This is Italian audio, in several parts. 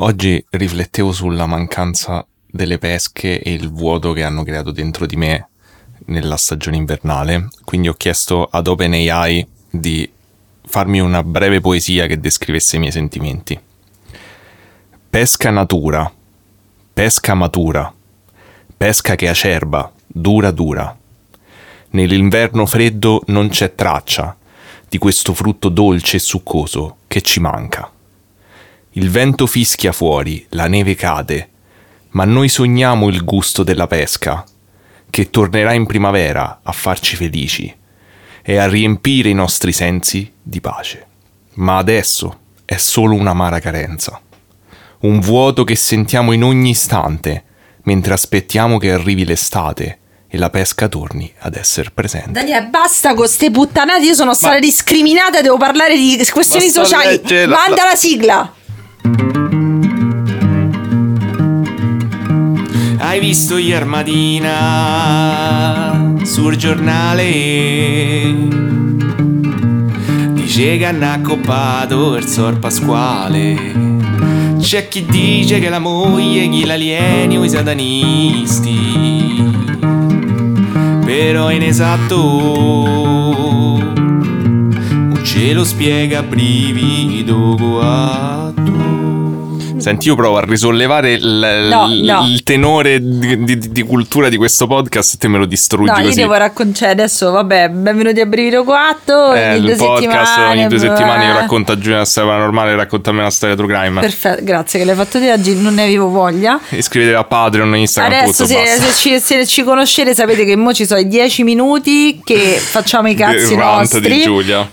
Oggi riflettevo sulla mancanza delle pesche e il vuoto che hanno creato dentro di me nella stagione invernale, quindi ho chiesto ad OpenAI di farmi una breve poesia che descrivesse i miei sentimenti. Pesca natura, pesca matura, pesca che acerba, dura dura. Nell'inverno freddo non c'è traccia di questo frutto dolce e succoso che ci manca. Il vento fischia fuori, la neve cade, ma noi sogniamo il gusto della pesca, che tornerà in primavera a farci felici e a riempire i nostri sensi di pace. Ma adesso è solo un'amara carenza, un vuoto che sentiamo in ogni istante mentre aspettiamo che arrivi l'estate e la pesca torni ad essere presente. Daniele, basta con ste puttanate. Io sono stata discriminata. Devo parlare di questioni Basta sociali. leggere la- Manda la sigla. Hai visto ieri mattina sul giornale? Dice che hanno accoppato il sor Pasquale. C'è chi dice che la moglie chi l'alieni o i satanisti. Però in esatto non ce lo spiega dugu atu. Senti, io provo a risollevare il, No, il- no. il tenore di, di- di cultura di questo podcast e te me lo distruggi No, io così. devo raccontare adesso. Vabbè, benvenuti a Brivido 4. Eh, il podcast settimane. ogni due settimane io racconto a Giulia una storia paranormale, raccontami una storia true crime. Perfetto, grazie che l'hai fatto te oggi. Non ne avevo voglia. Iscrivetevi a Patreon, Instagram, Adesso, tutto, se, se ci, se ci conoscete, sapete che mo ci sono i 10 minuti che facciamo i cazzi nostri.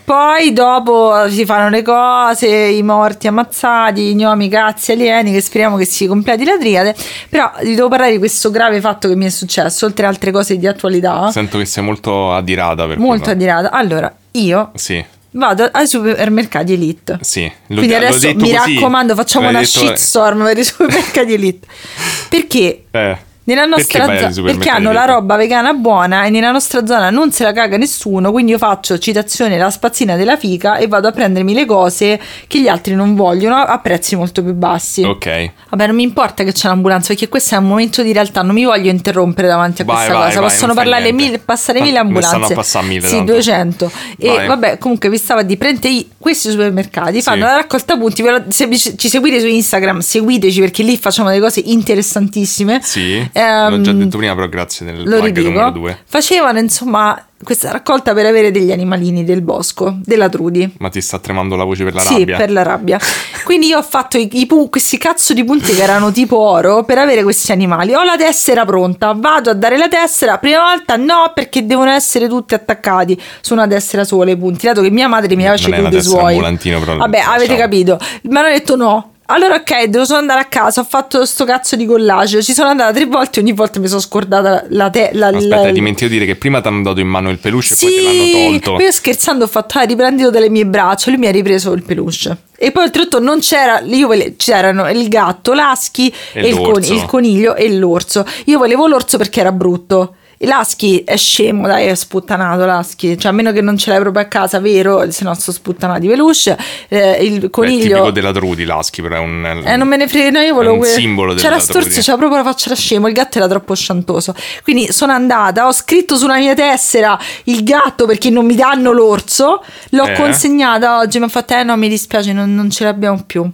Poi dopo si fanno le cose, i morti ammazzati, i gnomi, cazzi, alieni, che speriamo che si completi la triade. Però vi devo parlare di questo grave fatto che mi è successo, oltre a altre cose di attualità. Sento che sei molto adirata per Molto quello. adirata. Allora, io Sì, vado ai supermercati Elite. sì. L'ho- Quindi adesso mi così. raccomando, facciamo L'hai una detto- shitstorm per i supermercati Elite. Perché Eh. Nella Perché nostra zona, supermercati perché hanno la roba vegana buona e nella nostra zona non se la caga nessuno, quindi io faccio citazione la spazzina della fica e vado a prendermi le cose che gli altri non vogliono a prezzi molto più bassi. Ok. Vabbè, non mi importa che c'è l'ambulanza, perché questo è un momento di realtà, non mi voglio interrompere davanti a Vai, questa vai, cosa. vai, Possono parlare mille, passare mille ambulanze. a passare mille, Sì, tanto. 200. E vabbè, comunque vi stavo di prendere questi supermercati fanno la raccolta punti. Se ci seguite su Instagram, seguiteci perché lì facciamo delle cose interessantissime. Sì. Ehm, L'ho già detto prima, però grazie del lo ridico. due. Facevano insomma questa raccolta per avere degli animalini del bosco, della Trudi. Ma ti sta tremando la voce per la sì, rabbia? per la rabbia. Quindi io ho fatto i, i questi cazzo di punti che erano tipo oro per avere questi animali. Ho la tessera pronta, vado a dare la tessera. Prima volta no, perché devono essere tutti attaccati su una tessera sola i punti. Dato che mia madre mi aveva ceduto i suoi. però, Vabbè, avete diciamo. capito. Mi hanno detto no. Allora ok, devo solo andare a casa, ho fatto sto cazzo di collage, ci sono andata tre volte, ogni volta mi sono scordata la te- la, Aspetta, la- hai dimenticato di dire che prima ti hanno dato in mano il peluche e poi te sì, l'hanno tolto. poi io scherzando ho fatto, ah, riprendilo dalle mie braccia, lui mi ha ripreso il peluche. E poi oltretutto non c'era, io vole- c'erano il gatto, l'aschi, E e il, con- il coniglio e l'orso. Io volevo l'orso perché era brutto. L'aschi è scemo, dai, è sputtanato l'aschi. Cioè, a meno che non ce l'hai proprio a casa, vero? Se no, sto sputtanati peluche. Eh, il Beh, È coniglio. tipico della Trudi, l'aschi, però è un... Eh, non me ne frega, no, io volevo un simbolo della C'era Trudi. c'era proprio la faccia da scemo. Il gatto era troppo sciantoso. Quindi sono andata, ho scritto sulla mia tessera il gatto perché non mi danno l'orso. L'ho Eh. consegnata oggi. Mi ha fatto, eh no, mi dispiace, non, non ce l'abbiamo più.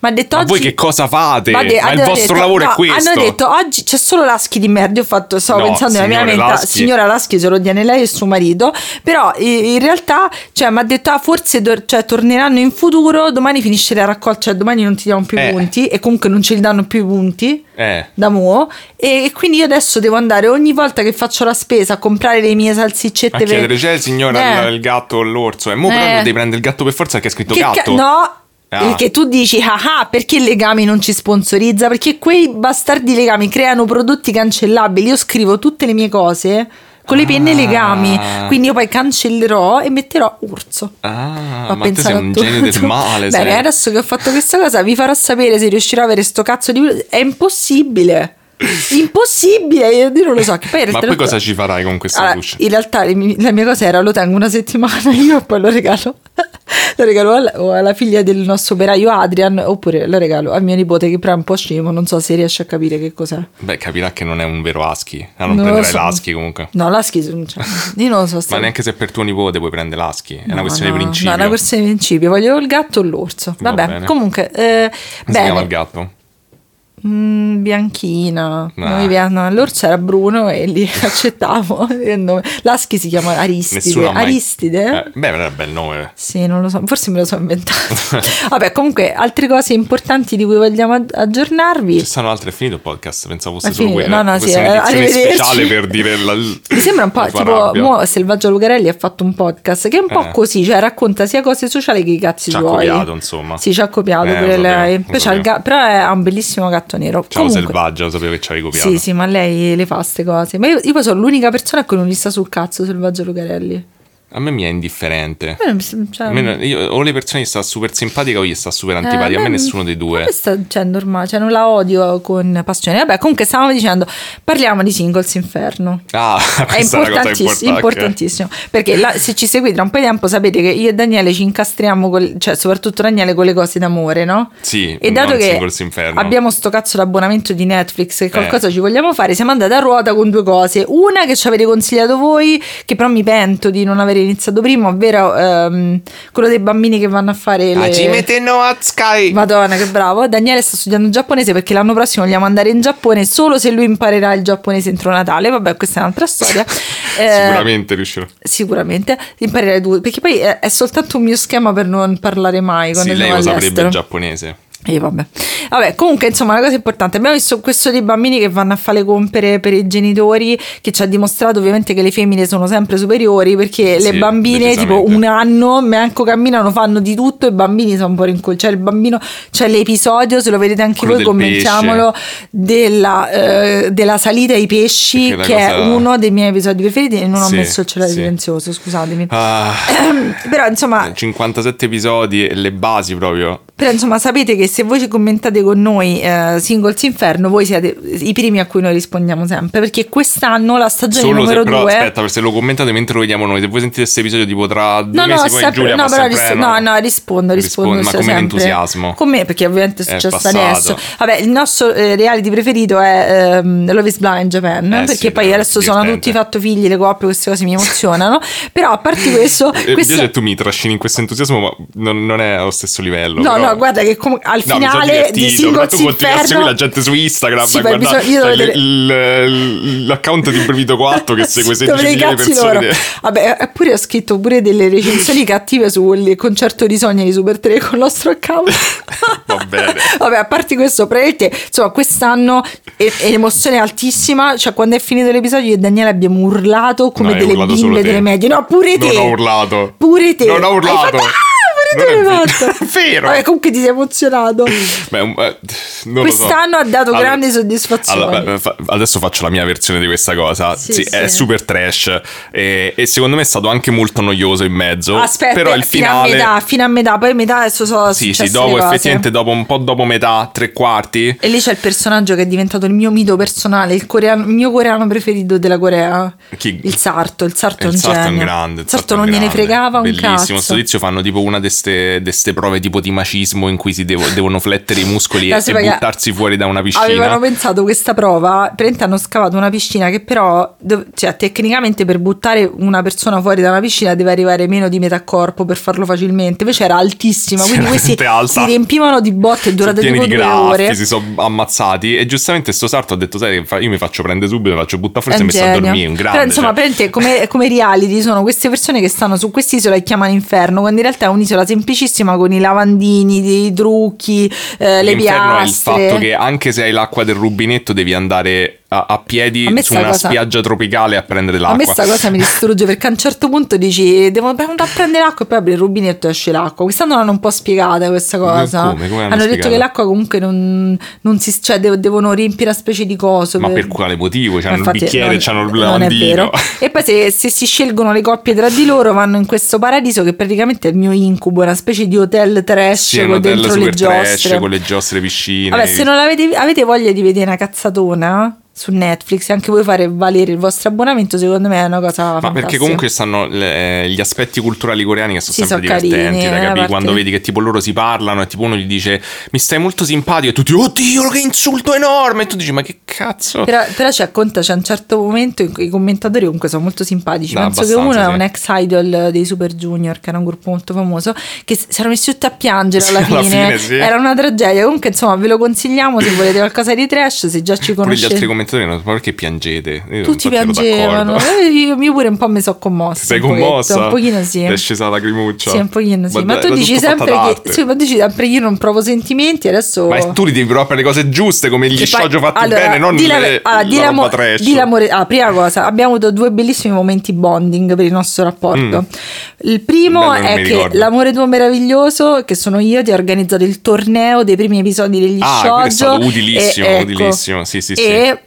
Ma ha detto Ma oggi. voi che cosa fate? Ma de- Ma il vostro detto- lavoro no, è questo? Hanno detto oggi c'è solo l'aschi di merda. Io ho fatto, stavo No, pensando nella mia mente, Laschi. signora Laschi se lo tiene lei e suo marito. Però in realtà, cioè, mi ha detto, ah, forse tor- cioè, torneranno in futuro. Domani finisce la raccolta, cioè domani non ti diamo più Eh. punti. E comunque non ce li danno più i punti. Eh. Da mo e e quindi io adesso devo andare ogni volta che faccio la spesa a comprare le mie salsiccette A per- chiedere c'è il signore Eh. il, il gatto o l'orso? E mo però Eh. devi prendere il gatto per forza perché è scritto Che ca- gatto. no, Ah. perché tu dici, ah ah, perché legami non ci sponsorizza? Perché quei bastardi legami creano prodotti cancellabili. Io scrivo tutte le mie cose con le penne Ah. legami, quindi io poi cancellerò e metterò urso. Ah, Ho ma sei pensato a un tutto. genio del male. Bene, sei. adesso che ho fatto questa cosa vi farò sapere se riuscirò a avere sto cazzo di... È impossibile. Impossibile, io non lo so. Ma poi cosa ci farai con questa Allora, douche? in realtà la mia cosa era lo tengo una settimana io e poi lo regalo. Lo regalo alla, o alla figlia del nostro operaio Adrian oppure lo regalo a mio nipote che però è un po' scemo, non so se riesce a capire che cos'è. Beh, capirà che non è un vero husky. Ah, non, Non prenderai so. l'husky comunque. No, l'aschi c'è. Io non lo so. Ma neanche se per tuo nipote puoi prendere l'husky. È una No, questione no, di principio. No, è una questione di principio. Voglio il gatto o l'orso. Va Vabbè, bene. comunque, eh, si chiama il bene. gatto? Mm, bianchina. Ah. Non mi piace- no, l'orso era bruno e li accettavo. L'aschi si chiama Aristide. Ha mai... Aristide? Eh, beh, era un bel nome. Sì, non lo so, forse me lo sono inventato. Vabbè, comunque, altre cose importanti di cui vogliamo ag- aggiornarvi. Ci sono altre, è finito il podcast? Pensavo fosse solo quello. No, no, Questa sì, è arrivederci. speciale per dire la, Mi sembra un po' tipo mo Selvaggio Lucarelli ha fatto un podcast che è un po' Eh. così, cioè racconta sia cose sociali che i cazzi Ci ha suoi. copiato, insomma. Sì, ci ha copiato Eh, Poi c'ha il sapevo. ga- però è- ha un bellissimo gatto nero. Ciao Comunque, Selvaggio, lo sapevo che ci avevi copiato. Sì, sì, ma lei le fa queste cose. Ma io, io poi sono l'unica persona a cui non gli sta sul cazzo Selvaggio Lucarelli. A me mi è indifferente. Eh, cioè, A me- io- o le persone gli sta super simpatica o gli sta super antipatica. Eh, a me nessuno dei due. sta- cioè, normale, cioè, non la odio con passione. Vabbè, comunque stavamo dicendo, parliamo di Singles Inferno. Ah, È cosa importantissimo. Perché la- se ci seguite da un po' di tempo sapete che io e Daniele ci incastriamo, col- cioè soprattutto Daniele, con le cose d'amore, no? Sì, E dato che Inferno. abbiamo sto cazzo d'abbonamento di Netflix Eh. e qualcosa ci vogliamo fare, siamo andati a ruota con due cose. Una che ci avete consigliato voi, che però mi pento di non aver iniziato prima, ovvero ehm, quello dei bambini che vanno a fare le... Madonna, che bravo. Daniele sta studiando giapponese perché l'anno prossimo vogliamo andare in Giappone solo se lui imparerà il giapponese entro Natale. Vabbè, questa è un'altra storia. Eh, Sicuramente riuscirò. Sicuramente imparerai tu, perché poi è, è soltanto un mio schema per non parlare mai quando Sì, lei lo saprebbe il giapponese. E vabbè. Vabbè, comunque, insomma, una cosa importante. Abbiamo visto questo dei bambini che vanno a fare le compere per i genitori, che ci ha dimostrato ovviamente che le femmine sono sempre superiori, perché Sì, le bambine, tipo un anno, manco camminano, fanno di tutto, e i bambini sono un po' rincol. Cioè, il bambino, c'è l'episodio, se lo vedete anche Quello voi, commentiamolo, della, eh, della salita ai pesci, la che è cosa- uno dei miei episodi preferiti, e non Sì, ho messo il cellulare sì. silenzioso, scusatemi. Ah, Però, insomma, 57 episodi e le basi proprio. però insomma sapete che se voi ci commentate con noi eh, Singles Inferno, voi siete i primi a cui noi rispondiamo sempre, perché quest'anno la stagione Solo numero però 2 aspetta, se lo commentate mentre lo vediamo noi, se voi sentite questo episodio tipo tra due No, no, mesi poi sempre- Giulia no, però sempre, no, no, rispondo, rispondo, ma sto con sempre. entusiasmo. Con me, perché ovviamente è successo passato. adesso. Vabbè, il nostro eh, reality preferito è ehm, Love is Blind Japan, Eh perché sì, poi adesso sono divertente. tutti fatto figli, le coppie, queste cose mi emozionano. però a parte questo, Eh, Mi questo- piace che tu mi trascini in questo entusiasmo, ma non, non è allo stesso livello. No, però- no, guarda che com- al No, mi sono finale di Singles tu continui a seguire la gente su Instagram Sì, guarda bisogna- devo il- il- l'account di Brevito 4 che segue Sì, 16 dove i milioni di persone. loro. Vabbè, eppure ho scritto pure delle recensioni cattive sul concerto di Sogni di Super 3 con il nostro account. Va bene. Vabbè, a parte questo, praticamente, insomma, quest'anno è, è emozione altissima. Cioè, quando è finito l'episodio, io e Daniele abbiamo urlato come No, delle urlato bimbe delle medie. No, pure te. Non ho urlato. Pure te. Non ho Hai urlato. Tu Non è fatto. È vero. Vabbè, comunque ti sei emozionato. Beh, eh, non lo so. Quest'anno ha dato Allora- grandi soddisfazioni. Allora, fa- adesso faccio la mia versione di questa cosa. Sì, Sì, è sì. super trash e, e secondo me è stato anche molto noioso in mezzo. Aspetta, però il fino finale a metà, fino a metà, poi metà adesso so Sì, sì, dopo effettivamente dopo un po' dopo metà, tre quarti. E lì c'è il personaggio che è diventato il mio mito personale, il, coreano- il mio coreano preferito della Corea. Chi? Il sarto, il sarto è un il sarto è un grande. Il sarto non è un gliene grande. fregava un Bellissimo. cazzo. Sto tizio fanno tipo una di queste prove tipo di macismo in cui si devo- devono flettere i muscoli No, e, e buttarsi fuori da una piscina. Avevano pensato questa prova, praticamente hanno scavato una piscina che però, cioè tecnicamente per buttare una persona fuori da una piscina deve arrivare meno di metà corpo per farlo facilmente, invece era altissima, quindi questi alta. si riempivano di botte e pieni tipo di due graffi, ore. si sono ammazzati e giustamente sto sarto ha detto sai io mi faccio prendere subito, mi faccio buttare fuori e è messo a dormire, un grande. Però insomma, cioè. come, come reality sono queste persone che stanno su quest'isola e chiamano inferno, quando in realtà è un'isola semplicissima con i lavandini, dei trucchi, eh, le L'inferno è il piastre. fatto che anche se hai l'acqua del rubinetto devi andare a, a piedi A su una cosa- spiaggia tropicale a prendere A l'acqua. me sta cosa mi distrugge perché a un certo punto dici devo andare a prendere l'acqua e poi apri il rubinetto e esce l'acqua. Quest'anno l'hanno un po' spiegata questa cosa. Come? Come l'hanno hanno detto che l'acqua comunque non, non si cioè dev- devono riempire una specie di coso. Ma per quale motivo? C'hanno il Infatti bicchiere, non- c'hanno il vero. E poi se, se si scelgono le coppie tra di loro vanno in questo paradiso che praticamente è il mio incubo, una specie di hotel trash Sì, con dentro le super trash giostre. con le giostre piscine. Vabbè, se non avete, avete voglia di vedere una cazzatona su Netflix e anche voi fare valere il vostro abbonamento, secondo me è una cosa Ma fantastica. perché comunque stanno le- gli aspetti culturali coreani che sono Sì, sempre sono divertenti carini, da eh, parte- quando vedi che tipo loro si parlano e tipo uno gli dice mi stai molto simpatico e tutti oddio che insulto enorme e tu dici ma che cazzo Però, però c'è, conta, c'è un certo momento in cui i commentatori comunque sono molto simpatici. No, Penso che uno abbastanza, è un sì. ex idol dei Super Junior, che era un gruppo molto famoso, che si erano messi tutti a piangere Sì, alla alla fine. fine, sì. Era una tragedia. Comunque, insomma, ve lo consigliamo se volete qualcosa di trash, se già ci pure gli conoscete. altri commentatori detto ma perché piangete Io Tutti piangevano. Eh, Io, io pure un po' mi sono commossa. sei commossa Un pochino sì. È scesa la lacrimuccia Sì, un pochino sì. Ma, dai, tu dici sempre che. Sì, ma dici sempre io non provo sentimenti, adesso. ma tu li devi provare per le cose giuste come gli E shoujo fatti allora, bene non di la- le, allora, di la roba trash di l'amore- ah, prima cosa, abbiamo avuto due bellissimi momenti bonding per il nostro rapporto. Il primo Mm. Non è che l'amore tuo meraviglioso, che sono io, ti ho organizzato il torneo dei primi episodi degli Ah, shoujo. è stato utilissimo, e, ecco, utilissimo, sì, sì, sì.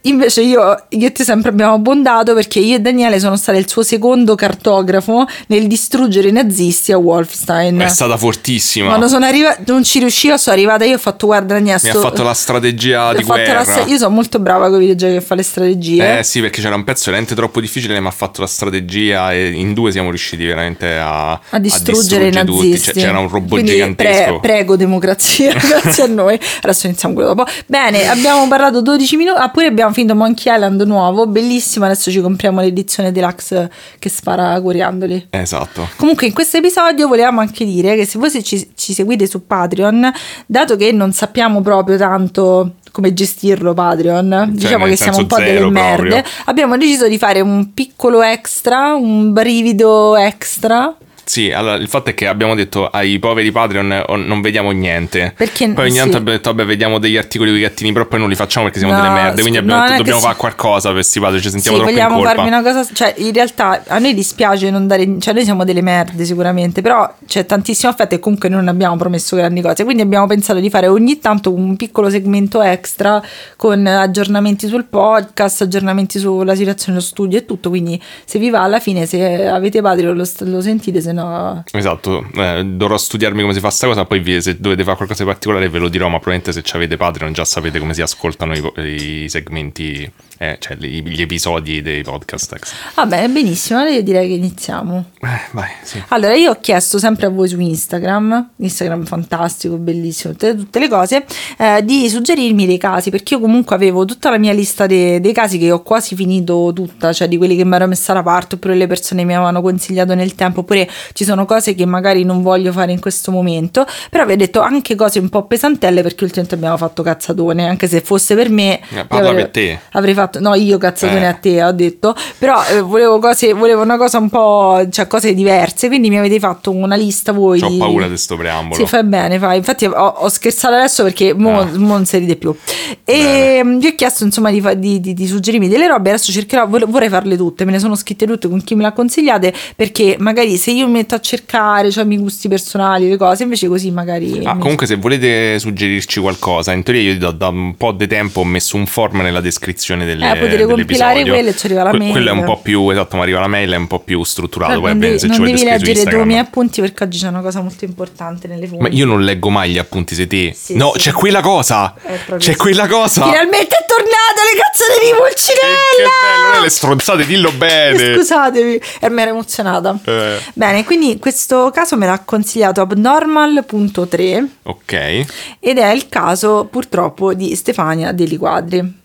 Invece io, io e te sempre abbiamo abbondato perché io e Daniele sono state il suo secondo cartografo nel distruggere i nazisti a Wolfstein. è stata fortissima Quando sono arrivata, non ci riuscivo, sono arrivata io ho fatto guarda Daniele, mi ha sto- fatto la strategia di la guerra stra- io sono molto brava con i videogiochi che fa le strategie. Eh sì, perché c'era un pezzo veramente troppo difficile, ma ha fatto la strategia e in due siamo riusciti veramente a, a distruggere i distruggere tutti. nazisti. Cioè, c'era un robot Quindi gigantesco. pre- prego democrazia, grazie a noi. Adesso iniziamo quello dopo. Bene, abbiamo parlato 12 minuti, ah, pure abbiamo finito Monkey Island nuovo, bellissimo, adesso ci compriamo l'edizione deluxe che spara coriandoli. Esatto. Comunque in questo episodio volevamo anche dire che se voi se ci, ci seguite su Patreon, dato che non sappiamo proprio tanto come gestirlo Patreon, diciamo nel che siamo un po' delle merde, proprio. abbiamo deciso di fare un piccolo extra, un brivido extra. Sì, allora il fatto è che abbiamo detto ai poveri Patreon oh, non vediamo niente. Perché- poi ogni sì. tanto abbiamo detto, vabbè, vediamo degli articoli con i gattini, però poi non li facciamo perché siamo No, delle merde. Quindi abbiamo no, detto dobbiamo si- fare qualcosa per questi Patreon, ci sentiamo sì, troppo in vogliamo colpa. farvi una cosa, cioè in realtà a noi dispiace non dare, cioè noi siamo delle merde sicuramente, però c'è tantissimo affetto e comunque non abbiamo promesso grandi cose, quindi abbiamo pensato di fare ogni tanto un piccolo segmento extra con aggiornamenti sul podcast, aggiornamenti sulla situazione dello studio e tutto, quindi se vi va alla fine, se avete Patreon lo, lo sentite, se no... Esatto, eh, dovrò studiarmi come si fa sta cosa, poi vi- se dovete fare qualcosa di particolare ve lo dirò, ma probabilmente se avete Patreon già sapete come si ascoltano i, i segmenti, eh, cioè gli, episodi dei podcast. extra. Va bene, benissimo, allora io direi che iniziamo. Eh, vai, sì. Allora, io ho chiesto sempre a voi su Instagram, Instagram fantastico, bellissimo, tutte, tutte le cose, eh, di suggerirmi dei casi, perché io comunque avevo tutta la mia lista de- dei casi che ho quasi finito tutta, cioè di quelli che mi ero messa da parte, oppure le persone mi avevano consigliato nel tempo, oppure ci sono cose che magari non voglio fare in questo momento, però vi ho detto anche cose un po' pesantelle perché ultimamente abbiamo fatto cazzatone, anche se fosse per me... Eh, parla avrei- per te. Avrei fatto, no, io cazzatone Eh. a te, ho detto, però eh, volevo, cose, volevo una cosa un po', cioè cose diverse, quindi mi avete fatto una lista voi. Ho di- paura di sto preambolo. Sì, fai bene, fai. Infatti ho, ho scherzato adesso perché mo, mo non si ride più. E mm, vi ho chiesto insomma di, fa- di, di- di suggerirmi delle robe, adesso cercherò, vor- vorrei farle tutte, me ne sono scritte tutte con chi me le ha consigliate, perché magari se io mi metto a cercare, cioè i miei gusti personali, le cose, invece così magari... Ah, comunque se volete suggerirci qualcosa, in teoria io da, da un po' di tempo ho messo un form nella descrizione delle, Eh, potete compilare quello e ci arriva la mail. Quello è un po' più, esatto, mi arriva la mail, è un po' più strutturato, Però poi devi, se ci non volete devi scrivere su leggere i Instagram. miei appunti perché oggi c'è una cosa molto importante nelle fonti. Ma io non leggo mai gli appunti, sei te. Sì, no, sì. c'è quella cosa. È proprio C'è sì. quella cosa. Finalmente è tornata le cazzate di Che, Pulcinella! bello, le stronzate, dillo bene. Scusatevi, e mi ero emozionata. Eh. Bene, quindi questo caso me l'ha consigliato Abnormal.3 Ok, ed è il caso purtroppo di Stefania Deli Quadri.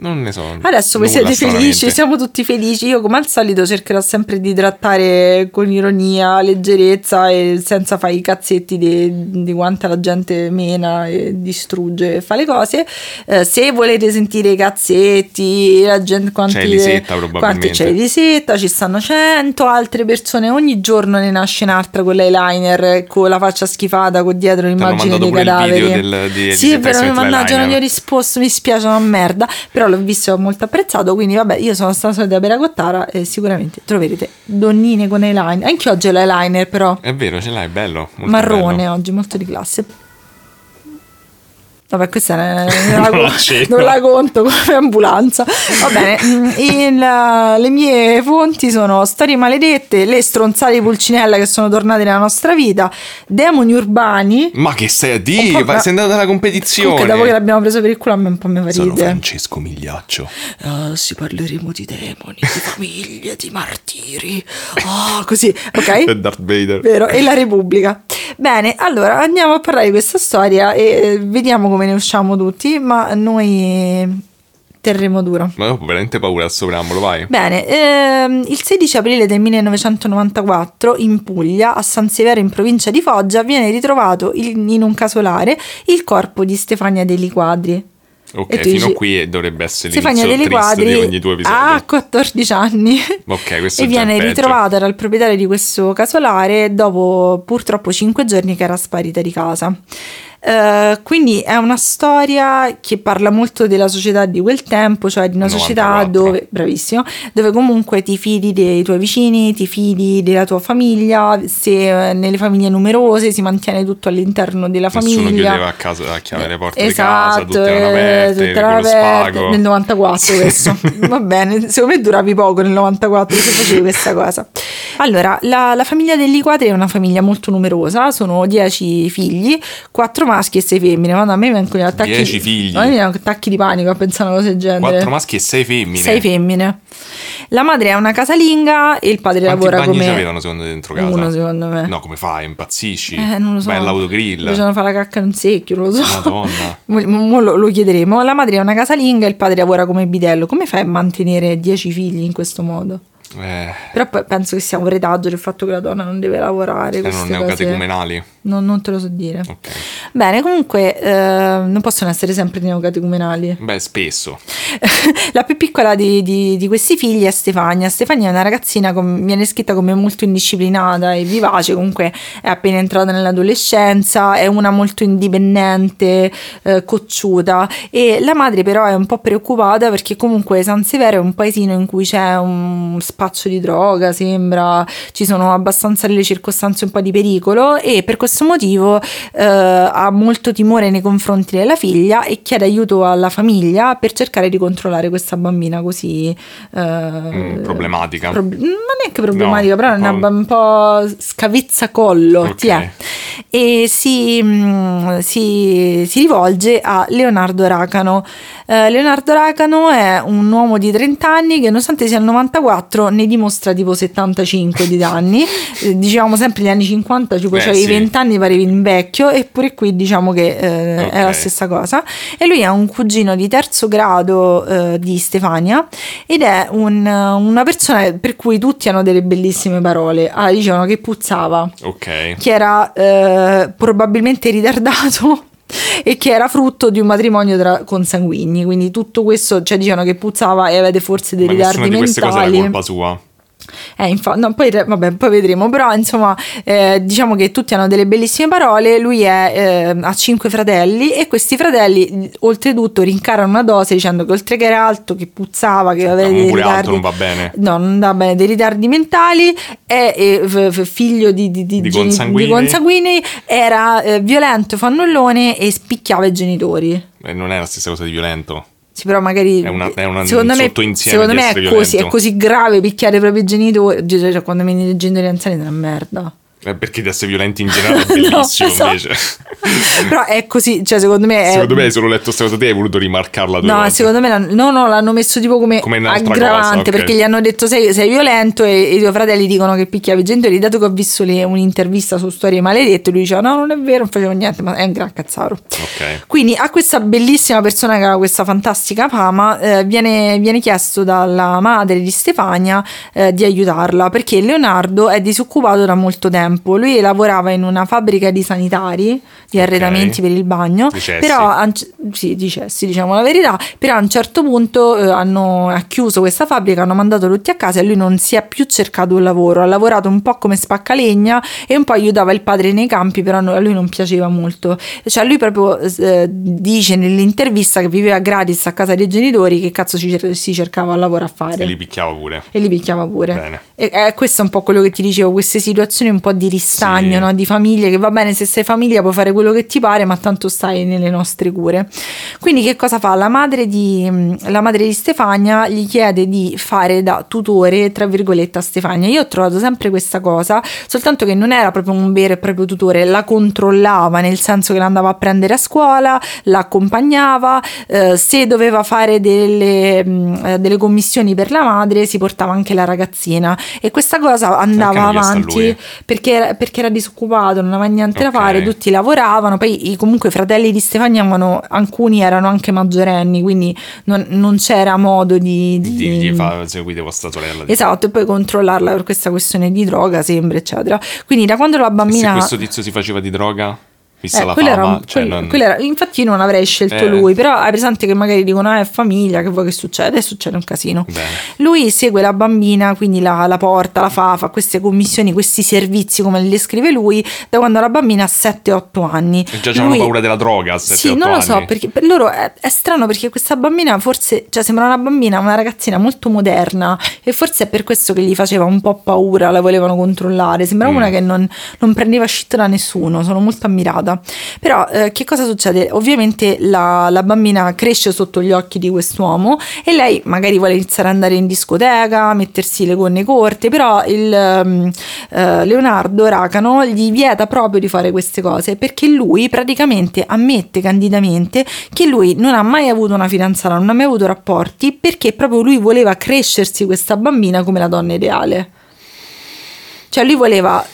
Non ne so. Adesso voi siete felici, siamo tutti felici. Io, come al solito, cercherò sempre di trattare con ironia, leggerezza e senza fare i cazzetti di, di quanta la gente mena e distrugge e fa le cose. Eh, se volete sentire i cazzetti, la gente quanti, C'è Elisetta, quanti probabilmente. c'è Elisetta, ci stanno cento altre persone. Ogni giorno ne nasce un'altra con l'eyeliner, con la faccia schifata, con dietro l'immagine dei cadaveri. del- di sì, si mi mannaggia, non gli ho risposto, mi spiace una merda. Però l'ho visto ho molto apprezzato, quindi vabbè, io sono stata solita per Agottara e sicuramente troverete donnine con eyeliner. Anche oggi ho l'eyeliner però. È vero, ce l'hai, bello. marrone bello. oggi, molto di classe. Vabbè, questa è- non, la, Non la non la conto come ambulanza. Va bene, mm, il- le mie fonti sono Storie maledette, Le stronzate di Pulcinella che sono tornate nella nostra vita, Demoni urbani. Ma che stai a dire? Ma sei andato alla competizione. Comunque, dopo che l'abbiamo preso per il culo, a me un po' mi fa Sono. Francesco Migliaccio. Ah, sì, parleremo di demoni, di famiglie, di martiri. Ah, così, ok? Darth Vader. Vero, e la Repubblica. Bene, allora andiamo a parlare di questa storia e eh, vediamo come ne usciamo tutti, ma noi terremo duro. Ma ho veramente paura al soprambolo, vai. Bene, ehm, il 16 aprile del 1994 in Puglia, a San Severo in provincia di Foggia, viene ritrovato in, in un casolare il corpo di Stefania Deli Quadri. Ok, fino dici- a qui dovrebbe essere Stefania Deli Quadri di ogni tuo episodio. ha 14 anni Ok, questo e viene ritrovata dal proprietario di questo casolare dopo purtroppo 5 giorni che era sparita di casa. Eh, quindi è una storia che parla molto della società di quel tempo, cioè di una società 94. dove, bravissimo, dove comunque ti fidi dei tuoi vicini, ti fidi della tua famiglia, se eh, nelle famiglie numerose si mantiene tutto all'interno della Nessuno famiglia. chiudeva a casa a chiave le porte Esatto, di casa, tutte erano eh, aperte, tutte erano aperte. Nel 94 questo. Va bene, secondo me duravi poco nel 94 se facevi questa cosa. Allora, la, la famiglia degli quadri è una famiglia molto numerosa, sono 10 figli, 4 maschi e 6 femmine. Madonna, a me vengono gli attacchi, 10 figli? a me vengono attacchi di panico a pensare a una cosa del genere. Quattro maschi e sei femmine. 6 femmine. La madre è una casalinga e il padre Quanti lavora bagni come avevano secondo dentro casa? uno secondo me. No, come fai? Impazzisci? Eh, non lo so. Vai all'autogrill. Facevano fare la cacca in un secchio, non lo so. Madonna. Mo- mo lo, lo chiederemo. La madre è una casalinga e il padre lavora come bidello. Come fai a mantenere 10 figli in questo modo? Eh, Però penso che sia un retaggio il fatto che la donna non deve lavorare. queste cose. neocatecumenali. Non, non te lo so dire. Ok. Bene, comunque eh, non possono essere sempre neocatecumenali. Beh, spesso. la più piccola di, di- di questi figli è Stefania. Stefania è una ragazzina, com- viene scritta come molto indisciplinata e vivace, comunque è appena entrata nell'adolescenza, è una molto indipendente, eh, cocciuta e la madre però è un po' preoccupata perché comunque San Severo è un paesino in cui c'è un spaccio di droga, sembra, ci sono abbastanza delle circostanze un po' di pericolo e per questo motivo eh, ha molto timore nei confronti della figlia e chiede aiuto alla famiglia per cercare di controllare questa bambina così eh, Mm, problematica. prob- non neanche problematica, No, però è una, un po'- un po' scavizzacollo. Ok. ti è. E si, mm, si- si rivolge a Leonardo Racano. Eh, Leonardo Racano è un uomo di 30 anni che, nonostante sia il 94, ne dimostra tipo 75 di anni. Eh, dicevamo sempre gli anni 50, tipo Beh, c'avevi sì. 20 anni, parevi un vecchio, eppure qui diciamo che eh, è la stessa cosa. E lui è un cugino di terzo grado eh, di Stefania ed è un- una persona per cui tutti hanno delle bellissime parole. Ah, dicevano che puzzava, Ok. che era eh, probabilmente ritardato. E che era frutto di un matrimonio tra consanguigni, quindi tutto questo, cioè dicevano che puzzava e avete forse dei Ma ritardi di queste cose è mentali. colpa sua. Eh, infa- no, poi, vabbè, poi vedremo, però insomma eh, diciamo che tutti hanno delle bellissime parole, lui è, eh, ha cinque fratelli e questi fratelli oltretutto rincarano una dose dicendo che oltre che era alto, che puzzava, che aveva Ma dei ritardi... alto non va bene. No, non va bene, dei ritardi mentali, è f- f- figlio di, di, di, Di consanguinei. consanguinei, era eh, violento, fannullone e spicchiava i genitori. Eh, non è la stessa cosa di violento. Sì, però magari È una- è una- secondo un me, secondo me è così, è così grave picchiare i propri genitori. Cioè, quando mi i genitori anziani è una merda. Eh, perché di essere violenti in generale è bellissimo No, esatto. invece. Però è così, cioè secondo me è... Secondo me hai solo letto questa cosa te e hai voluto rimarcarla No, volte. secondo me no, no, l'hanno messo tipo come, Come aggravante cosa, ok. perché gli hanno detto sei, sei violento e, e i tuoi fratelli dicono che picchiavi i genitori. Dato che ho visto le- un'intervista su Storie Maledette, lui diceva no, non è vero, non facevo niente, ma è un gran cazzaro. Ok. Quindi a questa bellissima persona che ha questa fantastica fama eh, viene, viene chiesto dalla madre di Stefania eh, di aiutarla perché Leonardo è disoccupato da molto tempo. Tempo. Lui lavorava in una fabbrica di sanitari, di arredamenti per il bagno, Di cessi. però a un c- sì, di cessi, diciamo la verità, però a un certo punto eh, hanno ha chiuso questa fabbrica, hanno mandato tutti a casa e lui non si è più cercato un lavoro, ha lavorato un po' come spaccalegna e un po' aiutava il padre nei campi, però a lui non piaceva molto. Cioè lui proprio eh, dice nell'intervista che viveva gratis a casa dei genitori, che cazzo ci si cercava un lavoro a fare E li picchiava pure. e li picchiava pure. Bene. E eh, questo è un po' quello che ti dicevo, queste situazioni un po' di ristagno, Sì. no? di famiglie, che va bene se sei famiglia puoi fare quello che ti pare, ma tanto stai nelle nostre cure. Quindi che cosa fa? La madre di, la madre di Stefania gli chiede di fare da tutore, tra virgolette, a Stefania. Io ho trovato sempre questa cosa, soltanto che non era proprio un vero e proprio tutore, la controllava, nel senso che l'andava a prendere a scuola, l'accompagnava, eh, se doveva fare delle, mh, eh, delle commissioni per la madre si portava anche la ragazzina e questa cosa andava avanti lui? Perché era, perché era disoccupato, non aveva niente Ok. da fare, tutti lavoravano, poi comunque i fratelli di Stefania avevano, alcuni erano anche maggiorenni, quindi non, non c'era modo di... di- Di, gli fa seguite vostra sorella. Esatto, e poi controllarla per questa questione di droga, sembra, eccetera. Quindi da quando la Se bambina... questo tizio si faceva di droga, vista Eh, la quello fama, era un- cioè quello- non- era- infatti io non avrei scelto Eh. lui, però hai presente che magari dicono ah, è famiglia, che vuoi che succede? E succede un casino. Bene. Lui segue la bambina, quindi la, la porta, la fa, fa queste commissioni, questi servizi come li descrive lui, da quando la bambina ha 7-8 anni. E già c'hanno Lui- paura della droga a 7 sì, non lo so, perché per loro è, è strano perché questa bambina forse, cioè sembra una bambina, una ragazzina molto moderna e forse è per questo che gli faceva un po' paura, la volevano controllare, sembrava Mm. una che non, non prendeva shit da nessuno, sono molto ammirata. Però eh, che cosa succede? Ovviamente la, la bambina cresce sotto gli occhi di quest'uomo e lei magari vuole iniziare ad andare in discoteca, mettersi le gonne corte, però il ehm, eh, Leonardo Racano gli vieta proprio di fare queste cose perché lui praticamente ammette candidamente che lui non ha mai avuto una fidanzata, non ha mai avuto rapporti perché proprio lui voleva crescersi questa bambina come la donna ideale. Cioè lui voleva,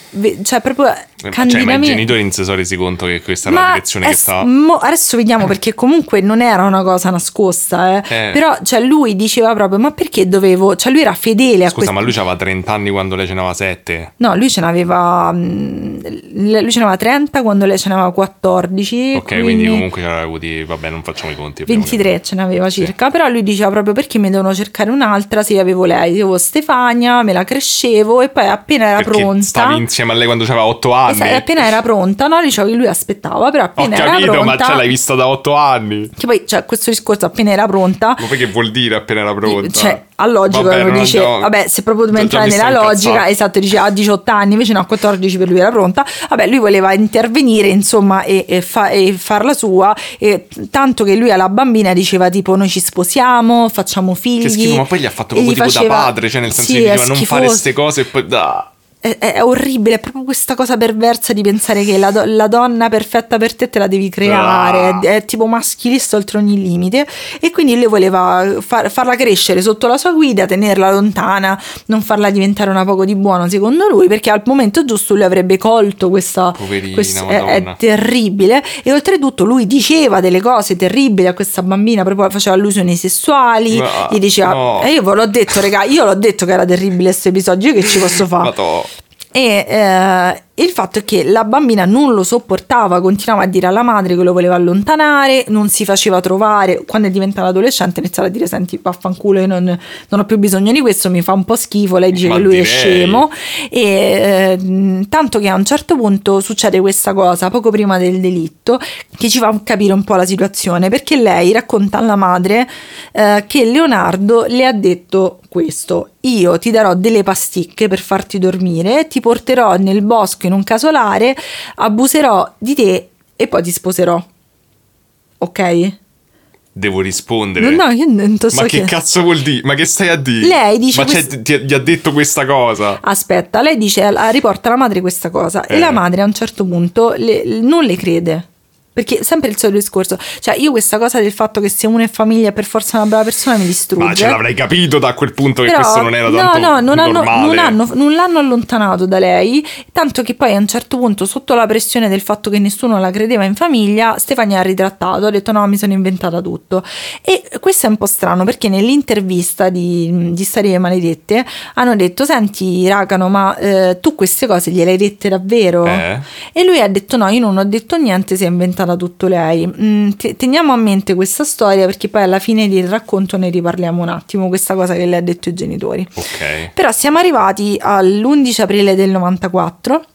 cioè proprio Cioè, ma i candidamente... genitori non si sono resi conto che questa era la Ma direzione è che stava. mo- adesso vediamo perché comunque non era una cosa nascosta, eh. Eh. però cioè, lui diceva proprio ma perché dovevo, cioè lui era fedele a Scusa, questo. ma lui aveva 30 anni quando lei ce n'aveva 7. No, lui ce n'aveva mm, lui ce n'aveva 30 quando lei ce n'aveva 14. Ok, quindi, comunque ce avuti. Vabbè, non facciamo i conti. abbiamo 23 ce n'aveva circa, però lui diceva proprio perché mi devono cercare un'altra se avevo lei, io avevo Stefania, me la crescevo e poi appena era Perché pronta stavi insieme a lei quando aveva 8 anni. Esatto, appena era pronta, no? Diceva che lui aspettava, però Ho appena era capito, pronta ma ce l'hai vista da 8 anni. Che poi, cioè, questo discorso appena era pronta, Ma poi che vuol dire appena era pronta? cioè, a logica Vabbè, uno dice, andiamo- vabbè, se proprio dobbiamo entrare nella logica, incazzando. esatto, dice a 18 anni, invece no, a 14 per lui era pronta. Vabbè, lui voleva intervenire, insomma, e, e fa- e farla sua, e tanto che lui alla bambina diceva tipo noi ci sposiamo, facciamo figli. Che schifo, ma poi gli ha fatto proprio tipo faceva- da padre, cioè nel senso Sì, che diceva non fare queste cose e poi... Ah. È, è- orribile, è proprio questa cosa perversa di pensare che la, do- la donna perfetta per te te la devi creare, Ah. è, è tipo maschilista oltre ogni limite e quindi lui voleva far- farla crescere sotto la sua guida, tenerla lontana, non farla diventare una poco di buono secondo lui perché al momento giusto lui avrebbe colto questa... Poverina, quest- è, è terribile e oltretutto lui diceva delle cose terribili a questa bambina, proprio faceva allusioni sessuali, Ma- gli diceva... no. E io ve l'ho detto, raga, io l'ho detto che era terribile questo episodio, io che ci posso fare? E eh, il fatto è che la bambina non lo sopportava, continuava a dire alla madre che lo voleva allontanare, non si faceva trovare. Quando è diventata adolescente, iniziava a dire: Senti, vaffanculo, io non, non ho più bisogno di questo, mi fa un po' schifo. Lei dice che lui è scemo. E eh, tanto che a un certo punto succede questa cosa poco prima del delitto che ci fa capire un po' la situazione perché lei racconta alla madre eh, che Leonardo le ha detto questo io ti darò delle pasticche per farti dormire ti porterò nel bosco in un casolare abuserò di te e poi ti sposerò ok? Devo rispondere. No, no, io non so Ma che che- cazzo vuol dire? Ma che stai a dire? Lei dice Ma quest- ti, gli ha detto questa cosa? Aspetta, lei dice, riporta alla madre questa cosa Eh. e la madre a un certo punto le- non le crede. Perché sempre il solito discorso, cioè io questa cosa del fatto che se uno è famiglia è per forza una brava persona mi distrugge. Ma ce l'avrei capito da quel punto che Però, questo non era no, tanto no, non, hanno, non, hanno- non l'hanno allontanato da lei, tanto che poi a un certo punto, sotto la pressione del fatto che nessuno la credeva in famiglia, Stefania ha ritrattato, ha detto no, mi sono inventata tutto. E questo è un po' strano perché nell'intervista di, di Storie Maledette hanno detto, senti Racano, ma eh, tu queste cose gliele hai dette davvero? Eh? E lui ha detto no, io non ho detto niente, si è inventata tutto lei. Mm, te- teniamo a mente questa storia perché poi alla fine del racconto ne riparliamo un attimo, questa cosa che le ha detto i genitori. Ok. Però siamo arrivati all'11 aprile del 94.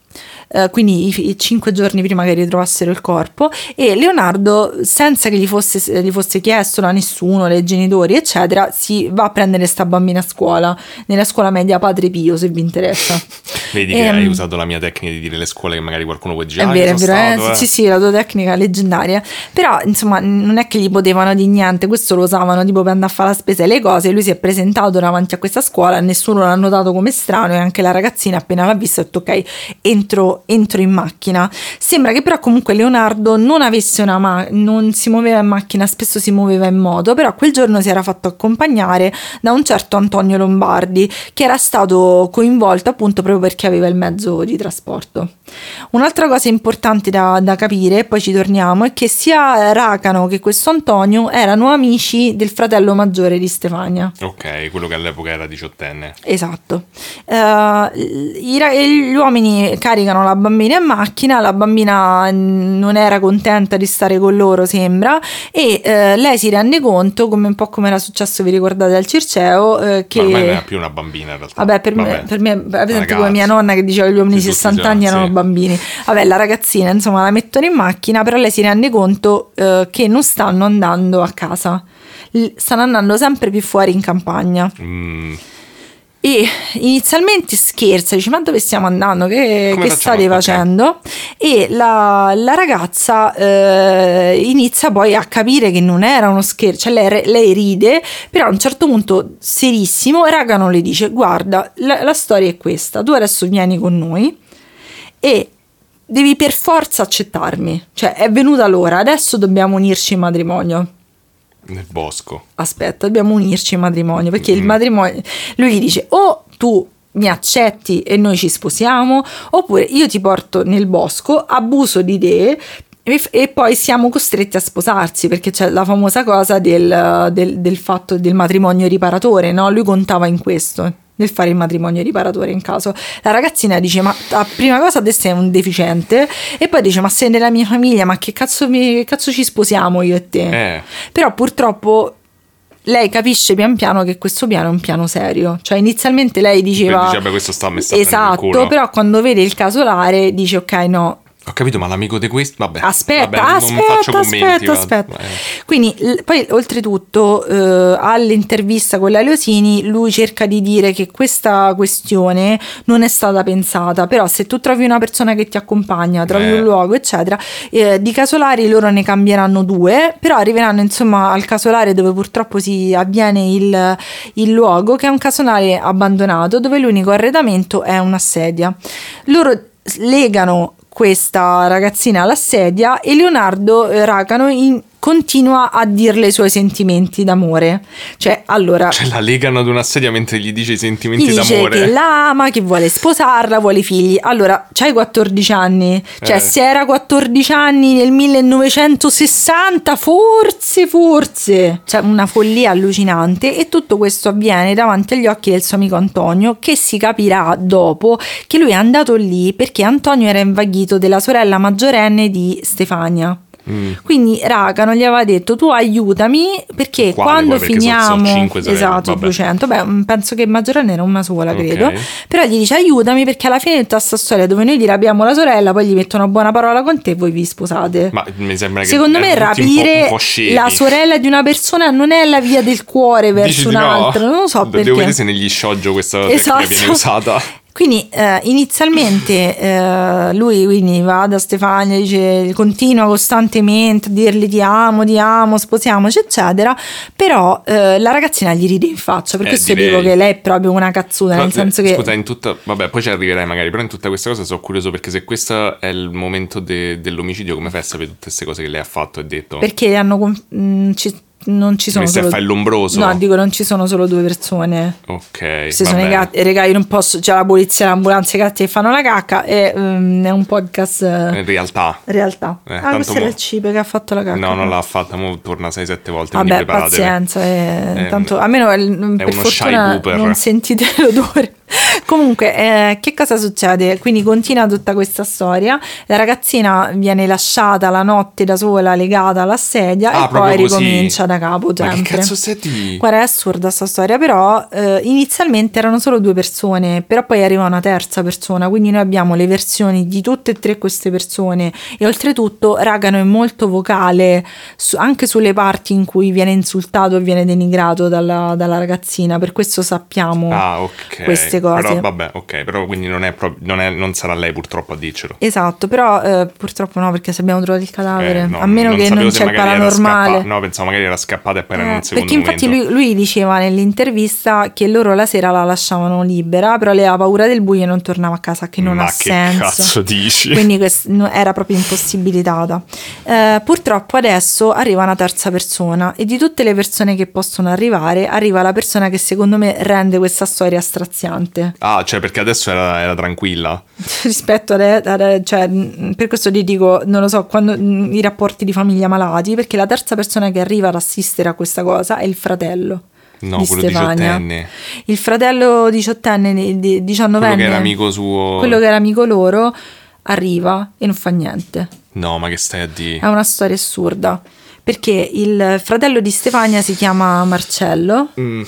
Eh, quindi i, i cinque giorni prima che ritrovassero il corpo e Leonardo senza che gli fosse, gli fosse chiesto da nessuno, dai genitori eccetera si va a prendere sta bambina a scuola nella scuola media Padre Pio se vi interessa Vedi che Ehm, hai usato la mia tecnica di dire le scuole che magari qualcuno può dire è "Ah, vero, è sono vero, eh, stato, eh". sì, sì, la tua tecnica leggendaria. Però, insomma, non è che gli potevano di niente, questo lo usavano tipo per andare a fare la spesa e le cose. Lui si è presentato davanti a questa scuola, nessuno l'ha notato come strano e anche la ragazzina appena l'ha visto ha detto ok, entro, entro in macchina. Sembra che però comunque Leonardo non avesse una ma- non si muoveva in macchina, spesso si muoveva in moto, però quel giorno si era fatto accompagnare da un certo Antonio Lombardi che era stato coinvolto appunto proprio perché aveva il mezzo di trasporto. Un'altra cosa importante da, da capire, poi ci torniamo, è che sia Racano che questo Antonio erano amici del fratello maggiore di Stefania. Ok, quello che all'epoca era diciottenne. Esatto. Eh, i gli uomini caricano la bambina in macchina, la bambina non era contenta di stare con loro, sembra, e eh, lei si rende conto, come un po' come era successo, vi ricordate al Circeo, eh, che... Ma non era più una bambina in realtà. Vabbè, per me, Vabbè. per me per esempio ragazza. come mia nonna che diceva che gli uomini di Sì, tutti 60 già, anni erano sì. bambini. Vabbè, la ragazzina, insomma, la mettono in macchina, però lei si rende conto eh, che non stanno andando a casa. Stanno andando sempre più fuori in campagna. Mm, E inizialmente scherza, dice: Ma dove stiamo andando? Che, che state facendo? E la, la ragazza eh, inizia poi a capire che non era uno scherzo, cioè lei, lei ride, però a un certo punto, serissimo, Ragano le dice: Guarda, la, la storia è questa, tu adesso vieni con noi e devi per forza accettarmi, cioè è venuta l'ora, adesso dobbiamo unirci in matrimonio nel bosco. aspetta, dobbiamo unirci in matrimonio, perché il Mm. matrimonio, lui gli dice o tu mi accetti e noi ci sposiamo, oppure io ti porto nel bosco, abuso di te e, e poi siamo costretti a sposarsi, perché c'è la famosa cosa del, del- del fatto del matrimonio riparatore, no? Lui contava in questo. Nel fare il matrimonio riparatore in caso la ragazzina dice ma a prima cosa te sei un deficiente e poi dice ma sei nella mia famiglia ma che cazzo, mi- che cazzo ci sposiamo io e te Eh, però purtroppo lei capisce pian piano che questo piano è un piano serio. Cioè inizialmente lei diceva... dice, "Vabbè, questo sta il Esatto, culo". però quando vede il casolare dice ok no, ho capito, ma l'amico di questo, vabbè. Aspetta, vabbè, aspetta, faccio commenti, aspetta, aspetta. Eh. Quindi, l- poi oltretutto, eh, all'intervista con la Leosini, lui cerca di dire che questa questione non è stata pensata, però se tu trovi una persona che ti accompagna, trovi Eh. un luogo, eccetera, eh, di casolari loro ne cambieranno due, però arriveranno insomma al casolare dove purtroppo si avviene il, il luogo, che è un casolare abbandonato, dove l'unico arredamento è una sedia. Loro legano questa ragazzina alla sedia e Leonardo eh, Racano in- continua a dirle i suoi sentimenti d'amore. Cioè, allora... Cioè, la legano ad una sedia mentre gli dice i Gli sentimenti dice d'amore. che la ama, che vuole sposarla, vuole figli. Allora, c'hai 14 anni. Cioè, Eh. se era 14 anni nel 1960, forse, forse. Cioè, una follia allucinante. E tutto questo avviene davanti agli occhi del suo amico Antonio, che si capirà dopo che lui è andato lì perché Antonio era invaghito della sorella maggiorenne di Stefania. Mm. Quindi Raga non gli aveva detto tu aiutami perché Quale quando? Perché so- so finiamo cinque sorelle, esatto vabbè. 200 beh mm, penso che maggiorenne era una sola Ok. credo però gli dice aiutami perché alla fine di tutta questa storia dove noi rapiamo la sorella poi gli mettono una buona parola con te e voi vi sposate Ma mi sembra che Secondo me tutti un po'- rapire un po' la sorella di una persona non è la via del cuore Dici verso di no? un'altra, non lo so Devo perché. vedere se negli shoujo questa Esatto. tecnica viene usata. Quindi eh, inizialmente eh, lui quindi va da Stefania, dice, continua costantemente a dirgli ti amo, ti amo, sposiamoci, eccetera, però eh, la ragazzina gli ride in faccia, per Eh, questo direi. dico che lei è proprio una cazzuta, nel senso eh, che... Scusa, in tutta... Vabbè, poi ci arriverai magari, però in tutta questa cosa sono curioso perché se questo è il momento de- dell'omicidio, come fai a sapere tutte queste cose che lei ha fatto e detto? Perché hanno con- mh, ci- non ci sono solo fare l'ombroso? No, dico non ci sono solo due persone. Ok, Se sono i gatti, raga, io non posso. C'è la polizia, l'ambulanza, i gatti che fanno la cacca. E ehm, è un podcast eh, In realtà... realtà. Eh, ah, questo era mo- il cibo che ha fatto la cacca. No, non l'ha fatta, mo torna 6-7 volte, Vabbè, pazienza. eh, È tanto, almeno è per fortuna non sentite l'odore. Comunque, eh, che cosa succede? Quindi continua tutta questa storia. La ragazzina viene lasciata la notte da sola, legata alla sedia, Ah, e poi proprio così? ricomincia da capo. Ma che sempre. cazzo stai di... Guarda, è assurda sta storia, però eh, inizialmente erano solo due persone, però poi arriva una terza persona, quindi noi abbiamo le versioni di tutte e tre queste persone e oltretutto Ragano è molto vocale su- anche sulle parti in cui viene insultato e viene denigrato dalla, dalla ragazzina, per questo sappiamo Ah, ok. queste cose. Però vabbè, ok, però quindi non, è proprio- non, è- non sarà lei purtroppo a dircelo. Esatto, però eh, purtroppo no, perché se abbiamo trovato il cadavere, Eh, no, a meno che sapevo non c'è il paranormale. scappa- No, pensavo magari era scappata e poi era Eh, un secondo perché infatti lui, lui diceva nell'intervista che loro la sera la lasciavano libera, però lei aveva paura del buio e non tornava a casa, che non Ma ha che senso. cazzo dici? Quindi quest- era proprio impossibilitata. Eh, purtroppo adesso arriva una terza persona e di tutte le persone che possono arrivare, arriva la persona che secondo me rende questa storia straziante. Ah, cioè perché adesso era, era tranquilla. rispetto a, a- cioè, per questo ti dico, non lo so, quando i rapporti di famiglia malati, perché la terza persona che arriva ad assistere a questa cosa è il fratello. No, di quello Stefania. diciottenne. Il fratello diciottenne, di- di- diciannovenne, Quello che era amico suo. quello che era amico loro, arriva e non fa niente. No, ma che stai a dire? È una storia assurda. Perché il fratello di Stefania si chiama Marcello Mm,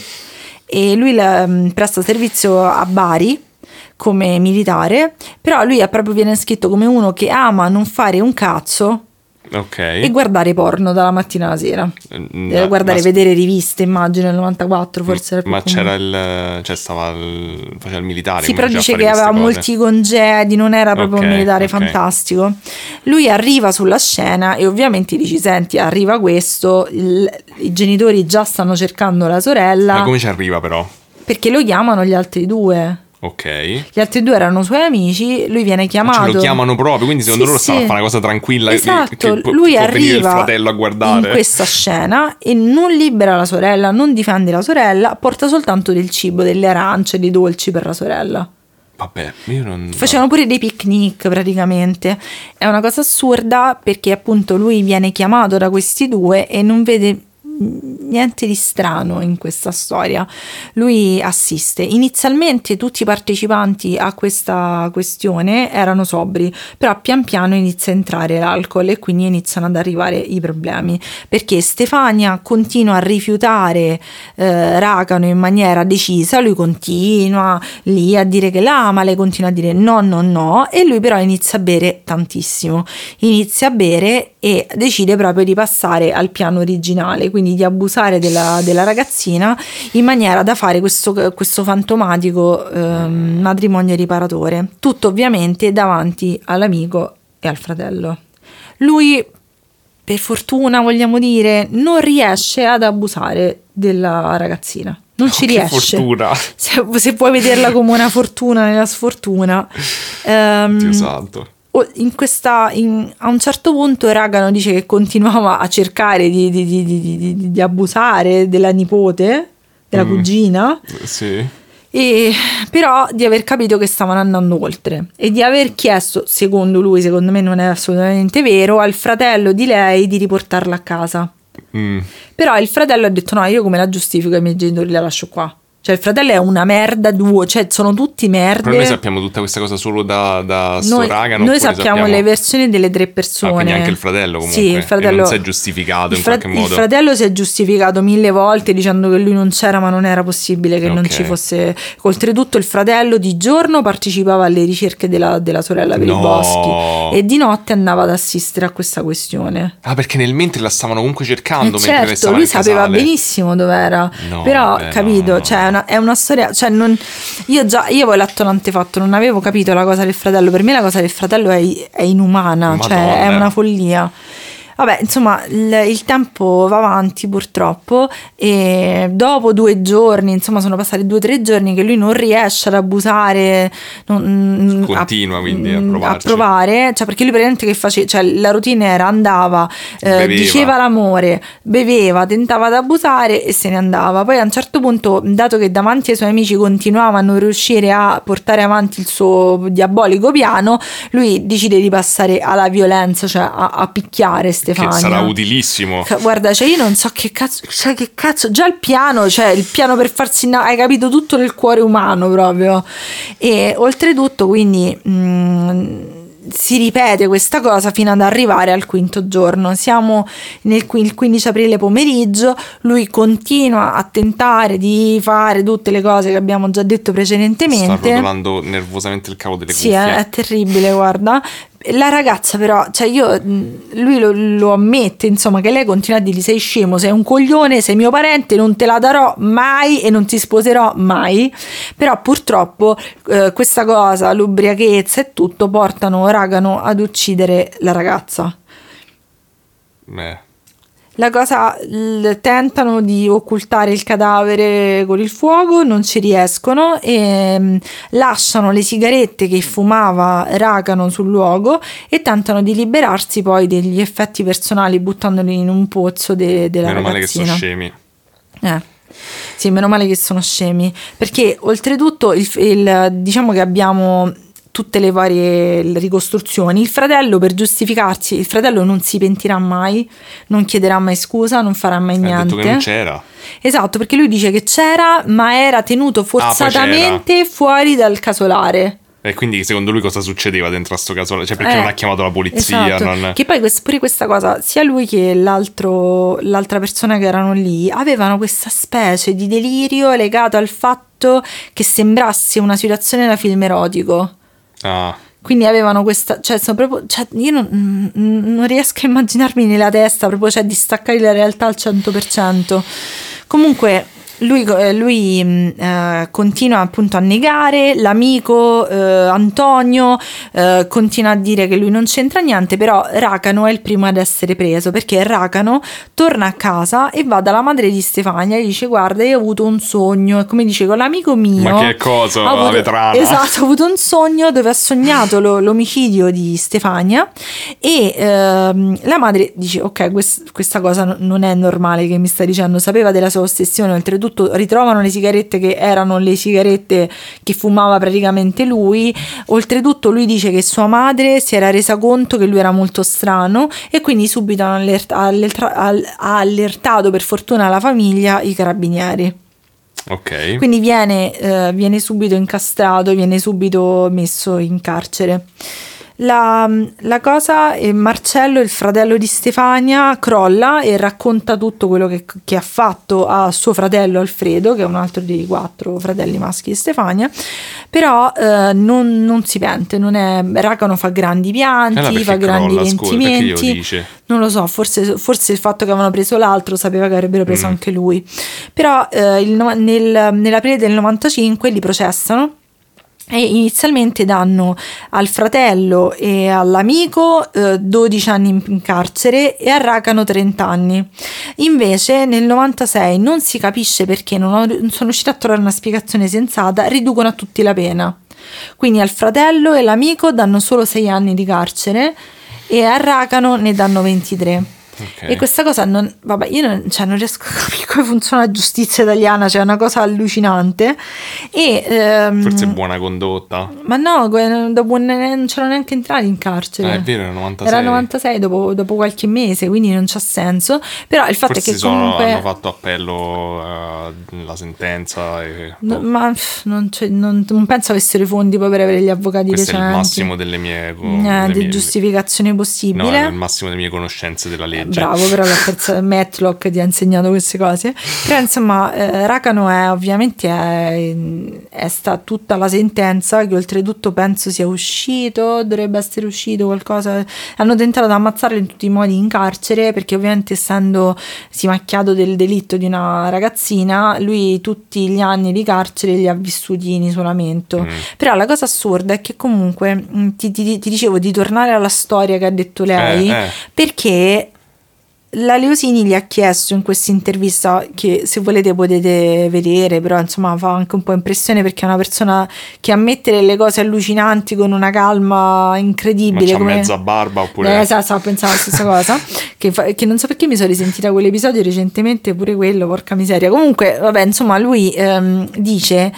e lui la- mh, presta servizio a Bari come militare, però lui proprio viene scritto come uno che ama non fare un cazzo ok. e guardare porno dalla mattina alla sera. Mm, Eh, guardare, ma- vedere riviste, immagino, nel 94 forse era più Ma c'era il. cioè stava. Il, faceva il militare. Sì, però dice che aveva cose. molti congedi, non era proprio Ok, un militare ok. fantastico. Lui arriva sulla scena e ovviamente dici, senti, arriva questo, il- i genitori già stanno cercando la sorella Ma come ci arriva però? perché lo chiamano gli altri due. Ok. Gli altri due erano suoi amici, lui viene Ma chiamato. ce lo chiamano proprio, quindi secondo Sì, loro sì. a fare una cosa tranquilla. Esatto, può- lui può arriva il fratello a guardare. in questa scena e non libera la sorella, non difende la sorella, porta soltanto del cibo, delle arance, dei dolci per la sorella. Vabbè, io non. Facevano pure dei picnic praticamente. È una cosa assurda perché appunto lui viene chiamato da questi due e non vede niente di strano in questa storia. Lui assiste. Inizialmente tutti i partecipanti a questa questione erano sobri, però pian piano inizia a entrare l'alcol e quindi iniziano ad arrivare i problemi. Perché Stefania continua a rifiutare eh, Ragano in maniera decisa, lui continua lì a dire che l'ama, lei continua a dire no, no, no, e lui però inizia a bere tantissimo. Inizia a bere e decide proprio di passare al piano originale, quindi di abusare della, della ragazzina in maniera da fare questo, questo fantomatico ehm, matrimonio riparatore. Tutto ovviamente davanti all'amico e al fratello. Lui, per fortuna vogliamo dire, non riesce ad abusare della ragazzina. Non ci Che riesce. fortuna. Se, se puoi vederla come una fortuna nella sfortuna. Ehm, Dio santo. In questa, in- a un certo punto Ragano dice che continuava a cercare di, di- di- di- di- di- di abusare della nipote, della Mm. cugina, Sì. e, però di aver capito che stavano andando oltre e di aver chiesto, secondo lui, secondo me non è assolutamente vero, al fratello di lei di riportarla a casa. Mm. Però il fratello ha detto: No, io come la giustifico ai miei genitori la lascio qua. Cioè, il fratello è una merda, duo, cioè sono tutti merde. Però noi sappiamo tutta questa cosa solo da, da Noi, Ragano, noi oppure sappiamo, le versioni delle tre persone. Ah, quindi anche il fratello comunque. Sì, il fratello. E non si è giustificato in fra- qualche modo. Il fratello si è giustificato mille volte dicendo che lui non c'era, ma non era possibile che non Ok. ci fosse. Oltretutto, il fratello di giorno partecipava alle ricerche della, della sorella per No. i boschi e di notte andava ad assistere a questa questione. Ah, perché nel mentre la stavano comunque cercando Eh certo, lui sapeva benissimo dove era, No, però beh, capito, no, cioè. Una, è una storia, cioè non, io già, io avevo letto l'antefatto, non avevo capito la cosa del fratello, per me la cosa del fratello è, è inumana, cioè Madonna. è una follia. Vabbè, insomma, il, il tempo va avanti purtroppo e dopo due giorni, insomma, sono passati due o tre giorni che lui non riesce ad abusare, non- mm, Continua, quindi, a mm, provarci. provare, cioè perché lui praticamente che faceva, cioè la routine era andava, eh, diceva l'amore, beveva, tentava ad abusare e se ne andava. Poi a un certo punto, dato che davanti ai suoi amici continuava a non riuscire a portare avanti il suo diabolico piano, lui decide di passare alla violenza, cioè a, a picchiare Che Stefania. sarà utilissimo. Guarda, cioè io non so che cazzo, cioè che cazzo, già il piano, cioè il piano per farsi, inna- hai capito tutto nel cuore umano proprio. E oltretutto, quindi mh, si ripete questa cosa fino ad arrivare al quinto giorno. Siamo nel qui- il 15 aprile pomeriggio, lui continua a tentare di fare tutte le cose che abbiamo già detto Sta precedentemente. rotolando nervosamente il cavo delle Sì, cuffie. è, è terribile, guarda. La ragazza però, cioè io, lui lo, lo ammette, insomma, che lei continua a dirgli sei scemo, sei un coglione, sei mio parente, non te la darò mai e non ti sposerò mai. Però purtroppo eh, questa cosa, l'ubriachezza e tutto portano Ragano ad uccidere la ragazza. Eh, La cosa l- tentano di occultare il cadavere con il fuoco, non ci riescono e mm, lasciano le sigarette che fumava Ragano sul luogo e tentano di liberarsi poi degli effetti personali buttandoli in un pozzo de- della meno male che sono ragazzina. scemi. Eh. Sì, meno male che sono scemi, perché oltretutto il, il- diciamo che abbiamo tutte le varie ricostruzioni. Il fratello per giustificarsi, il fratello non si pentirà mai, non chiederà mai scusa, non farà mai Ha detto che non niente. c'era. Esatto, perché lui dice che c'era, ma era tenuto Ah, forzatamente fuori dal casolare. E quindi secondo lui cosa succedeva dentro a sto caso? Cioè perché Eh, non ha chiamato la polizia? esatto. non- Che poi quest- pure questa cosa, sia lui che l'altro, l'altra persona che erano lì avevano questa specie di delirio legato al fatto che sembrasse una situazione da film erotico. Ah, Quindi avevano questa, cioè, sono proprio, cioè, io non, non riesco a immaginarmi nella testa proprio, cioè, di staccare la realtà al 100%. Comunque, lui, eh, lui, mm, eh, continua appunto a negare, l'amico eh, Antonio eh, continua a dire che lui non c'entra niente, però Racano è il primo ad essere preso perché Racano torna a casa e va dalla madre di Stefania e dice guarda io ho avuto un sogno e come dice con l'amico mio Ma che cosa, ho la avuto- vetrana? esatto ho avuto un sogno dove ha sognato lo- l'omicidio di Stefania e ehm, la madre dice ok quest- questa cosa no- non è normale che mi sta dicendo sapeva della sua ossessione oltretutto ritrovano le sigarette che erano le sigarette che fumava praticamente lui oltretutto lui dice che sua madre si era resa conto che lui era molto strano e quindi subito ha allertato per fortuna la famiglia i carabinieri ok. quindi viene, eh, viene subito incastrato, viene subito messo in carcere. La, la cosa è Marcello, il fratello di Stefania, crolla e racconta tutto quello che, che ha fatto a suo fratello Alfredo, che è un altro dei quattro fratelli maschi di Stefania, però eh, non, non si pente, non è, Racano fa grandi pianti, Allora perché fa grandi crolla, pentimenti. Non lo so, forse, forse il fatto che avevano preso l'altro sapeva che avrebbero preso Mm. anche lui. Però eh, il nel- nell'aprile del 95 li processano e inizialmente danno al fratello e all'amico eh, 12 anni in- carcere e a Racano 30 anni. Invece nel 96 non si capisce perché, non, ho- non sono riuscita a trovare una spiegazione sensata, riducono a tutti la pena. Quindi al fratello e all'amico danno solo 6 anni di carcere e a Racano ne danno 23. Ok. E questa cosa non, vabbè, io non, cioè, non riesco a capire come funziona la giustizia italiana, cioè è una cosa allucinante. E, ehm, Forse buona condotta. ma no, dopo non c'erano neanche entrati in carcere. Ah, è vero, era 96. Era 96 dopo, dopo qualche mese, quindi non c'ha senso. Però il fatto Forse è che sono- comunque. hanno fatto appello alla sentenza. E, No, boh, ma non, c'è- non- non penso avessero i fondi poi per avere gli avvocati questo è il decenti. massimo delle mie, Eh, delle di mie- giustificazione No, possibile. è il massimo delle mie conoscenze della legge. Legge. Bravo, però la terza Matlock ti ha insegnato queste cose. Però insomma, eh, Rakano è ovviamente è, è sta tutta la sentenza che oltretutto penso sia uscito, dovrebbe essere uscito qualcosa. Hanno tentato di ammazzarlo in tutti i modi in carcere perché ovviamente essendo si macchiato del delitto di una ragazzina, lui tutti gli anni di carcere li ha vissuti in isolamento. Mm. Però la cosa assurda è che comunque mh, ti, ti- ti dicevo di tornare alla storia che ha detto lei, Eh, eh. perché la Leosini gli ha chiesto in questa intervista, che se volete potete vedere, però insomma fa anche un po' impressione perché è una persona che ammette delle cose allucinanti con una calma Ma incredibile. c'ha come- mezza barba oppure... eh, esatto, stavo pensando la stessa cosa. Che, fa- che non so perché mi sono risentita quell'episodio recentemente, pure quello, porca miseria. Comunque, vabbè, insomma, lui ehm, dice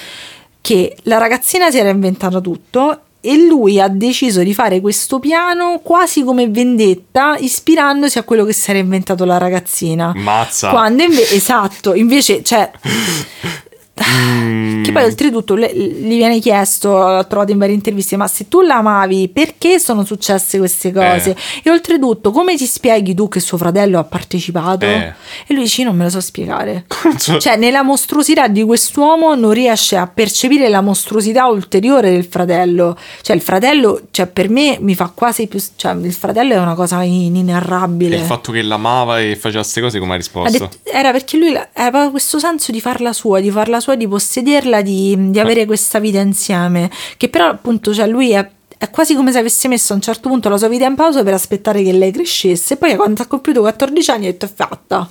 che la ragazzina si era inventata tutto. E lui ha deciso di fare questo piano quasi come vendetta, ispirandosi a quello che si era inventato la ragazzina. Mazza. Quando invece, esatto, invece, cioè, Mm. che poi oltretutto le- gli viene chiesto, l'ho trovato in varie interviste, ma se tu la amavi, perché sono successe queste cose? Eh. E oltretutto, come ti spieghi tu che suo fratello ha partecipato? Eh. E lui dice, "Io non me lo so spiegare. Cioè, nella mostruosità di quest'uomo non riesce a percepire la mostruosità ulteriore del fratello. Cioè, il fratello, cioè, per me mi fa quasi più... Cioè, il fratello è una cosa in- E il fatto che l'amava e faceva queste cose come ha Ha risposto? detto- era perché lui aveva questo senso di farla sua, di farla sua, di possederla, di, di avere questa vita insieme. Che però, appunto, cioè lui è, è quasi come se avesse messo a un certo punto la sua vita in pausa per aspettare che lei crescesse. E poi, quando ha compiuto 14 anni, ha detto: È fatta.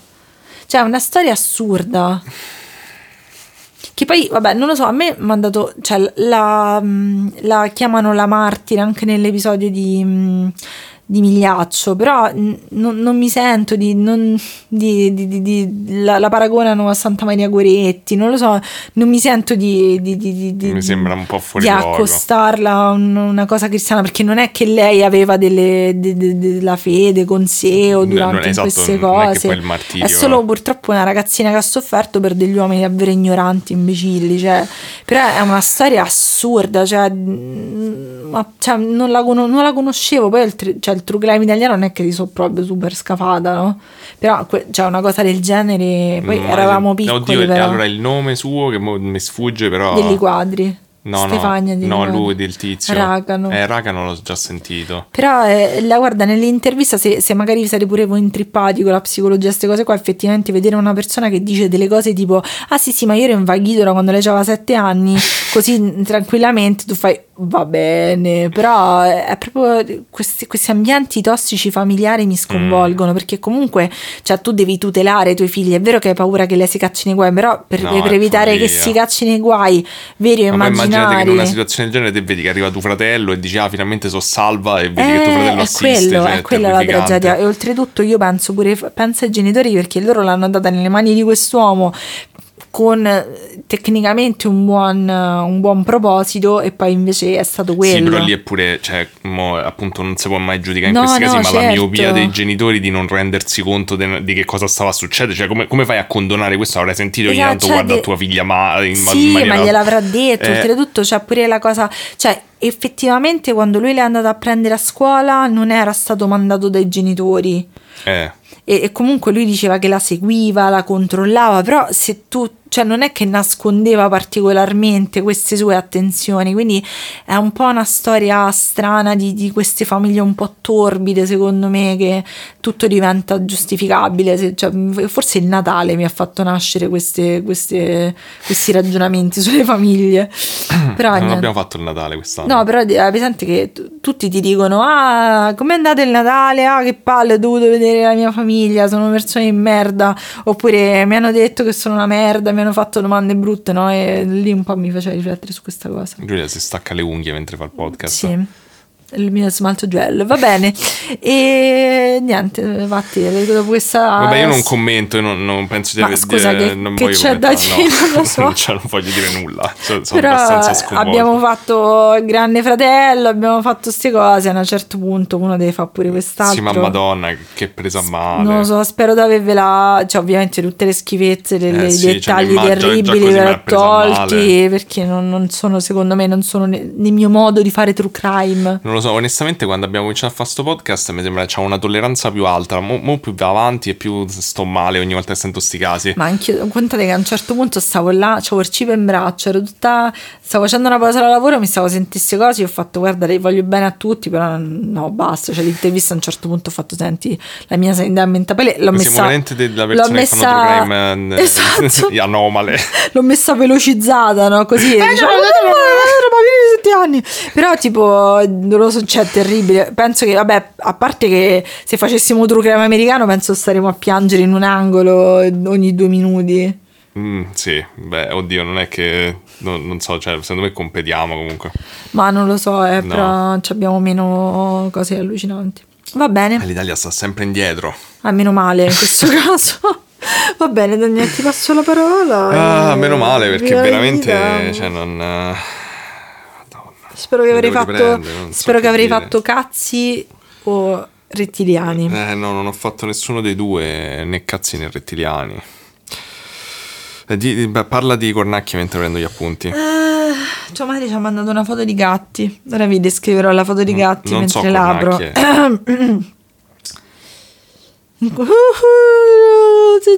Cioè, è una storia assurda. Che poi, vabbè, non lo so, a me mi ha dato, cioè, la, la chiamano la martire anche nell'episodio di, di Migliaccio, però mm, non, mi sento di, non, di, di- di- la, la paragonano a Santa Maria Goretti, non lo so, non mi sento di, di, di- di- di- Mi sembra un po' fuori di luogo. accostarla a un- una cosa cristiana, perché non è che lei aveva delle, de- de- della fede con sé o durante esatto, queste è cose. il martirio- È solo purtroppo una ragazzina che ha sofferto per degli uomini davvero ignoranti, imbecilli, cioè, però è una storia assurda, cioè, ma- cioè, non, la, non la conoscevo, poi il, tr- cioè, il true crime italiano non è che ti so proprio super scafata, no? Però que- cioè, una cosa del genere, poi Mm, eravamo no, piccoli Oddio, però, allora il nome suo che mi sfugge però... degli quadri. No, Stefania no, no, lui del tizio. Ragano. Eh, Ragano l'ho già sentito. Però eh, la guarda nell'intervista se, se magari vi siete pure voi intrippati con la psicologia queste cose qua effettivamente vedere una persona che dice delle cose tipo ah sì sì ma io ero invaghito da quando lei aveva sette anni così mm, tranquillamente tu fai va bene però è proprio questi, questi ambienti tossici familiari mi sconvolgono perché comunque cioè tu devi tutelare i tuoi figli è vero che hai paura che lei si cacci nei guai però per, No, per evitare che follia. si cacci nei guai veri o Ma poi immaginate che in una situazione del genere te vedi che arriva tuo fratello e dici ah finalmente so salva e vedi che tuo Eh, fratello è assiste. quello, cioè, è quella la tragedia. E oltretutto io penso pure, penso ai genitori perché loro l'hanno data nelle mani di quest'uomo con eh, tecnicamente un buon, eh, un buon proposito e poi invece è stato quello. Sì, però lì è pure, cioè, mo, appunto non si può mai giudicare in No, questi no, casi, ma la certo. miopia dei genitori di non rendersi conto de- di che cosa stava succedendo, cioè come, come fai a condonare questo? Avrai sentito ogni Esatto, tanto cioè, guarda de- tua figlia ma in, ma- in Sì, maniera... ma gliel'avrà detto. Eh, Oltretutto c'è pure la cosa, cioè effettivamente quando lui l'è andato a prendere a scuola non era stato mandato dai genitori. eh, E, e comunque lui diceva che la seguiva, la controllava, però se tu, cioè non è che nascondeva particolarmente queste sue attenzioni, quindi è un po' una storia strana di, di queste famiglie un po' torbide, secondo me, che tutto diventa giustificabile. Se- cioè, forse il Natale mi ha fatto nascere queste- queste- questi ragionamenti sulle famiglie. Però non niente. abbiamo fatto il Natale quest'anno. No, però è presente che t- tutti ti dicono: Ah, com'è andato il Natale? Ah, che palle, ho dovuto vedere la mia famiglia, sono persone in merda. Oppure mi hanno detto che sono una merda, mi hanno fatto domande brutte, no? E lì un po' mi faceva riflettere su questa cosa. Giulia si stacca le unghie mentre fa il podcast. Sì. Il mio smalto gel, va bene. E niente, vatti, dopo questa. Vabbè, io non commento, non, non penso di Ma aver scusa, dire- che- non che c'è da dire? no. Non lo so. non, c'è- non voglio dire nulla. Sono, sono Però abbastanza sconvolto. abbiamo fatto il grande fratello, abbiamo fatto queste cose. A un certo punto uno deve fare pure quest'altro. Sì, ma madonna, che presa male. Non lo so, spero di avervela. Cioè, ovviamente tutte le schifezze, le- Eh i sì, cioè, dettagli già terribili presa tolti. Perché non, non sono, secondo me, non sono ne- nel mio modo di fare true crime. Non lo so, onestamente quando abbiamo cominciato a fare sto podcast mi sembra che c'ho una tolleranza più alta, mo, mo più va avanti e più sto male ogni volta che sento sti casi. Ma anche contate che a un certo punto stavo là, c'avevo il cibo in braccio, ero tutta. Stavo facendo una pausa da lavoro, mi stavo sentendo queste cose. Ho fatto, guarda, voglio bene a tutti, però no, basta. Cioè, l'intervista a un certo punto ho fatto, senti, la mia sanità mentale. L'ho Siamo messa. veramente della l'ho persone messa- che fanno true crime eh, Esatto. anomale. L'ho messa velocizzata, no? Così. Eh, no, diciamo, no, no, "Eh, ma vieni di sette anni. Però, tipo, non lo so, cioè, terribile. Penso che, vabbè, a parte che se facessimo true crime americano, penso staremo a piangere in un angolo ogni due minuti. Mm, sì, beh, oddio, non è che... non, non so, cioè, secondo me competiamo comunque. Ma non lo so, eh, No. però ci abbiamo meno cose allucinanti. Va Eh, bene, L'Italia sta sempre indietro. ah, meno male in questo caso. Va bene, Daniele, ti passo la parola. Ah, e meno male perché veramente... Cioè, non... Spero che avrei fatto, riprendere, non so spero che avrei fatto cazzi o rettiliani. Eh no, non ho fatto nessuno dei due, né cazzi né rettiliani. Eh, di- beh, parla di cornacchie mentre prendo gli appunti. Eh, tua madre ci ha mandato una foto di gatti. Ora vi descriverò la foto di Non- gatti non so mentre labro. C'è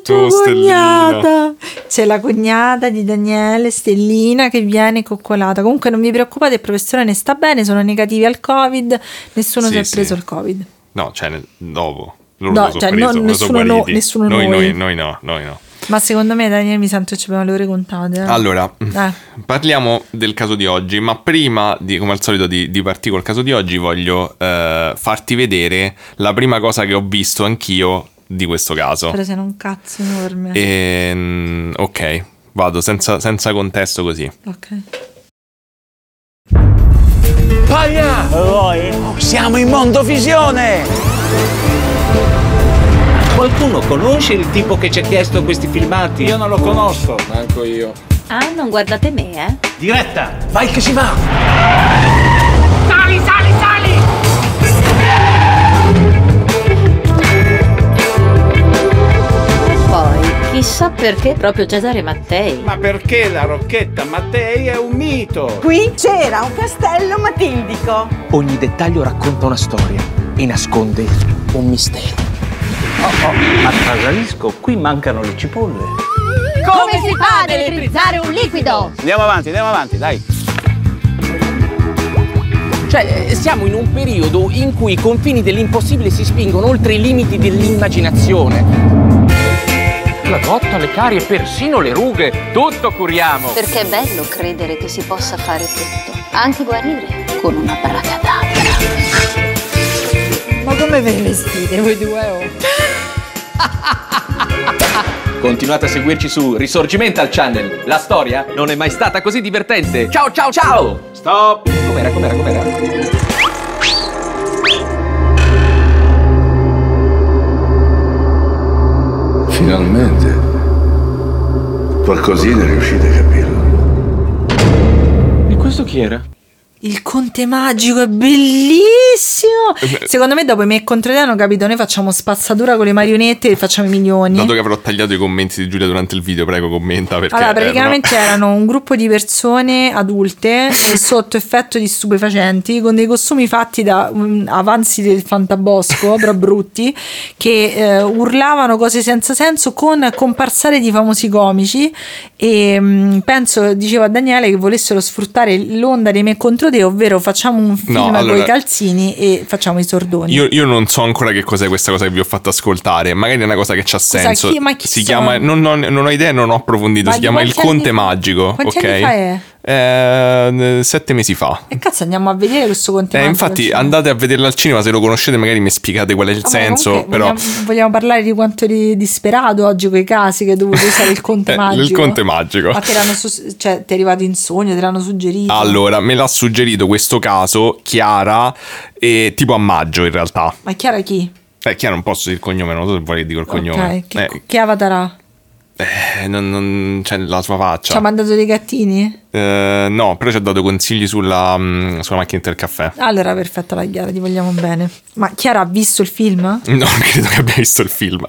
tua Oh, cognata. C'è la cognata di Daniele, Stellina, che viene coccolata. Comunque non vi preoccupate, il professore ne sta bene, sono negativi al Covid, nessuno Sì, si è sì. preso il Covid. No, cioè, dopo. Loro No, cioè, preso, so nessuno no- nessuno noi, noi. noi, noi no, noi no. Ma secondo me, Daniele, mi sento che ci abbiamo le ore contate. eh. Allora, Eh. parliamo del caso di oggi, ma prima, di, come al solito, di, di partire col caso di oggi, voglio eh, farti vedere la prima cosa che ho visto anch'io di questo caso. Però sei un cazzo enorme. Ehm, ok, vado senza, senza contesto così. Ok. Paglia! Siamo in Mondovisione! Qualcuno conosce il tipo che ci ha chiesto questi filmati? Io non lo conosco. Manco io. Ah, non guardate me, eh? Diretta, vai che si va! Sali, sali, sali! E poi, chissà perché proprio Cesare Mattei. Ma perché la Rocchetta Mattei è un mito? Qui c'era un castello matildico. Ogni dettaglio racconta una storia e nasconde un mistero. Oh, oh, a Trasalisco qui mancano le cipolle. Come si fa ad elettrizzare un liquido? Andiamo avanti, andiamo avanti, dai. Cioè, siamo in un periodo in cui i confini dell'impossibile si spingono oltre i limiti dell'immaginazione. La cotta, le carie, persino le rughe, tutto curiamo. Perché è bello credere che si possa fare tutto, anche guarire con una bracadabra. Ma come ve ne vestite voi due? Oh? Continuate a seguirci su Risorgimental Channel. La storia non è mai stata così divertente. Ciao, ciao, ciao! Stop! Com'era, com'era, com'era? Finalmente. Qualcosina riuscite a capirlo. E questo chi era? Il conte magico è bellissimo. Secondo me, dopo i me contro te hanno capito. Noi facciamo spazzatura con le marionette e facciamo i milioni. Dato che avrò tagliato i commenti di Giulia durante il video, prego commenta perché Allora, praticamente erano un gruppo di persone adulte eh, sotto effetto di stupefacenti con dei costumi fatti da um, avanzi del fantabosco, però brutti, che eh, urlavano cose senza senso con comparsare di famosi comici. E mm, penso, diceva Daniele, che volessero sfruttare l'onda dei me contro te, ovvero facciamo un film No, con allora- i calzini e facciamo i sordoni. Io, io non so ancora che cos'è questa cosa che vi ho fatto ascoltare. Magari è una cosa che c'ha senso. chi- ma chi si sono? chiama. Non, non- non ho idea, non ho approfondito. Ma si chiama Il Conte? Magico. Quanti ok. anni fa è? Eh, sette mesi fa. E cazzo, andiamo a vedere questo conte Eh, infatti, andate a vederlo al cinema. Se lo conoscete, magari mi spiegate qual è il Vabbè, senso. comunque Però. vogliamo, vogliamo parlare di quanto eri disperato oggi con i casi che hai dovuto usare il conte Eh, magico. il conte magico. Ma te l'hanno su- cioè, ti è arrivato in sogno, te l'hanno suggerito. Allora, me l'ha suggerito questo caso Chiara, e, tipo a maggio in realtà. Ma Chiara chi? Eh, Chiara non posso dire il cognome, non so se vuoi dire il cognome. Ok, che, Eh, che avatar ha? Eh, non, non c'è la sua faccia. Ci ha mandato dei gattini? Eh, no, però ci ha dato consigli sulla, mm, sulla macchinetta del caffè. Allora, perfetto, la Chiara, ti vogliamo bene. Ma Chiara ha visto il film? No, non credo che abbia visto il film.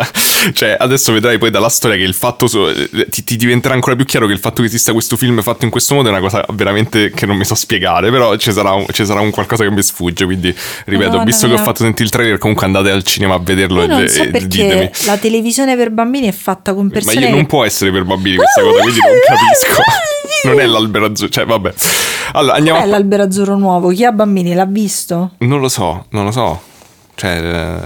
cioè, adesso vedrai poi dalla storia che il fatto. so- eh, ti, ti diventerà ancora più chiaro che il fatto che esista questo film fatto in questo modo è una cosa veramente che non mi so spiegare. Però ci sarà un, ci sarà un qualcosa che mi sfugge. Quindi, ripeto, Madonna visto che ho mia. fatto sentire il trailer, comunque andate al cinema a vederlo Io e, non so e perché ditemi. la televisione per bambini è fatta con Ma persone io non può essere per bambini questa cosa, quindi non capisco. Non è l'albero azzurro, cioè vabbè. Allora, andiamo Qual è l'albero azzurro nuovo? Chi ha bambini l'ha visto? Non lo so, non lo so. Cioè,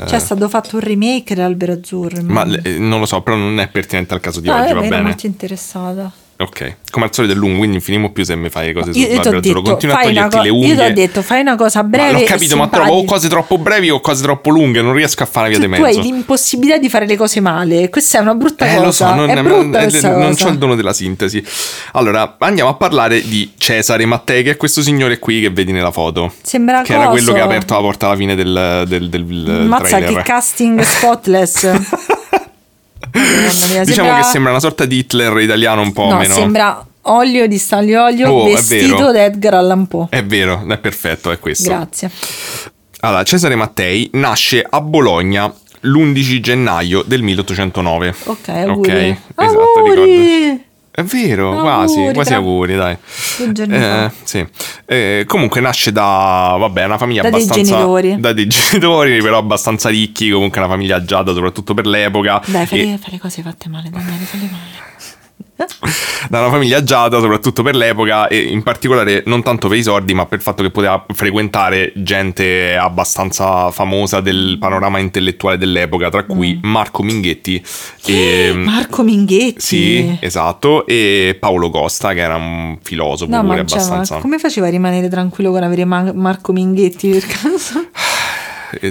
eh, Cioè è stato fatto un remake dell'albero azzurro. ma eh, non lo so, però non è pertinente al caso di Ah, oggi, va bene. molto interessata. Ok, come al solito è lungo, quindi finimo più se mi fai cose Io, io ho azzurro. Continua a toglierti co- le unghie. io ti ho detto, fai una cosa breve. Ma l'ho capito, ma trovo o cose troppo brevi o cose troppo lunghe, non riesco a fare via di Tu hai mezzo. l'impossibilità di fare le cose male. Questa è una brutta Eh, cosa. lo so, non, è brutta questa non cosa. ho il dono della sintesi. Allora, andiamo a parlare di Cesare Mattei, che è questo signore qui che vedi nella foto. Sembra Che era coso. quello che ha aperto la porta alla fine del, del, del Mazza trailer. che casting spotless. Mia, Diciamo che sembra una sorta di Hitler italiano un po' No, meno. sembra olio di Stanlio Olio Oh, vestito da Edgar Allan Poe. È vero, è perfetto, è questo. Grazie. Allora, Cesare Mattei nasce a Bologna l'11 gennaio del 1809. Ok, auguri. Ok, esatto, auguri. ricordo. È vero, quasi, Auguri, quasi tra- auguri, dai. Eh, sì. Eh, comunque nasce da, vabbè, una famiglia Da dei abbastanza... genitori. Da dei genitori, però abbastanza ricchi, comunque una famiglia agiata, soprattutto per l'epoca. Dai, fai, E- fai le cose fatte male, Daniele, fai male. Da una famiglia agiata, soprattutto per l'epoca, e in particolare non tanto per i soldi, ma per il fatto che poteva frequentare gente abbastanza famosa del panorama intellettuale dell'epoca, tra cui Marco Minghetti e... Marco Minghetti. Sì, esatto, e Paolo Costa, che era un filosofo No, pure ma abbastanza. come faceva a rimanere tranquillo con avere Ma- Marco Minghetti per caso?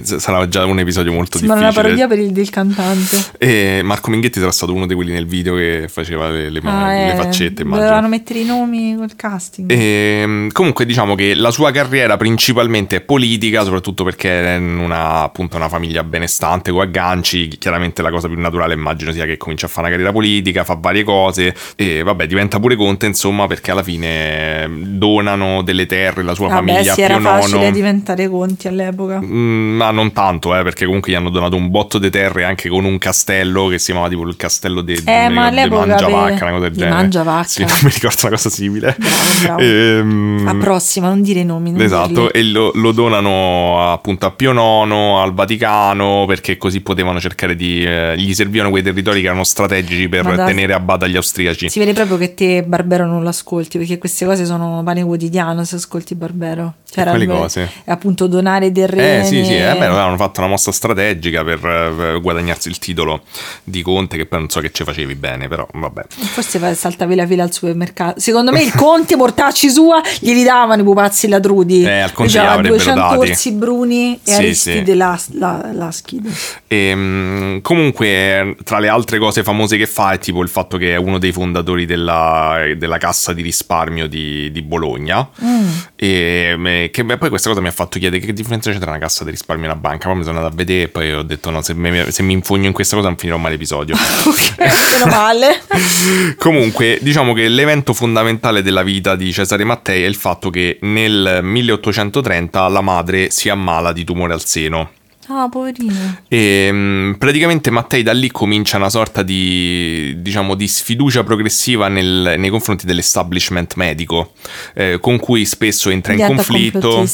Sarà già un episodio molto una difficile. parodia per il del cantante. E Marco Minghetti era stato uno di quelli nel video che faceva le, le- Ah, le eh, faccette, immagino. Dovevano mettere i nomi col casting. Ehm, comunque diciamo che la sua carriera principalmente è politica, soprattutto perché è in una, appunto, una famiglia benestante con agganci. Chiaramente la cosa più naturale immagino sia che comincia a fare una carriera politica, fa varie cose e vabbè diventa pure conte insomma perché alla fine donano delle terre alla sua Vabbè, famiglia sì, a era facile IX. diventare conti all'epoca. Mm, Ma non tanto, eh, perché comunque gli hanno donato un botto di terre anche con un castello che si chiamava tipo il castello di Eh, ma all'epoca Mangiavacca, per- una cosa del di genere. Mangiavacca. Sì, non mi ricordo una cosa simile. Bravo, bravo. Ehm, A prossima, non dire i nomi. non Esatto, dirli. e lo, lo donano appunto a Pio IX, al Vaticano, perché così potevano cercare di... eh, gli servivano quei territori che erano strategici per da- tenere a bada gli austriaci. Si vede proprio che te Barbero non lo ascolti perché queste cose sono pane quotidiano se ascolti Barbero. Cioè, Quali era- cose? appunto donare terreni. Eh sì sì, eh, beh, avevano fatto una mossa strategica per eh, guadagnarsi il titolo di conte che poi non so che ci facevi bene, però vabbè. Forse saltavi la fila al supermercato. Secondo me il conte mortacci sua glieli davano i pupazzi ladrudi. Eh, al conte gliel'avrebbero 200 dati. orsi bruni e Sì, Aristide sì. la, la, Laschide. E, mm, comunque, tra le altre cose famose che fa è tipo il fatto che è uno dei fondatori della, della cassa di risparmio di, di Bologna. Mm. E mm, che beh, poi questa cosa mi ha fatto chiedere che differenza c'è tra una cassa di risparmio e una banca. Poi mi sono andato a vedere e poi ho detto: no, se, me- se mi infogno in questa cosa non finirò mai l'episodio. Ok, meno male. Comunque, diciamo che l'evento fondamentale della vita di Cesare Mattei è il fatto che nel 1830 la madre si ammala di tumore al seno. Ah, poverino. E mm, praticamente Mattei da lì comincia una sorta di, diciamo, di sfiducia progressiva nel- nei confronti dell'establishment medico, eh, con cui spesso entra in Diventa conflitto.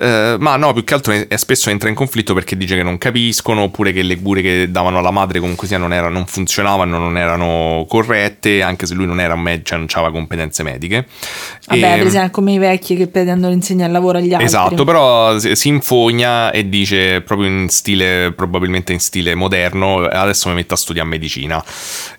Eh, ma no, più che altro è, spesso entra in conflitto perché dice che non capiscono, oppure che le cure che davano alla madre comunque sia non, era- non funzionavano, non erano corrette, anche se lui non era un medico, cioè non aveva competenze mediche. Vabbè, E- per esempio, come i vecchi che pretendono insegnare il lavoro agli altri. Esatto, però si si infogna e dice proprio in stile, probabilmente in stile moderno, adesso mi metto a studiare medicina.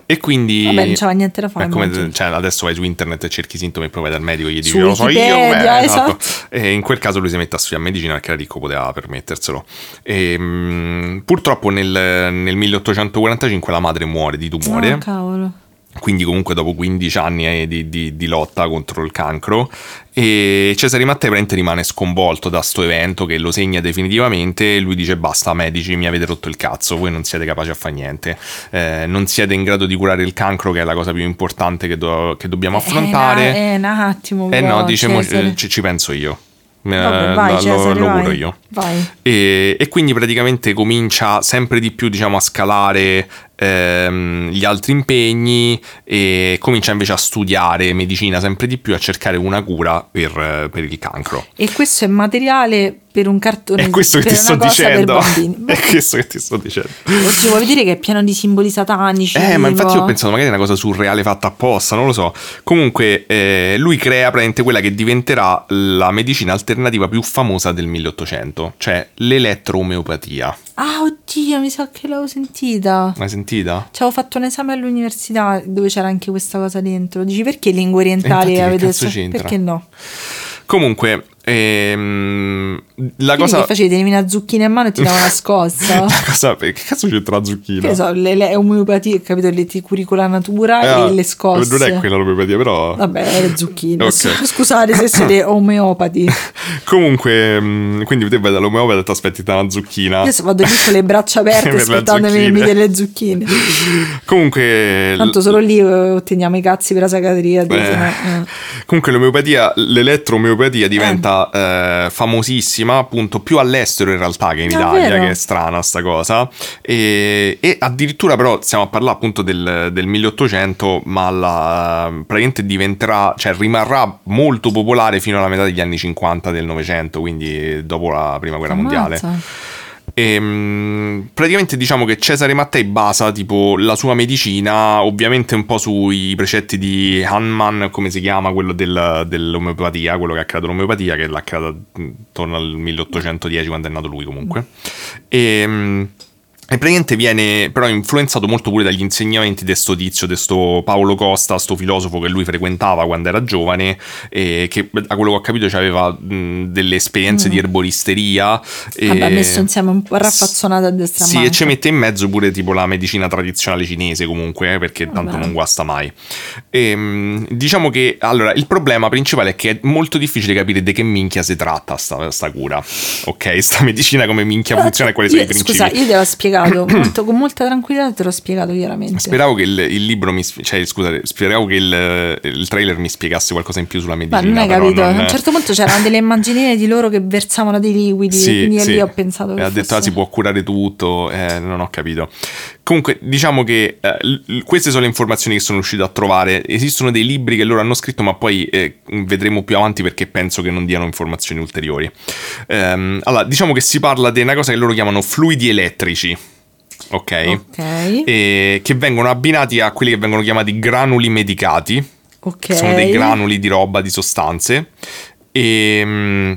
E quindi... Vabbè, non c'aveva niente da fare, come, cioè, adesso vai su internet e cerchi i sintomi e poi vai dal medico e gli dici lo so io. Beh, esatto. E in quel caso lui si mette a studiare medicina perché era ricco, poteva permetterselo. E, mm, purtroppo nel, nel 1845 la madre muore di tumore. Ah, cavolo. Quindi comunque dopo 15 anni eh, di, di- di lotta contro il cancro e Cesare Mattei praticamente rimane sconvolto da sto evento che lo segna definitivamente e lui dice basta medici mi avete rotto il cazzo voi non siete capaci a fare niente Eh, non siete in grado di curare il cancro che è la cosa più importante che, do- che dobbiamo affrontare Eh, un attimo. eh no dice mo- eh, ci, ci penso io Eh, Vabbè, vai, lo- Cesare, lo vai. curo io Vai. e, e quindi praticamente comincia sempre di più diciamo, a scalare ehm, gli altri impegni e comincia invece a studiare medicina sempre di più, a cercare una cura per, per il cancro. E questo è materiale per un cartone È questo che per ti sto dicendo. È questo che ti sto dicendo. Oddio, vuoi vedere che è pieno di simboli satanici? Eh, ma infatti tipo- ho pensato magari è una cosa surreale fatta apposta, non lo so. Comunque, eh, lui crea praticamente quella che diventerà la medicina alternativa più famosa del 1800, cioè l'elettroomeopatia. Ah, oddio, mi sa che l'avevo sentita. L'hai sentita? Ci avevo fatto un esame all'università dove c'era anche questa cosa dentro. Dici perché lingue orientali che avete? Perché no? Comunque, ehm, la Quindi cosa... che facevi? Tenevi una zucchina in mano e ti dava una scossa? la cosa... Che cazzo c'entra la zucchina? che so, le, le omeopatie, capito? Le ti curi con la natura Ah, e le scosse. Non è quella l'omeopatia, però... Vabbè, le zucchine. Ok. Scusate se siete omeopati. Comunque, mm, quindi te vai dall'omeopata e ti aspetti una zucchina. Se vado lì con le braccia aperte aspettandomi delle zucchine. Comunque... Tanto solo lì eh, otteniamo i cazzi per la sagataria. Eh, eh. Comunque l'omeopatia, l'elettroomeopatia diventa eh, famosissima appunto più all'estero in realtà che in Italia, che è strana sta cosa. E, e addirittura però stiamo a parlare appunto del, del 1800, ma la, praticamente diventerà, cioè rimarrà molto popolare fino alla metà degli anni 50 del Novecento, quindi dopo la prima guerra mondiale. E, mh, praticamente diciamo che Cesare Mattei basa tipo la sua medicina ovviamente un po' sui precetti di Hahnemann, come si chiama, quello del- dell'omeopatia, quello che ha creato l'omeopatia, che l'ha creata intorno al 1810 quando è nato lui comunque. E, mh, e praticamente viene però influenzato molto pure dagli insegnamenti di sto tizio, di sto Paolo Costa, sto filosofo che lui frequentava quando era giovane e che da quello che ho capito aveva delle esperienze di erboristeria. e- Vabbè, messo insieme un po' raffazzonata a destra e a sì, e manca. ci mette in mezzo pure tipo la medicina tradizionale cinese comunque, eh, perché tanto Vabbè. non guasta mai. Ehm, diciamo che, allora, il problema principale è che è molto difficile capire di che minchia si tratta sta, sta cura. Ok, sta medicina come minchia funziona e quali sono i principi. Scusa, io te l'ho spiegato molto- con molta tranquillità, te l'ho spiegato chiaramente. Speravo che il, il libro mi cioè scusate, speravo che il, il trailer mi spiegasse qualcosa in più sulla Ma medicina. non hai capito? non- A un certo punto c'erano delle immaginine di loro che versavano dei liquidi. Sì, quindi sì. lì ho pensato che ha detto fosse- ah, si può curare tutto, eh, non ho capito. Comunque, diciamo che eh, queste sono le informazioni che sono riuscito a trovare. Esistono dei libri che loro hanno scritto, ma poi eh, vedremo più avanti perché penso che non diano informazioni ulteriori. Ehm, allora, diciamo che si parla di una cosa che loro chiamano fluidi elettrici. Ok? Ok. E che vengono abbinati a quelli che vengono chiamati granuli medicati ok. sono dei granuli di roba, di sostanze. E, mm,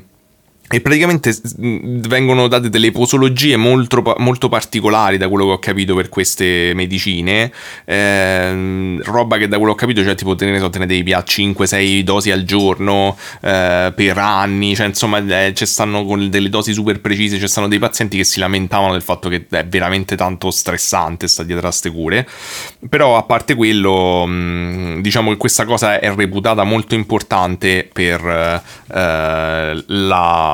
e praticamente vengono date delle posologie molto, molto particolari da quello che ho capito per queste medicine. Ehm, roba che da quello che ho capito, cioè tipo te ne so, te ne devi pià 5-6 dosi al giorno eh, per anni. Cioè, insomma, eh, ci stanno con delle dosi super precise. Ci stanno dei pazienti che si lamentavano del fatto che è veramente tanto stressante sta dietro a ste cure. Però a parte quello, mh, diciamo che questa cosa è reputata molto importante per eh,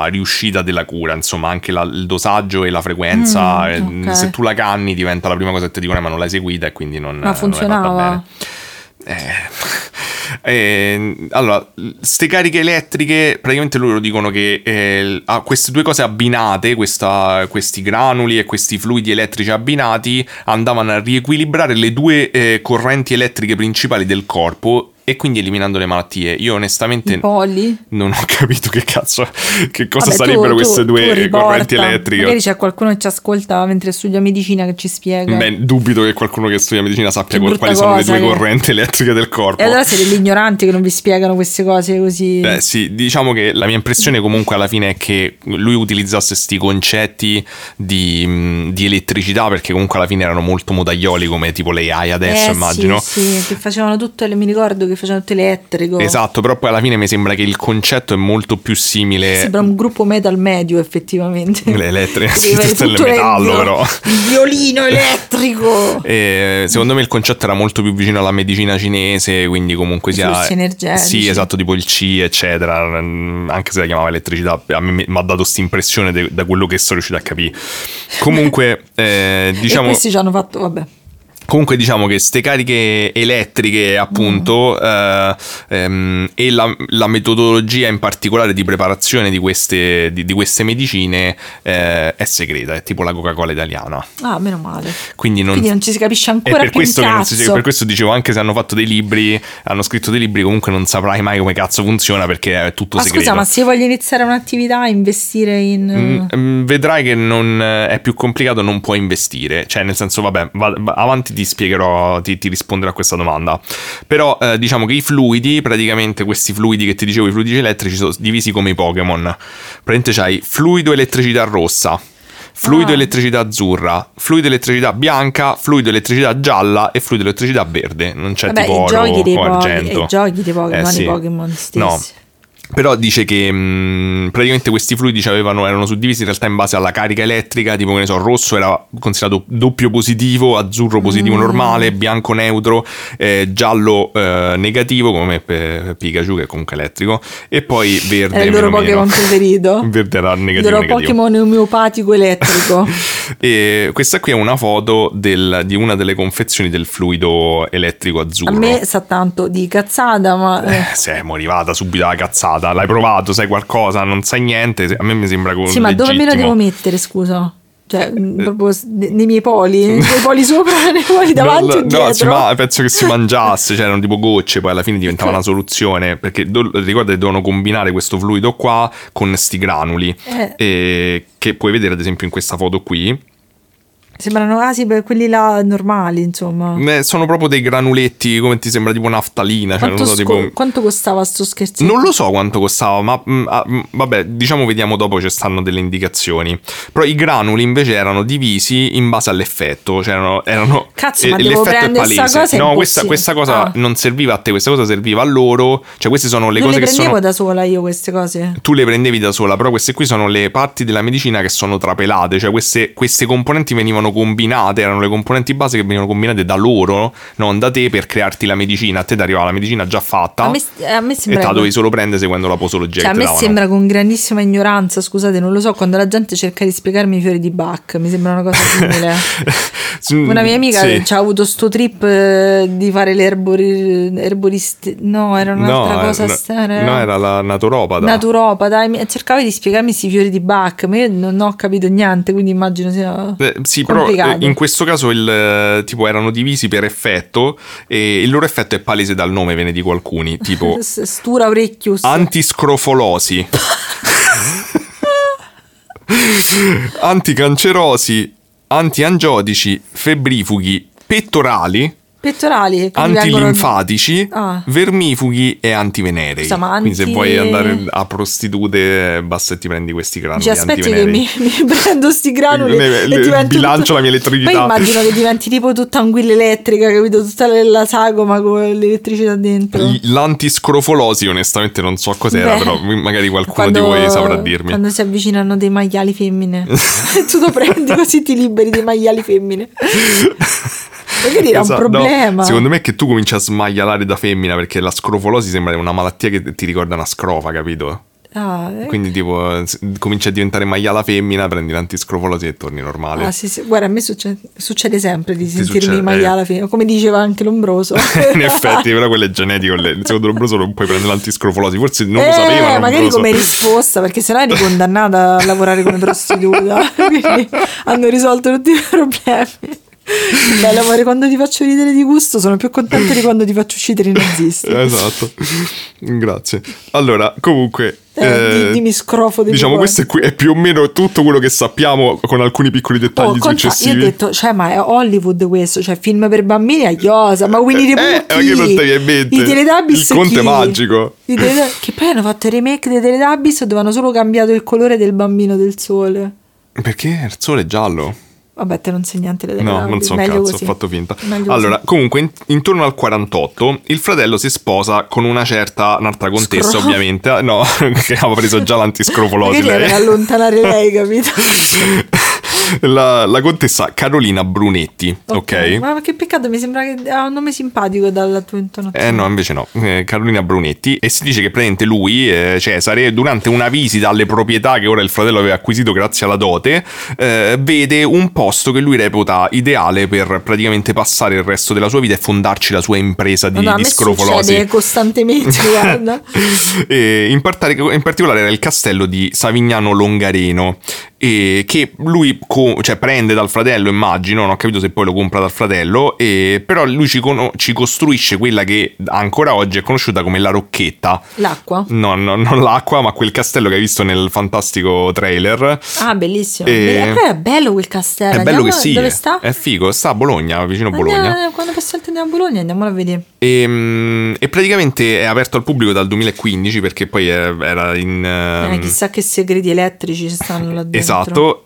la riuscita della cura, insomma anche la- il dosaggio e la frequenza. Mm, eh, ok. Se tu la canni diventa la prima cosa che ti dicono "Eh, ma non l'hai seguita e quindi non, Ma non funzionava? bene. Eh, eh, allora, ste cariche elettriche, praticamente loro dicono che eh, a queste due cose abbinate, questa- questi granuli e questi fluidi elettrici abbinati, andavano a riequilibrare le due eh, correnti elettriche principali del corpo e quindi eliminando le malattie. Io onestamente non ho capito che cazzo, che cosa Vabbè, tu- sarebbero tu- queste tu due riporta. correnti elettriche. Magari c'è qualcuno che ci ascolta mentre studia medicina che ci spiega. Beh, dubito che qualcuno che studia medicina sappia quali sono le due che- correnti elettriche del corpo. e allora siete gli ignoranti che non vi spiegano queste cose così. Beh, sì, diciamo che la mia impressione comunque alla fine è che lui utilizzasse questi concetti di, mh, di elettricità perché comunque alla fine erano molto modaglioli come tipo le AI adesso, Eh, immagino. Sì, sì, che facevano tutto. e Mi ricordo che che facevano tutto elettrico. Esatto, però poi alla fine mi sembra che il concetto è molto più simile. Sembra un gruppo metal medio, effettivamente. Le elettriche, sì, tutto il metallo, il- però. Il violino elettrico. E secondo me il concetto era molto più vicino alla medicina cinese, quindi comunque I sia. energetici. Sì, esatto, tipo il C, eccetera. Anche se la chiamava elettricità, a me mi ha dato questa impressione da quello che sono riuscito a capire. Comunque, eh, E diciamo. questi ci hanno fatto, vabbè. Comunque diciamo che ste cariche elettriche appunto eh, ehm, e la, la metodologia in particolare di preparazione di queste, di, di queste medicine eh, è segreta, è tipo la Coca-Cola italiana. Ah, meno male. Quindi non, Quindi non ci si capisce ancora per più questo, si- per questo dicevo anche se hanno fatto dei libri, hanno scritto dei libri, comunque non saprai mai come cazzo funziona perché è tutto Ma segreto. scusa, ma se io voglio iniziare un'attività, investire in... Mm, mm, vedrai che non eh, è più complicato, non puoi investire. Cioè, nel senso, vabbè, va- va- avanti ti spiegherò, ti, ti risponderò a questa domanda. Però, eh, diciamo che i fluidi, praticamente questi fluidi che ti dicevo, i fluidi elettrici, sono divisi come i Pokémon. Praticamente c'hai fluido elettricità rossa. Fluido Ah. elettricità azzurra, fluido elettricità bianca, fluido elettricità gialla e fluido elettricità verde. Non c'è Vabbè, tipo oro o Pokémon, argento. i giochi dei Pokémon, Eh, sì. i Pokémon stessi. No, però dice che mh, praticamente questi fluidi avevano, erano suddivisi in realtà in base alla carica elettrica, tipo che ne so, rosso era considerato doppio positivo, azzurro Mm. positivo normale, bianco neutro, eh, giallo eh, negativo come per Pikachu che è comunque elettrico e poi verde Era il loro. Pokémon preferito. Verde era Il negativo loro negativo. Pokémon omeopatico elettrico. E questa qui è una foto del- di una delle confezioni del fluido elettrico A azzurro. me sa tanto di cazzata, ma... eh, Eh, siamo arrivata subito alla cazzata. L'hai provato, sai qualcosa, non sai niente. A me mi sembra come Sì, ma dove me lo devo mettere, scusa? Cioè, mh, proprio s- nei miei poli, nei miei poli sopra, nei poli davanti No, no, si ma- penso che si mangiasse, cioè erano tipo gocce, poi alla fine diventava una soluzione. Perché do- ricorda che devono combinare questo fluido qua con sti granuli. Eh. e- che puoi vedere ad esempio in questa foto qui. Sembrano casi per quelli là normali, insomma. Eh, sono proprio dei granuletti, come ti sembra tipo naftalina. Cioè, Quanto, non so, sco- tipo... quanto costava sto scherzetto? Non lo so quanto costava, ma mm, ah, mm, vabbè, diciamo vediamo dopo ci stanno delle indicazioni. Però i granuli invece erano divisi in base all'effetto, cioè erano, erano Cazzo, e- ma devo prendere sta palese. cosa, no, questa, questa cosa Ah. non serviva a te, questa cosa serviva a loro. Cioè, queste sono le non cose le che prendevo sono da sola io queste cose. tu le prendevi da sola, però queste qui sono le parti della medicina che sono trapelate, cioè queste, queste componenti venivano combinate, erano le componenti base che venivano combinate da loro, non da te per crearti la medicina, a te ti arrivava la medicina già fatta A me, a me e te sembra... la dovevi solo prendere seguendo la posologia Cioè, a me davano. sembra con grandissima ignoranza, scusate, non lo so, quando la gente cerca di spiegarmi i fiori di Bach, mi sembra una cosa simile. Una mia amica Sì. ci ha avuto sto trip eh, di fare l'erbori, erborist... No, era un'altra no, cosa eh, no, strana. no, era la naturopata. Naturopata, e cercava di spiegarmi questi fiori di Bach, ma io non ho capito niente, quindi immagino sia Eh, sì, però complicato. eh, in questo caso il, eh, tipo erano divisi per effetto e il loro effetto è palese dal nome, ve ne dico alcuni, tipo Stura orecchius. antiscrofolosi, anticancerosi, antiangiotici, febbrifughi, pettorali, pettorali. antilinfatici, Ah. vermifughi e antivenerei. Scusa, ma Quindi se anti- vuoi andare a prostitute, basta ti prendi questi granuli Dici, aspetti che mi, mi prendo sti granuli Le- e divento bilancio tutto- la mia elettricità. Poi immagino che diventi tipo tutta anguilla elettrica, capito? Tutta la, sagoma con l'elettricità dentro. L'antiscrofolosi, onestamente, non so cos'era, Beh, però magari qualcuno Quando- di voi saprà dirmi. Quando si avvicinano dei maiali femmine. tu lo prendi così ti liberi dei maiali femmine. Magari era Esatto, un problema. secondo me è che tu cominci a smaglialare da femmina perché la scrofolosi sembra una malattia che ti ricorda una scrofa, capito? Ah, eh. Quindi tipo cominci a diventare maiala femmina, prendi l'antiscrofolosi e torni normale. Ah, sì, sì. Guarda, a me succede, succede sempre di sentirmi succede, eh. maiala femmina, come diceva anche Lombroso. In effetti, però quello è genetico. Secondo Lombroso non puoi prendere l'antiscrofolosi. Forse non lo Eh, sapeva. magari Lombroso. come risposta, perché sennò eri condannata a lavorare come prostituta. Quindi hanno risolto tutti i problemi. Bello amore, quando ti faccio ridere di gusto sono più contenta di quando ti faccio uccidere i nazisti. Esatto. Grazie. Allora, comunque. Eh, eh, di- dimmi scrofo di Diciamo, questo è, qui- è più o meno tutto quello che sappiamo con alcuni piccoli dettagli Oh, conta- io ho successivi. detto, cioè, ma è Hollywood questo, cioè film per bambini a chiosa, ma Winnie the Pooh Eh, ma che non viene in mente? I Teletubbies Il Conte chi? Magico. Teleta- che poi hanno fatto il remake dei Teletubbies dove hanno solo cambiato il colore del bambino del sole. Perché il sole è giallo? Vabbè, te non sai niente le No, telecamere. non so un cazzo, così. ho fatto finta. Meglio Allora, così. comunque, in- intorno al 48, il fratello si sposa con una certa, un'altra contessa, Scro- ovviamente. No, che aveva preso già l'antiscrofolosi lei. per allontanare lei, capito? La, la contessa Carolina Brunetti, ok? Ma che peccato, mi sembra che ha un nome simpatico dalla tua intonazione. Eh no, invece no, Eh, Carolina Brunetti e si dice che praticamente lui, eh, Cesare, durante una visita alle proprietà che ora il fratello aveva acquisito grazie alla dote, eh, vede un posto che lui reputa ideale per praticamente passare il resto della sua vita e fondarci la sua impresa di, a di scrofolosi. costantemente, guarda. In, partar- in particolare era il castello di Savignano Longareno e che lui co- cioè, prende dal fratello immagino non ho capito se poi lo compra dal fratello e però lui ci, cono- ci costruisce quella che ancora oggi è conosciuta come la Rocchetta L'acqua? no, no, non l'acqua ma quel castello che hai visto nel fantastico trailer Ah, bellissimo. E- poi è bello quel castello. è bello Andiamo- che sì Dove è- sta? è figo sta a Bologna vicino a Bologna Andiamo- quando possiamo andiamo a Bologna andiamola a vedere. E, mm, e praticamente è aperto al pubblico dal 2015 perché poi era in... Eh, ehm, chissà che segreti elettrici ci stanno là dentro. Esatto,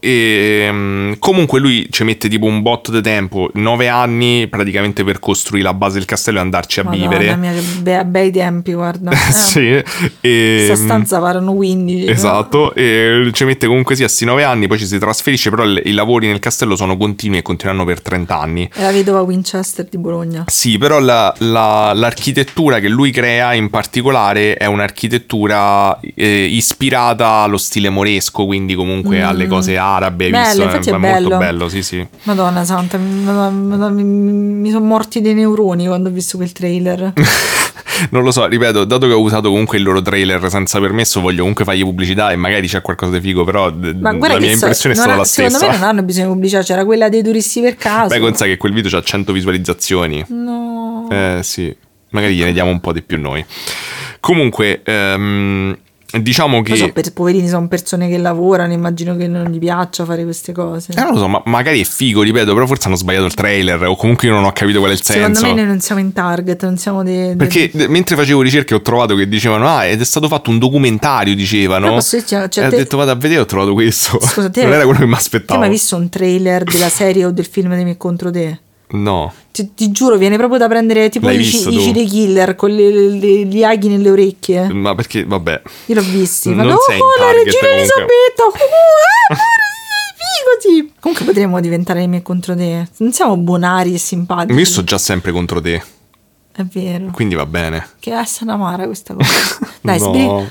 e mm, comunque lui ci mette tipo un botto di tempo, nove anni praticamente per costruire la base del castello e andarci a Madonna vivere. mia, che be- bei tempi, guarda. Eh, sì, e, Questa stanza parlano 15. no? Esatto, e ci mette comunque sì a sti nove anni, poi ci si trasferisce, però i lavori nel castello sono continui e continueranno per 30 anni. È la vedova Winchester di Bologna. Sì, però la- la- l'architettura che lui crea in particolare è un'architettura eh, ispirata allo stile moresco, quindi comunque alle cose arabe. Mm. Bello, visto? infatti è molto bello. bello, sì, sì. Madonna santa, madonna, mi, sono morti dei neuroni quando ho visto quel trailer. Non lo so, ripeto, dato che ho usato comunque il loro trailer senza permesso, voglio comunque fargli pubblicità e magari c'è qualcosa di figo, però d- Ma guarda la mia so- impressione è stata la secondo stessa. me non hanno bisogno di pubblicità, c'era quella dei turisti per caso. Beh, consa che quel video ha 100 visualizzazioni. No. Eh sì, magari gliene diamo un po' di più noi. Comunque, ehm, diciamo che... So, per, poverini sono persone che lavorano, immagino che non gli piaccia fare queste cose. Eh, non lo so, ma magari è figo, ripeto, però forse hanno sbagliato il trailer o comunque io non ho capito qual è il Secondo senso. me noi non siamo in target, non siamo dei... dei- Perché mentre facevo ricerche ho trovato che dicevano, ah, ed è stato fatto un documentario, dicevano. Posso dirti, cioè, e ho te- detto, vado a vedere, ho trovato questo. Scusa, te, non era quello che mi Ti hai aspettavo. mai visto un trailer della serie o del film di Me contro te? No. Ti, ti giuro, viene proprio da prendere tipo L'hai i, visto i? Cire Killer con le- le- gli aghi nelle orecchie. Ma perché, vabbè. Io l'ho visti. Non Ma no, sei in la regina. Elisabetta! Uh, ah, amore, figo, sì. Comunque potremmo diventare me contro te. Non siamo buonari e simpatici. Io sto già sempre contro te, È vero. quindi va bene. Che è amara questa cosa. Dai, No. sbri-.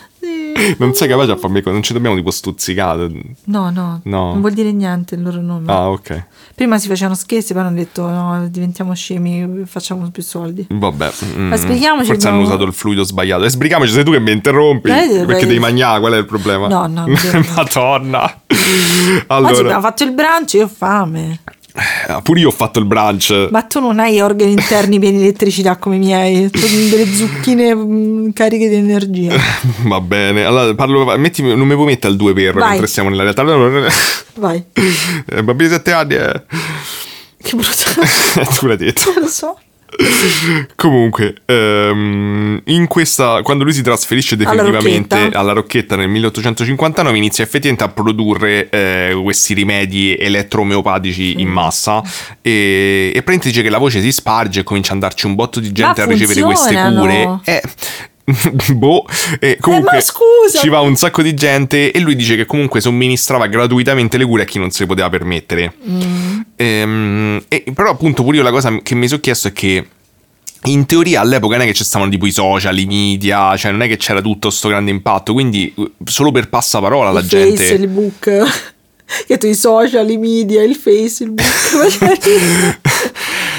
Non sei capace a farmi... Non ci dobbiamo tipo stuzzicare. No, no, No. Non vuol dire niente il loro nome. Ah, ok. Prima si facevano scherzi, poi hanno detto no, diventiamo scemi, facciamo più soldi. Vabbè. mm, Ma spieghiamoci, Forse hanno usato il fluido sbagliato. E sbrichiamoci, sei tu che mi interrompi. Dai, dai, perché dai. devi mangiare, qual è il problema? No, no. Madonna. Oggi Allora, abbiamo fatto il brunch, io ho fame. Eh, pure io ho fatto il brunch. Ma tu non hai organi interni pieni di elettricità come i miei, hai delle zucchine mm, cariche di energia. Va bene. Allora, parlo, mettimi, non mi puoi mettere al 2 per Vai. mentre siamo nella realtà. Vai. eh, bambini di 7 anni. Eh. Che brutto. tu l'hai detto. Non lo so. Comunque, ehm, in questa, quando lui si trasferisce definitivamente Rocchetta. alla Rocchetta nel 1859, inizia effettivamente a produrre eh, questi rimedi elettromeopatici Mm. in massa. E, e praticamente dice che la voce si sparge e comincia ad andarci un botto di gente Ma a ricevere queste cure. Eh, boh, e comunque Eh, ma scusa! ci va un sacco di gente e lui dice che comunque somministrava gratuitamente le cure a chi non se le poteva permettere. Mm. Ehm, e, però appunto pure io la cosa che mi sono chiesto è che in teoria all'epoca non è che ci stavano tipo i social, i media, cioè non è che c'era tutto sto grande impatto, quindi uh, solo per passaparola la il gente... Face, il book. Che tu i social, i media, il face, il book.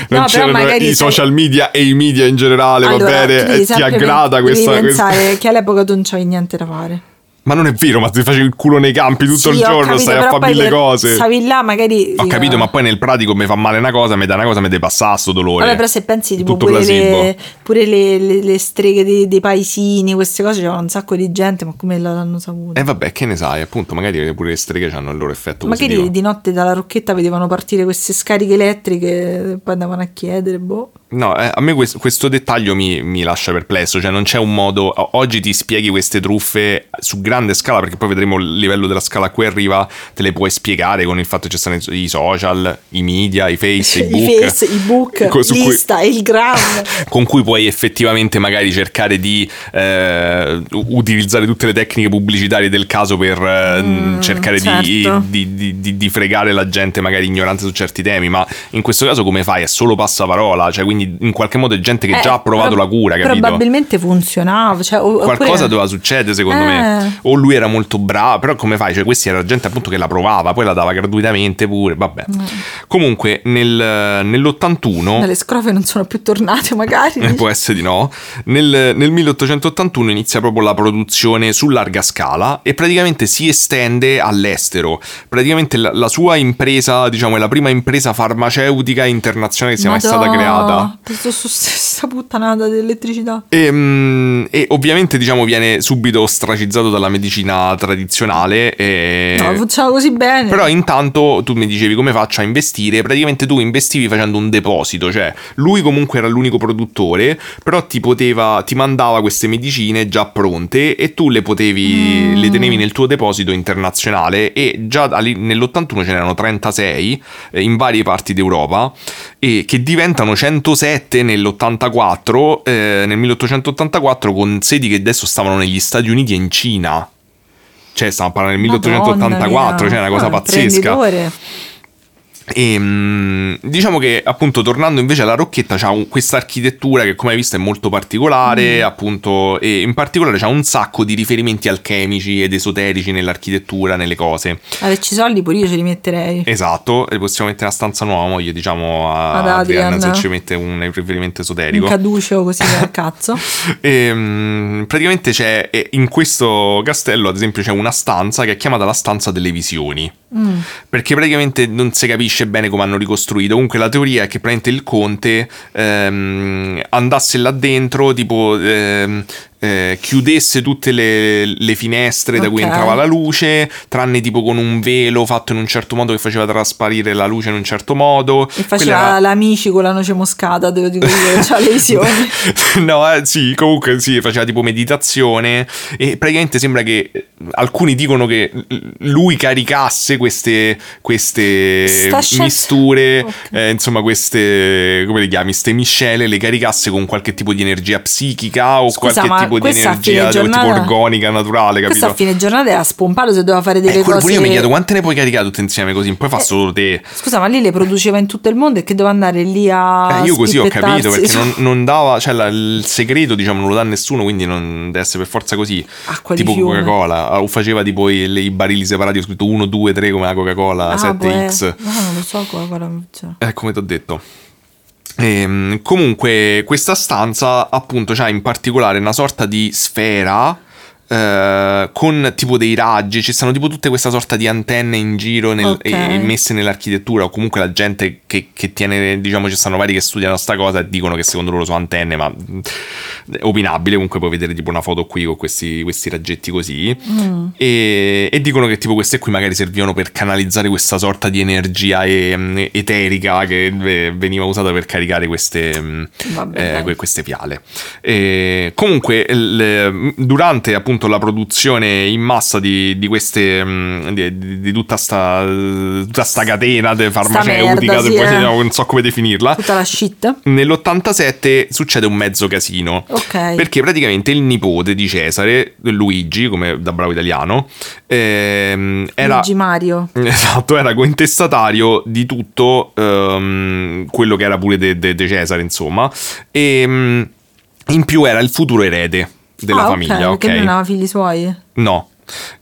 non No, c'erano i social media e i media in generale, Allora, va bene, ti sempre aggrada questa... Devi questa- pensare che all'epoca tu non c'avevi niente da fare. Ma non è vero, ma ti facevi il culo nei campi tutto Sì, il giorno, capito, stai a fare mille cose. Stavi là, magari. Ho capito, no. ma poi nel pratico mi fa male una cosa, mi dà una cosa, mi deve passare sto dolore. Vabbè, però se pensi tipo pure, le, pure le, le- le streghe dei, dei paesini, queste cose c'erano un sacco di gente, ma come l'hanno saputo? E vabbè, che ne sai, appunto, magari pure le streghe hanno il loro effetto Magari positivo. di notte dalla rocchetta vedevano partire queste scariche elettriche e poi andavano a chiedere, boh. No, eh, a me questo, questo dettaglio mi, mi lascia perplesso, cioè non c'è un modo, oggi ti spieghi queste truffe su grande scala, perché poi vedremo il livello della scala a cui arriva, te le puoi spiegare con il fatto che ci stanno i social, i media, i face, i I book, face, i book, co- su cui- l'Insta, il gram. con cui puoi effettivamente magari cercare di eh, utilizzare tutte le tecniche pubblicitarie del caso per eh, Mm, cercare di- certo. di, di- di- di fregare la gente magari ignorante su certi temi, ma in questo caso come fai? È solo passaparola, cioè quindi in qualche modo è gente che Eh, già ha provato prob- la cura, capito? Probabilmente funzionava. Cioè, o- Qualcosa oppure- doveva succedere secondo Eh. me. O lui era molto bravo, però come fai? Cioè questi era gente appunto che la provava, poi la dava gratuitamente pure, vabbè. Comunque nel- nell'81... Le scrofe non sono più tornate, magari. Eh, Può essere di no. Nel, nel 1881 inizia proprio la produzione su larga scala e praticamente si estende all'estero. Praticamente la, la sua impresa, diciamo, è la prima impresa farmaceutica internazionale che sia mai stata creata. Questa stessa puttanata dell'elettricità. E, mm, e ovviamente, diciamo, viene subito ostracizzato dalla medicina tradizionale. E... No, facciamo così bene. Però intanto tu mi dicevi come faccio a investire, praticamente tu investivi facendo un deposito, cioè lui comunque era l'unico produttore, però ti poteva, ti mandava queste medicine già pronte e tu le potevi, le tenevi nel tuo deposito internazionale e già ali- nell'81 ce n'erano 36 eh, in varie parti d'Europa e che diventano 107 nell'84, eh, nel 1884 con sedi che adesso stavano negli Stati Uniti e in Cina. Cioè, stiamo parlando del 1884, cioè è una cosa pazzesca. E mm, diciamo che appunto tornando invece alla rocchetta c'ha un- questa architettura che come hai visto è molto particolare, appunto, e in particolare c'ha un sacco di riferimenti alchemici ed esoterici nell'architettura, nelle cose. Averci soldi pure io ce li metterei. Esatto, e possiamo mettere una stanza nuova moglie, diciamo a Ad Adrian, Adrian. se ci mette un riferimento Un esoterico. caduceo così a cazzo. E, mm, praticamente c'è in questo castello, ad esempio, c'è una stanza che è chiamata la stanza delle visioni. Mm. Perché praticamente non si capisce bene come hanno ricostruito. Comunque la teoria è che praticamente il conte ehm, andasse là dentro, tipo ehm, eh, chiudesse tutte le, le finestre da cui entrava la luce, tranne tipo con un velo fatto in un certo modo che faceva trasparire la luce in un certo modo. E faceva era- l'amici con la noce moscata, dico io, c'ha le visioni. no, eh, sì, comunque sì, faceva tipo meditazione e praticamente sembra che eh, alcuni dicono che lui caricasse queste, queste misture, Ok. eh, insomma queste, come le chiami, queste miscele, le caricasse con qualche tipo di energia psichica o Scusa, qualche ma tipo di questa energia tipo giornata- organica, naturale, capito? a fine giornata era spompato se doveva fare delle Eh, cose. pure io mi chiedo quante ne puoi caricare tutte insieme così, poi fa solo te. Scusa, ma lì le produceva in tutto il mondo e che doveva andare lì a. Eh, io così ho capito perché non, non dava, cioè la- il segreto diciamo non lo dà nessuno, quindi non deve essere per forza così. Acqua tipo. Coca-Cola, o faceva tipo i, i barili separati, ho scritto 1, 2, 3 come la Coca-Cola Ah, 7X. boh, No, non lo so guarda, cioè. Eh, come ti ho detto. Ehm, comunque, questa stanza, appunto, c'ha in particolare una sorta di sfera. Eh, con tipo dei raggi, ci stanno tipo tutte questa sorta di antenne in giro nel- Ok. e, messe nell'architettura, o comunque la gente che, che tiene, diciamo, ci stanno vari che studiano sta cosa e dicono che secondo loro sono antenne, ma è opinabile. Comunque puoi vedere tipo una foto qui con questi, questi raggetti così. Mm. E, e dicono che tipo queste qui magari servivano per canalizzare questa sorta di energia e- eterica che eh, veniva usata per caricare queste, eh, queste fiale. E comunque il- durante appunto la produzione in massa di, di queste mh, di, di- tutta sta tutta sta catena de farmaceutica, merda, se sì, eh. non so come definirla. Tutta la shit. Nell'87 succede un mezzo casino. Ok. Perché praticamente il nipote di Cesare, Luigi, come da bravo italiano, ehm, era. Luigi Mario. Esatto, era cointestatario di tutto ehm, quello che era pure di Cesare, insomma. E mm, in più era il futuro erede della Ah, famiglia, ok? Che non aveva figli suoi. No.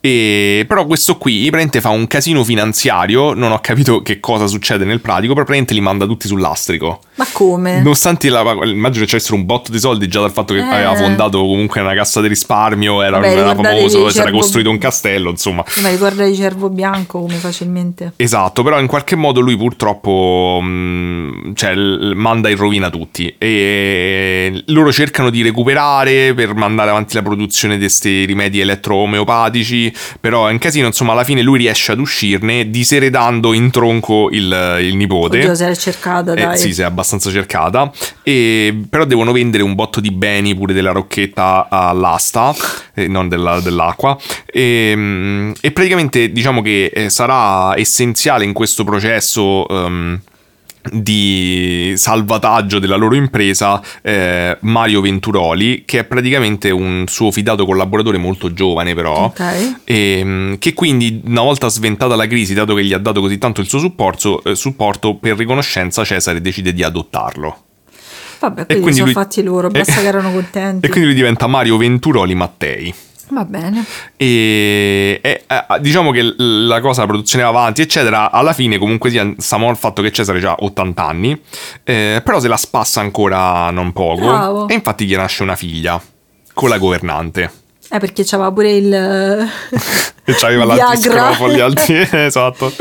E, però questo qui praticamente fa un casino finanziario, non ho capito che cosa succede nel pratico, però praticamente li manda tutti sull'astrico. Ma come? Nonostante la, immagino che c'essero un botto di soldi già dal fatto che Eh. aveva fondato comunque una cassa di risparmio, era, Vabbè, era famoso, si era costruito un castello, insomma. Ma ricorda di Cervo Bianco come facilmente. Esatto, però in qualche modo lui purtroppo mh, cioè, l- manda in rovina tutti e loro cercano di recuperare per mandare avanti la produzione di questi rimedi elettro-omeopatici diplomatici, però è un casino, insomma alla fine lui riesce ad uscirne diseredando in tronco il, il nipote. Oddio, se l'è cercata, Eh, dai. sì, si è abbastanza cercata. E, però devono vendere un botto di beni pure della rocchetta all'asta, eh, non della- dell'acqua. E, mm, e praticamente diciamo che eh, sarà essenziale in questo processo. ehm, di salvataggio della loro impresa eh, Mario Venturoli che è praticamente un suo fidato collaboratore molto giovane però Ok. e, mm, che quindi una volta sventata la crisi dato che gli ha dato così tanto il suo supporto, eh, supporto per riconoscenza Cesare decide di adottarlo Vabbè, quelli sono fatti loro, basta e- che erano contenti. e quindi lui diventa Mario Venturoli Mattei Va bene. e, e, eh, diciamo che la cosa la produzione va avanti eccetera alla fine comunque sia stiamo al fatto che Cesare ha 80 anni eh, però se la spassa ancora non poco Bravo. e infatti gli nasce una figlia con la governante Eh, perché c'aveva pure il... e c'aveva Viagra. l'antiscrofo gli altri esatto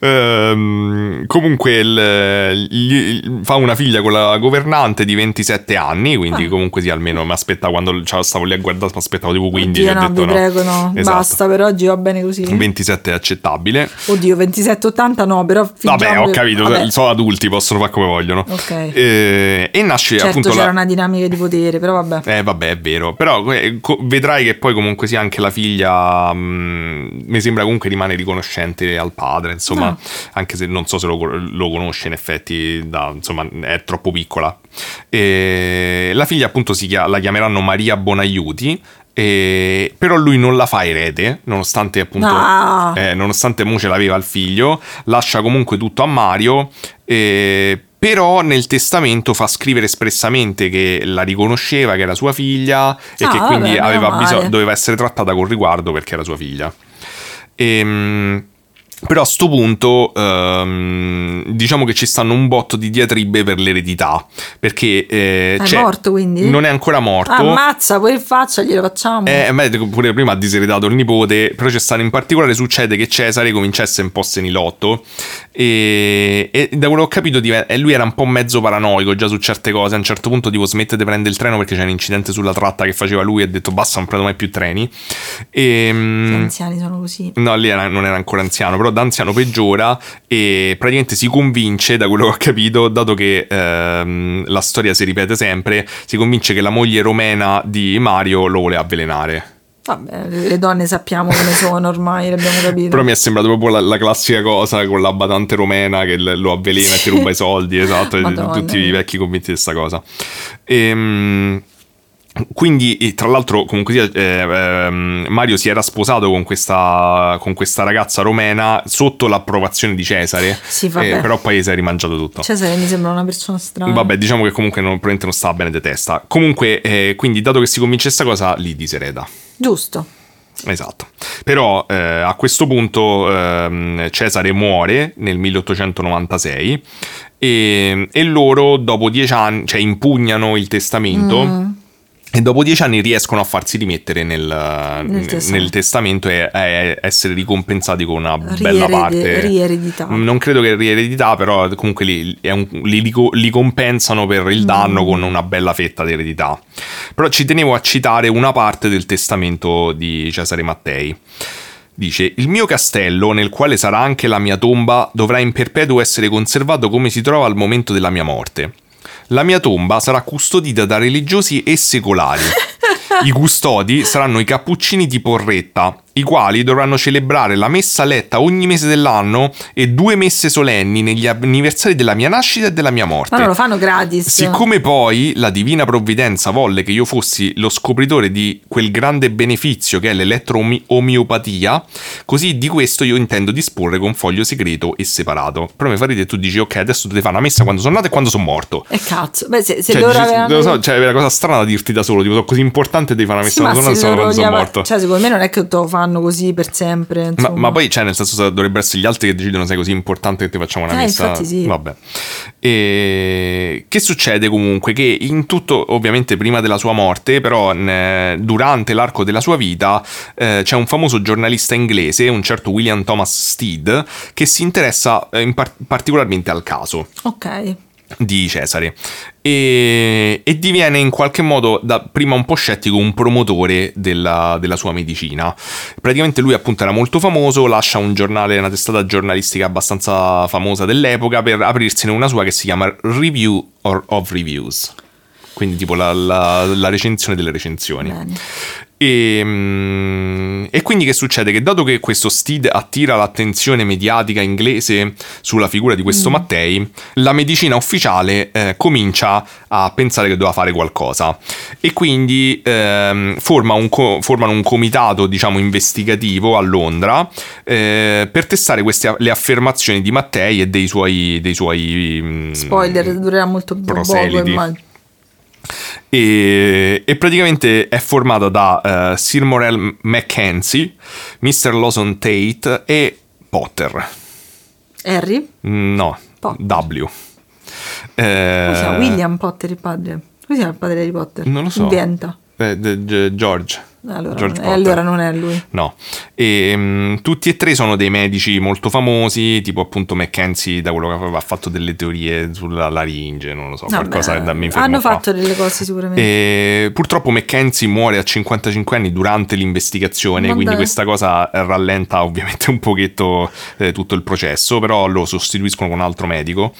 Ehm, comunque il- gli- fa una figlia con la governante di 27 anni quindi Ah. comunque sì almeno mi aspettava quando cioè, stavo lì a guardare mi aspettavo tipo 15 Oddio, no, detto vi no. prego, no. Esatto. Basta, per oggi va bene così. 27 è accettabile Oddio, 27,80 no, però Vabbè, ho capito, vabbè. sono adulti, possono fare come vogliono. Ok. Eh, e nasce Certo appunto c'era la... una dinamica di potere, però vabbè. Eh, vabbè, è vero. Però eh, vedrai che poi comunque sia anche la figlia. mh, mi sembra comunque rimane riconoscente al padre. Insomma, Ah. anche se non so se lo, lo conosce, in effetti, da- insomma, è troppo piccola. E la figlia, appunto, si chia- la chiameranno Maria Bonaiuti. e- però lui non la fa erede, nonostante appunto. No. eh, nonostante mo ce l'aveva il figlio, lascia comunque tutto a Mario. eh, però nel testamento fa scrivere espressamente che la riconosceva, che era sua figlia e Ah, che vabbè, quindi aveva bisogno, doveva essere trattata con riguardo perché era sua figlia. Ehm, però a sto punto ehm, diciamo che ci stanno un botto di diatribe per l'eredità perché eh, È c'è- morto, quindi? non è ancora morto ammazza, poi in faccia glielo facciamo. eh, beh, pure prima ha diseredato il nipote, però c'è stato in particolare succede che Cesare cominciasse un po' senilotto e, e da quello che ho capito diven- e lui era un po' mezzo paranoico già su certe cose, a un certo punto tipo smette di prendere il treno perché c'è un incidente sulla tratta che faceva lui e ha detto basta non prendo mai più treni e, Gli anziani sono così. No, lì era- non era ancora anziano, però da anziano peggiora e praticamente si convince, da quello che ho capito, dato che ehm, la storia si ripete sempre, si convince che la moglie romena di Mario lo vuole avvelenare. Vabbè, le donne sappiamo come sono ormai, l'abbiamo capito. Però mi è sembrato proprio la, la classica cosa con la badante romena che lo avvelena e ti ruba i soldi, esatto, Madonna. tutti i vecchi convinti di questa cosa. Ehm, quindi, e tra l'altro, comunque sia, eh, ehm, Mario si era sposato con questa, con questa ragazza romena sotto l'approvazione di Cesare, Sì, vabbè. eh, però poi si è rimangiato tutto. Cesare mi sembra una persona strana. Vabbè, diciamo che comunque non, probabilmente non stava bene di testa. Comunque, eh, quindi, dato che si convince questa cosa, li disereda. Giusto. Esatto. Però eh, a questo punto ehm, Cesare muore nel 1896 e, e loro dopo dieci anni, cioè impugnano il testamento. Mm. E dopo dieci anni riescono a farsi rimettere nel, nel- testamento. nel testamento e a essere ricompensati con una bella Rierede- parte. rieredità. Non credo che rieredità, però comunque li, un- li- li co- li compensano per il danno con una bella fetta di eredità. Però ci tenevo a citare una parte del testamento di Cesare Mattei. Dice: Il mio castello, nel quale sarà anche la mia tomba, dovrà in perpetuo essere conservato come si trova al momento della mia morte. La mia tomba sarà custodita da religiosi e secolari. I custodi saranno i cappuccini di Porretta, i quali dovranno celebrare la messa letta ogni mese dell'anno e due messe solenni negli anniversari della mia nascita e della mia morte. Ma non lo fanno gratis. Siccome poi la divina provvidenza volle che io fossi lo scopritore di quel grande beneficio che è l'elettroomeopatia, così di questo io intendo disporre con foglio segreto e separato. Però mi fa ridere, tu dici, ok, adesso dovete fare una messa quando sono nato e quando sono morto. E cazzo. Beh, se, se Cioè, loro dici- avevano... lo so, cioè, è una cosa strana da dirti da solo, tipo, sono così importante devi fare una Sì, messa ma quando sono nato e quando sono morto. Cioè, secondo me non è che te lo fanno così per sempre. Ma, ma poi, cioè, nel senso, dovrebbero essere gli altri che decidono sei così importante che ti facciamo una Eh, messa. infatti sì. Vabbè. E che succede comunque? Che in tutto, ovviamente, prima della sua morte, però ne- durante l'arco della sua vita, eh, c'è un famoso giornalista inglese, un certo William Thomas Steed, che si interessa eh, in par- particolarmente al caso. Ok. Di Cesare. E, e diviene in qualche modo da prima un po' scettico un promotore della, della sua medicina. Praticamente lui appunto era molto famoso lascia un giornale una testata giornalistica abbastanza famosa dell'epoca per aprirsene una sua che si chiama Review of Reviews. Quindi tipo la, la- la recensione delle recensioni. Bene. E, mm, e quindi che succede? Che dato che questo Steed attira l'attenzione mediatica inglese sulla figura di questo Mattei, la medicina ufficiale eh, comincia a pensare che doveva fare qualcosa e quindi ehm, forma un co- formano un comitato diciamo investigativo a Londra eh, per testare queste, le affermazioni di Mattei e dei suoi, dei suoi mm, Spoiler, durerà molto poco, proseliti. immagino. E, e praticamente è formata da eh, Sir Morel Mackenzie, Mr. Lawson Tate e Potter. Harry? No, Potter. W. Eh, Come si chiama? William Potter il padre. Come si chiama il padre di Harry Potter? Non lo so. Inventa. eh, George. Allora, George non è, allora non è lui. No, e, mm, tutti e tre sono dei medici molto famosi, tipo appunto Mackenzie, da quello che aveva fatto delle teorie sulla laringe, non lo so, Vabbè, qualcosa da me hanno qua. fatto delle cose sicuramente. E purtroppo Mackenzie muore a 55 anni durante l'investigazione, Ma quindi dai. questa cosa rallenta ovviamente un pochetto eh, tutto il processo, però lo sostituiscono con un altro medico.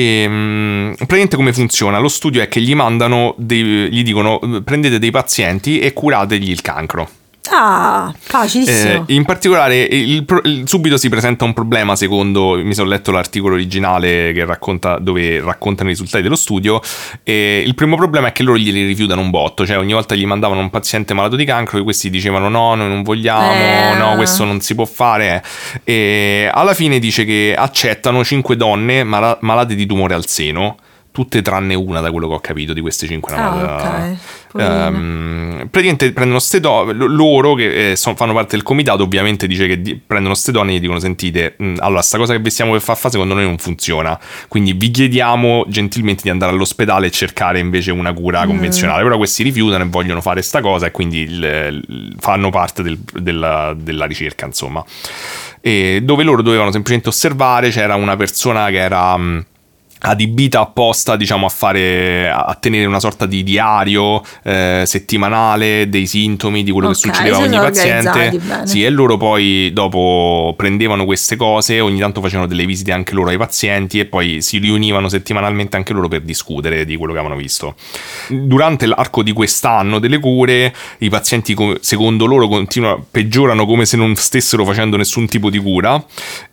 E mm, praticamente come funziona? Lo studio è che gli mandano, dei- gli dicono prendete dei pazienti e curategli il cancro. Ah, facilissimo. Eh, in particolare, il il- subito si presenta un problema, secondo mi sono letto l'articolo originale che racconta, dove raccontano i risultati dello studio. E il primo problema è che loro glieli rifiutano un botto, cioè ogni volta gli mandavano un paziente malato di cancro e questi dicevano no, noi non vogliamo, Eh. no, questo non si può fare. E alla fine dice che accettano 5 donne mala- malate di tumore al seno. Tutte tranne una, da quello che ho capito, di queste cinque. Ah, malate- Ehm, praticamente prendono ste donne, loro che eh, son- fanno parte del comitato, ovviamente dice che di- prendono ste donne e gli dicono: Sentite, mh, allora, sta cosa che vi stiamo per far fare secondo noi non funziona. Quindi vi chiediamo gentilmente di andare all'ospedale e cercare invece una Mm. cura convenzionale. Però questi rifiutano e vogliono fare sta cosa e quindi il- il- fanno parte del- della, della ricerca, insomma. E dove loro dovevano semplicemente osservare, c'era una persona che era. Adibita apposta diciamo a fare a tenere una sorta di diario eh, settimanale dei sintomi di quello Ok, che succedeva a ogni paziente. sì e loro poi dopo prendevano queste cose ogni tanto facevano delle visite anche loro ai pazienti e poi si riunivano settimanalmente anche loro per discutere di quello che avevano visto. Durante l'arco di quest'anno delle cure i pazienti co- secondo loro continuano peggiorano come se non stessero facendo nessun tipo di cura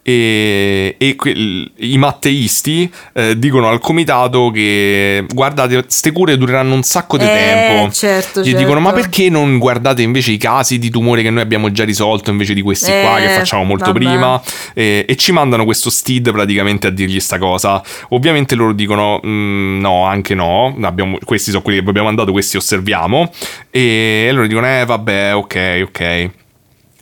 e, e que- i matteisti eh, dicono al comitato che guardate, ste cure dureranno un sacco di Eh, tempo. certo, Gli certo. dicono: Ma perché non guardate invece i casi di tumore che noi abbiamo già risolto invece di questi qua Eh, che facciamo molto vabbè. prima? E, ci mandano questo Steed praticamente a dirgli sta cosa. Ovviamente loro dicono: "Mm, No, anche no. Abbiamo- questi sono quelli che abbiamo mandato, questi osserviamo. E loro dicono: Eh, vabbè, ok, ok.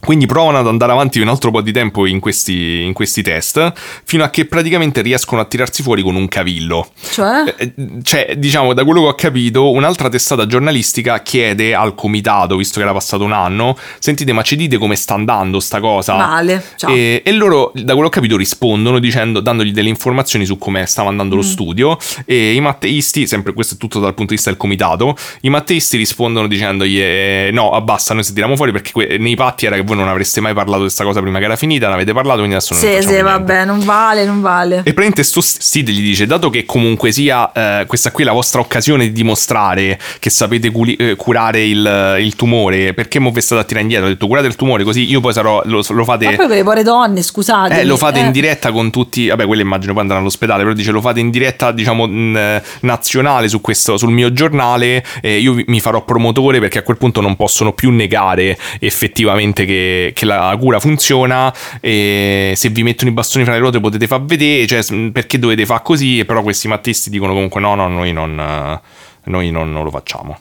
Quindi provano ad andare avanti un altro po' di tempo in questi, in questi test, fino a che praticamente riescono a tirarsi fuori con un cavillo. Cioè? Eh, Cioè, diciamo, da quello che ho capito, un'altra testata giornalistica chiede al comitato, visto che era passato un anno, sentite, ma ci dite come sta andando sta cosa? Male. E, e loro, da quello che ho capito, rispondono dicendo, dandogli delle informazioni su come stava andando lo Mm. studio. E i matteisti, sempre questo è tutto dal punto di vista del comitato, i matteisti rispondono dicendogli: eh, No, abbassa, noi se tiriamo fuori perché que- nei patti era che voi non avreste mai parlato di questa cosa prima che era finita, ne avete parlato, quindi adesso non Sì, sì, niente. vabbè, non vale, non vale. E praticamente sto Sid gli dice, dato che comunque sia eh, questa qui è la vostra occasione di dimostrare che sapete culi- eh, curare il, il tumore, perché mo vi state a tirare indietro? Ha detto curate il tumore così io poi sarò, lo, lo fate... Ma poi per le povere donne, scusate. Eh, lo fate in diretta con tutti, vabbè, quelle immagino poi andranno all'ospedale, però dice lo fate in diretta, diciamo, mh, nazionale su questo, sul mio giornale, io vi- mi farò promotore perché a quel punto non possono più negare effettivamente che, che la cura funziona, e se vi mettono i bastoni fra le ruote potete far vedere, cioè, perché dovete fare così, e però questi mattisti dicono comunque no, no, noi non, noi non, non lo facciamo.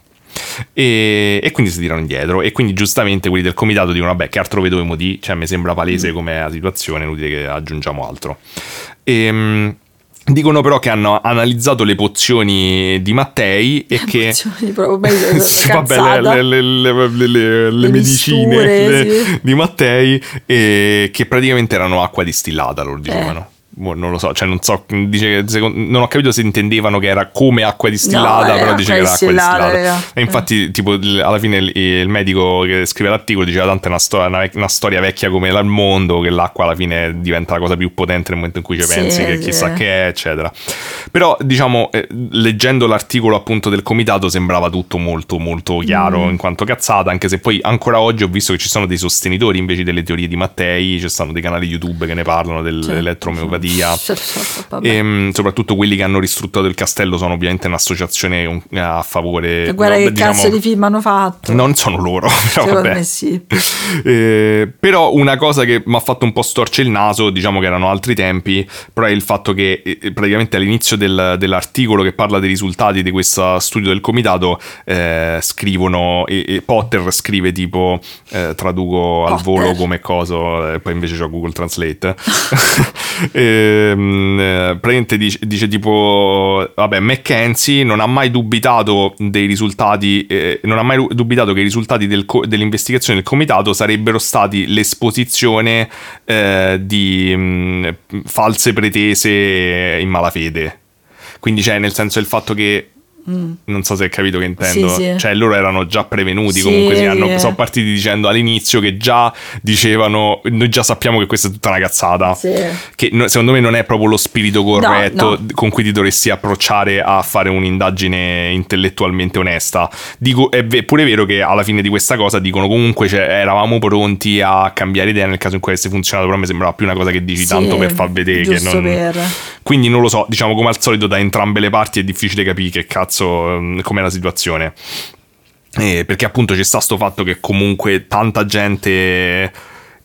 E, e quindi si tirano indietro e quindi giustamente quelli del comitato dicono vabbè che altro vedo di cioè mi sembra palese come la situazione inutile che aggiungiamo altro Ehm, dicono però che hanno analizzato le pozioni di Mattei e che Pozioni proprio meglio, vabbè, le, le- le- le- medicine misture, sì. di Mattei e che praticamente erano acqua distillata loro dicevano. Eh, boh, non lo so, cioè non so, dice che secondo- non ho capito se intendevano che era come acqua distillata, No, però dice che era acqua distillata, era. E infatti, tipo, alla fine il, il medico che scrive l'articolo diceva tanto è una, sto- una una storia vecchia come il mondo, che l'acqua alla fine diventa la cosa più potente nel momento in cui ci Sì, pensi, che sì. chissà che è, eccetera. Però, diciamo, eh, leggendo l'articolo appunto del comitato sembrava tutto molto, molto chiaro Mm. in quanto cazzata, anche se poi ancora oggi ho visto che ci sono dei sostenitori invece delle teorie di Mattei, ci stanno dei canali YouTube che ne parlano dell'elettromeopatia. Sì, vabbè. E mh, soprattutto quelli che hanno ristrutturato il castello sono ovviamente un'associazione um, a favore. E guarda no, che diciamo- cazzo di film hanno fatto. Non sono loro, però Secondo vabbè. sì. Eh, però una cosa che mi ha fatto un po' storcere il naso, diciamo che erano altri tempi, però è il fatto che eh, praticamente all'inizio del- dell'articolo che parla dei risultati di questo studio del comitato eh, scrivono, e, e Potter scrive tipo, eh, traduco al Potter. volo come coso, poi invece c'ho Google Translate. Ehm, eh, praticamente dice, dice tipo, vabbè, McKenzie non ha mai dubitato dei risultati, eh, non ha mai dubitato che i risultati del co- dell'investigazione del comitato sarebbero stati l'esposizione eh, di mh, false pretese in malafede. Quindi c'è nel senso il fatto che non so se hai capito che intendo. Mm. Sì, sì. Cioè, loro erano già prevenuti. Sì, comunque si hanno, sì. sono partiti dicendo all'inizio che già dicevano. Noi già sappiamo che questa è tutta una cazzata. Sì. Che no- secondo me non è proprio lo spirito corretto no. con cui ti dovresti approcciare a fare un'indagine intellettualmente onesta. Dico, è pure vero che alla fine di questa cosa dicono comunque cioè, eravamo pronti a cambiare idea nel caso in cui avesse funzionato. Però mi sembrava più una cosa che dici Sì, tanto per far vedere che non. per- Quindi non lo so, diciamo come al solito da entrambe le parti è difficile capire che cazzo ehm, com'è la situazione. Eh, perché appunto c'è sta sto fatto che comunque tanta gente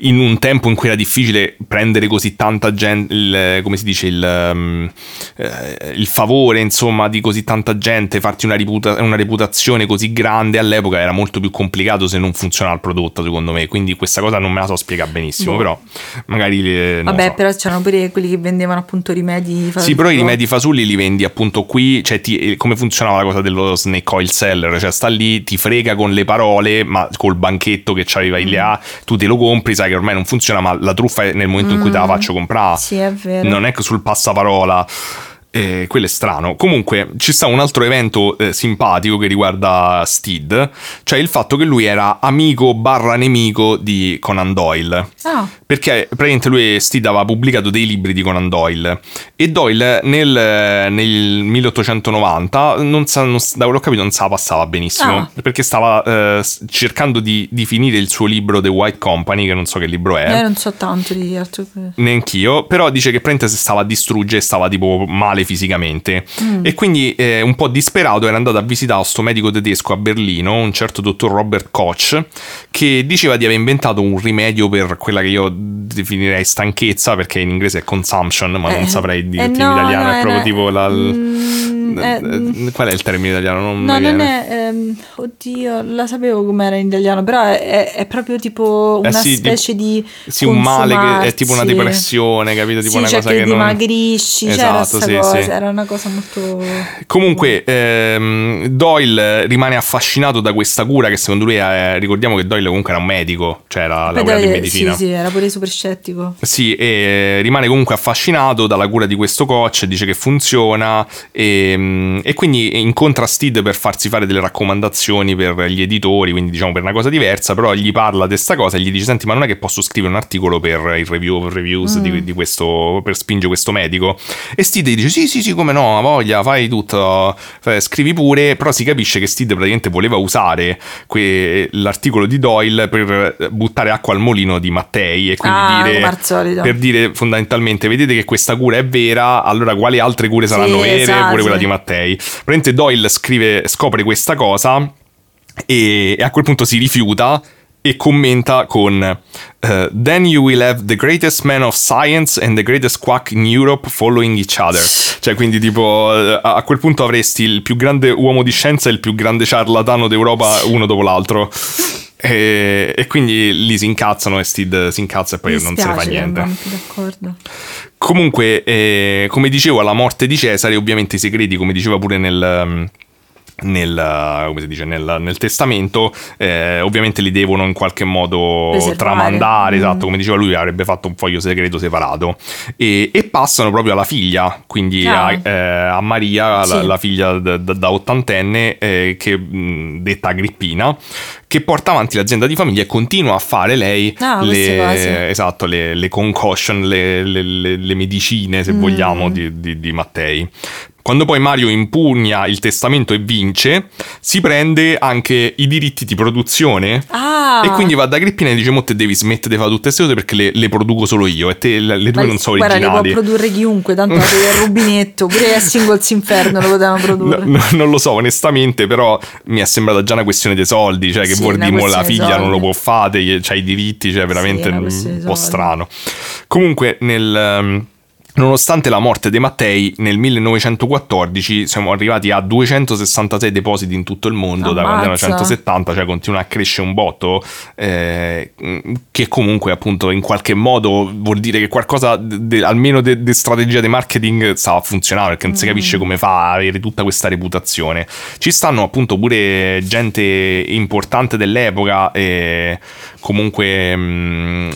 in un tempo in cui era difficile prendere così tanta gente, il- come si dice, il, ehm, eh, il favore insomma di così tanta gente, farti una, reputa- una reputazione così grande all'epoca era molto più complicato se non funzionava il prodotto secondo me, quindi questa cosa non me la so spiegare benissimo, Boh. però magari... non Vabbè, so. però c'erano pure quelli che vendevano appunto rimedi. Sì, però i rimedi fasulli li vendi appunto qui, cioè ti- eh, come funzionava la cosa dello snake oil seller, cioè sta lì, ti frega con le parole, ma col banchetto che c'aveva Mm. là, tu te lo compri, sai che ormai non funziona, ma la truffa è nel momento in cui te la faccio comprare. Mm. Sì, è vero. Non è che sul passaparola. Eh, quello è strano. Comunque, ci sta un altro evento eh, simpatico che riguarda Steed, cioè il fatto che lui era amico barra nemico di Conan Doyle. Ah, Perché praticamente lui Steed aveva pubblicato dei libri di Conan Doyle e Doyle nel, nel 1890, non sa, non, da quello che ho capito, non se la passava benissimo Ah. perché stava eh, cercando di, di finire il suo libro The White Company, che non so che libro è. io non so tanto di altro. Neanch'io, però dice che praticamente si stava a distruggere e stava tipo male fisicamente. E quindi eh, un po' disperato era andato a visitare sto medico tedesco a Berlino, un certo dottor Robert Koch, che diceva di aver inventato un rimedio per quella che io definirei stanchezza, perché in inglese è consumption, ma non Eh, saprei dirti eh, in no, italiano, no, è proprio era- tipo la... Mm, eh, eh, eh, qual è il termine italiano? Non No, non è. ehm, oddio, la sapevo com'era in italiano, però è, è- proprio tipo Eh una sì, specie di. Sì, un male che è tipo una depressione, capito? Tipo sì, una cioè cosa che, che non... dimagrisci, c'era Esatto, sì, cosa, sì. era una cosa molto. Comunque, ehm, Doyle rimane affascinato da questa cura che secondo lui, è, ricordiamo che Doyle comunque era un medico, cioè era laureato in medicina. Sì, sì, era pure super scettico. Sì, e rimane comunque affascinato dalla cura di questo coach, dice che funziona e, e quindi incontra Steed per farsi fare delle raccomandazioni per gli editori, quindi diciamo per una cosa diversa, però gli parla di questa cosa e gli dice senti ma non è che posso scrivere un articolo per il review reviews di, di questo, per spingere questo medico? E Steed gli dice sì sì sì come no, voglia, fai tutto, scrivi pure, però si capisce che Steed praticamente voleva usare que- l'articolo di Doyle per buttare acqua al mulino di Mattei e quindi Ah, dire per dire fondamentalmente vedete che questa cura è vera allora quali altre cure saranno Sì, vere? Esatto, pure quella di Mattei. Praticamente Doyle scrive, scopre questa cosa e, e a quel punto si rifiuta e commenta con eh, Then you will have the greatest man of science and the greatest quack in Europe following each other. Cioè quindi tipo a a quel punto avresti il più grande uomo di scienza e il più grande ciarlatano d'Europa uno dopo l'altro. E, e quindi lì si incazzano e Steed si incazza e poi Mi non se ne fa spiace che niente d'accordo. Comunque, eh, come dicevo, alla morte di Cesare, ovviamente i segreti, come diceva pure nel, nel, come si dice, nel, nel testamento, eh, ovviamente li devono in qualche modo Preservare. tramandare, Mm. esatto, come diceva lui, avrebbe fatto un foglio segreto separato e, e passano proprio alla figlia, quindi Ah. a, eh, a Maria, la, Sì. la figlia da, da- ottantenne, eh, che mh, detta Agrippina, che porta avanti l'azienda di famiglia e continua a fare lei Ah, le, esatto, le, le concoction, le, le- le- le medicine, se Mm. vogliamo, di, di- di Mattei. Quando poi Mario impugna il testamento e vince, si prende anche i diritti di produzione Ah. e quindi va da Agrippina e dice: Mo te devi smettere di fare tutte queste cose perché le, le produco solo io e te le, le tue Ma non sono guarda, originali. li può produrre chiunque, tanto avete il rubinetto, pure a Singles Inferno lo potevano No, produrre. no, non lo so onestamente, però mi è sembrata già una questione dei soldi, cioè che Sì, vuol dire mo la figlia non lo può fare, c'ha i diritti, cioè veramente una un po' strano. Comunque nel... Nonostante la morte dei Mattei, nel 1914 siamo arrivati a 266 depositi in tutto il mondo da Ammazza. 1970, cioè continua a crescere un botto, eh, che comunque appunto in qualche modo vuol dire che qualcosa, de- de- almeno di strategia di marketing, sta a funzionare, perché non si capisce come fa a avere tutta questa reputazione. Ci stanno appunto pure gente importante dell'epoca e comunque... mm,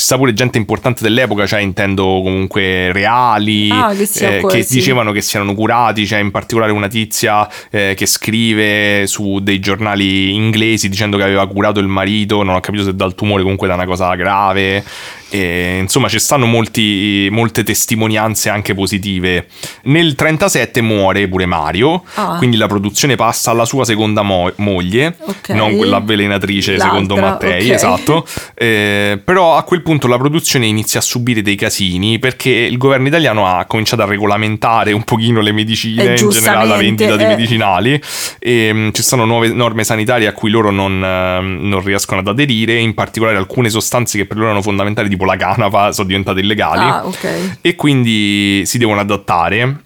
ci sta pure gente importante dell'epoca, cioè intendo comunque reali, Ah, che eh, che dicevano che si erano curati, c'è in particolare una tizia eh, che scrive su dei giornali inglesi dicendo che aveva curato il marito, non ho capito se dal tumore comunque da una cosa grave. E, insomma, ci stanno molti- molte testimonianze anche positive. Nel 37 muore pure Mario, Ah. quindi la produzione passa alla sua seconda mo- moglie, Ok. non quella avvelenatrice secondo L'altra, Mattei, ok. esatto. Eh, però a quel punto la produzione inizia a subire dei casini perché il governo italiano ha cominciato a regolamentare un pochino le medicine, Eh, in generale la vendita di eh. medicinali e mm, ci sono nuove norme sanitarie a cui loro non, ehm, non riescono ad aderire, in particolare alcune sostanze che per loro erano fondamentali tipo la canapa sono diventate illegali Ah, ok. e quindi si devono adattare.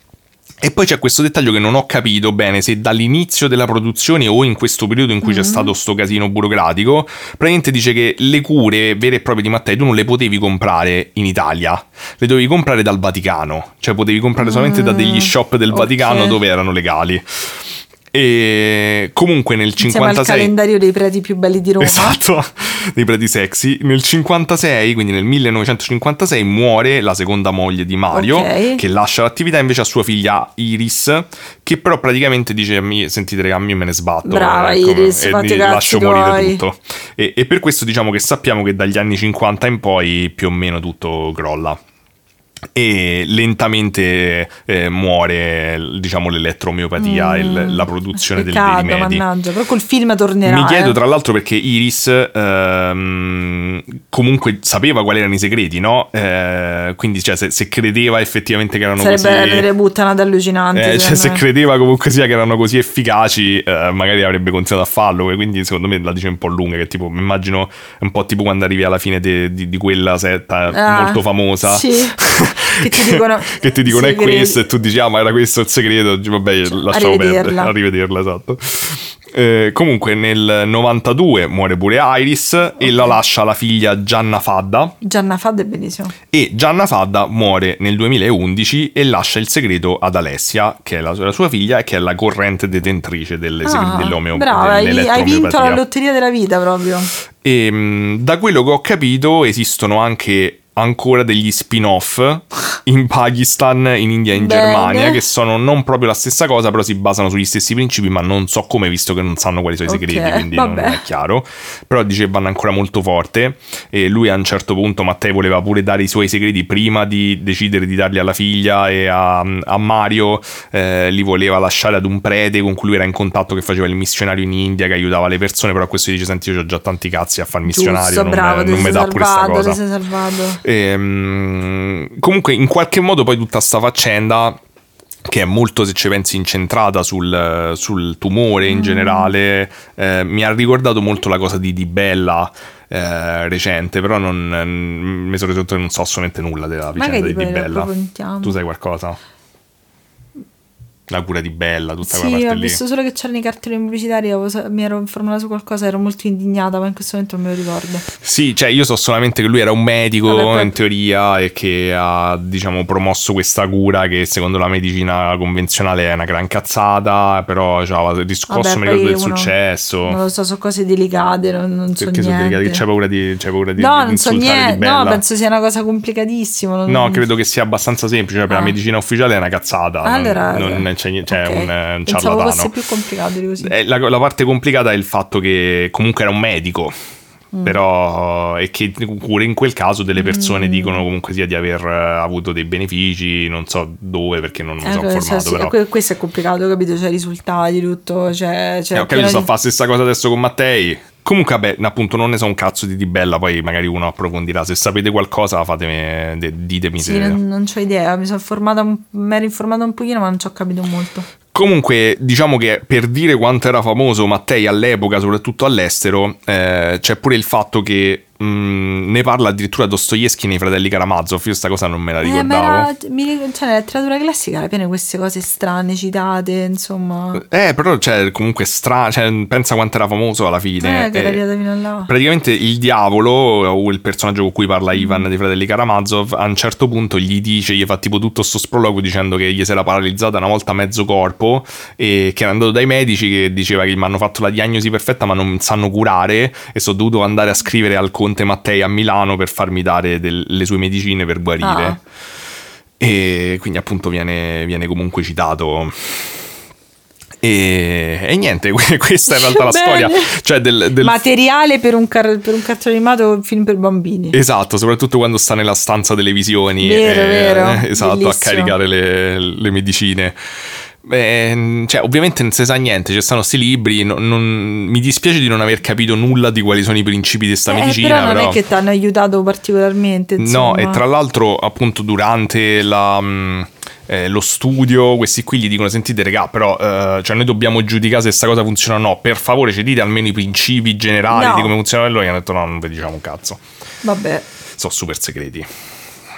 E poi c'è questo dettaglio che non ho capito bene se dall'inizio della produzione o in questo periodo in cui Mm-hmm. c'è stato sto casino burocratico, praticamente dice che le cure vere e proprie di Mattei tu non le potevi comprare in Italia, le dovevi comprare dal Vaticano, cioè potevi comprare solamente da degli shop del Mm. Vaticano dove erano legali. E comunque nel Insieme al 56 calendario dei preti più belli di Roma. Esatto, dei preti sexy. Nel 56, quindi nel 1956, muore la seconda moglie di Mario, Ok. che lascia l'attività invece a sua figlia Iris, che però praticamente dice, "Mi- sentite raga, a me ne sbatto. Brava, ecco, Iris, e mi lascio morire tuoi." tutto. E, e per questo diciamo che sappiamo che dagli anni 50 in poi più o meno tutto crolla. E lentamente eh, muore, diciamo, l'elettromiopatia e l- la produzione del, dei Mm. Peccato, rimedi. mannaggia, però col film tornerà. Mi chiedo eh. tra l'altro perché Iris ehm, comunque sapeva quali erano i segreti, no? Eh, quindi cioè, se, se credeva effettivamente che erano Sarebbe così... delle buttanate allucinanti. eh, cioè, se me. credeva comunque sia che erano così efficaci, eh, magari avrebbe continuato a farlo. Quindi, secondo me, la dice un po' lunga. Che tipo, mi immagino un po' tipo quando arrivi alla fine de- di quella setta Ah, molto famosa. sì. Che ti dicono- che ti dicono è questo, e tu dici, ah, ma era questo il segreto. Vabbè, lasciamo perdere. Arrivederla. Esatto. Eh, comunque nel 92 muore pure Iris e la lascia la figlia Gianna Fadda Gianna Fadda è bellissimo. e Gianna Fadda muore nel 2011 e lascia il segreto ad Alessia che è la, la sua figlia e che è la corrente detentrice delle Ah, brava, hai, hai vinto la lotteria della vita proprio. E mh, da quello che ho capito esistono anche ancora degli spin-off in Pakistan, in India e in Bene. Germania che sono non proprio la stessa cosa, però si basano sugli stessi principi, ma non so come visto che non sanno quali sono i segreti, quindi non vabbè. è chiaro. Però dice che vanno ancora molto forte e lui a un certo punto Mattei voleva pure dare i suoi segreti prima di decidere di darli alla figlia e a, a Mario eh, li voleva lasciare ad un prete con cui lui era in contatto che faceva il missionario in India che aiutava le persone, però a questo dice senti io ho già tanti cazzi a fare il missionario, Giusto, non, bravo, non mi dà pure sta salvato, cosa. salvato. Ehm, comunque, in qualche modo, poi tutta sta faccenda. Che è molto, se ci pensi, incentrata sul, sul tumore Mm. in generale. eh, mi ha ricordato molto la cosa di Di Bella eh, recente, però non, mm, mi sono reso conto che non so assolutamente nulla della vicenda Magari di Di Bella. Tu sai qualcosa? La cura di Bella, tutta quella Sì, parte ho lì. visto solo che c'erano i cartelloni pubblicitari, mi ero informata su qualcosa, ero molto indignata, ma in questo momento non me lo ricordo. Sì, cioè io so solamente che lui era un medico Vabbè, poi- in teoria e che ha, diciamo, promosso questa cura che secondo la medicina convenzionale è una gran cazzata, però c'aveva riscosso Vabbè, del uno- successo. Non lo so, sono cose delicate, non, non so perché niente. delicati, c'hai paura di, c'hai paura di no, di non so niente, no, penso sia una cosa complicatissima. non- No, credo che sia abbastanza semplice, cioè per Ah. la medicina ufficiale è una cazzata, non- Allora, non, c'è, niente- cioè, ok. è un, eh, un Pensavo fosse più complicato di così. Eh, la, la parte complicata è il fatto che comunque era un medico. Mm. Però e che pure in quel caso delle persone Mm. dicono comunque sia di aver eh, avuto dei benefici, non so dove perché non mi Eh, sono informato. sì, Però. que- questo è complicato, capito? C'è i risultati, tutto. C'è, c'è Eh, ho capito, sto a fare la stessa cosa adesso con Mattei. Comunque, vabbè, appunto, non ne so un cazzo di Di Bella, poi magari uno approfondirà. Se sapete qualcosa, fatemi, de- ditemi Sì, se. non, non ho idea, mi sono informata, un- mi ero informata un pochino, ma non ci ho capito molto. Comunque, diciamo che per dire quanto era famoso Mattei all'epoca, soprattutto all'estero, eh, c'è pure il fatto che mh, ne parla addirittura Dostoevsky nei fratelli Karamazov. Io sta cosa non me la Eh, ricordavo. era, mi cioè, nella letteratura classica era piena queste cose strane, citate, insomma. Eh, però, cioè, comunque strano. Cioè, pensa quanto era famoso alla fine. Eh, che era Eh, arrivata fino a là. Praticamente il diavolo, o il personaggio con cui parla Mm. Ivan dei fratelli Karamazov, a un certo punto gli dice, gli fa tipo tutto sto sprologo dicendo che gli si era paralizzata una volta mezzo corpo e che era andato dai medici che diceva che mi hanno fatto la diagnosi perfetta ma non sanno curare e sono dovuto andare a scrivere al conte Mattei a Milano per farmi dare del- le sue medicine per guarire. Ah. E quindi appunto viene, viene comunque citato. E, e niente, questa è in realtà la storia. Cioè del, del Materiale per un, car- per un cartone animato, un film per bambini. Esatto, soprattutto quando sta nella stanza delle visioni. Vero, eh, vero, Esatto, a bellissimo. caricare le, le medicine. Beh, cioè, ovviamente non si sa niente, ci stanno sti libri, non- non- mi dispiace di non aver capito nulla di quali sono i principi di sta Eh, medicina, però non però... è che ti hanno aiutato particolarmente. No, Insomma. e tra l'altro, appunto, durante la, mh, eh, lo studio, questi qui gli dicono: Sentite, regà, però eh, cioè noi dobbiamo giudicare se sta cosa funziona o no. Per favore, ci dite almeno i principi generali No. di come funziona. E loro gli hanno detto: No, non vi diciamo un cazzo. Vabbè. sono super segreti.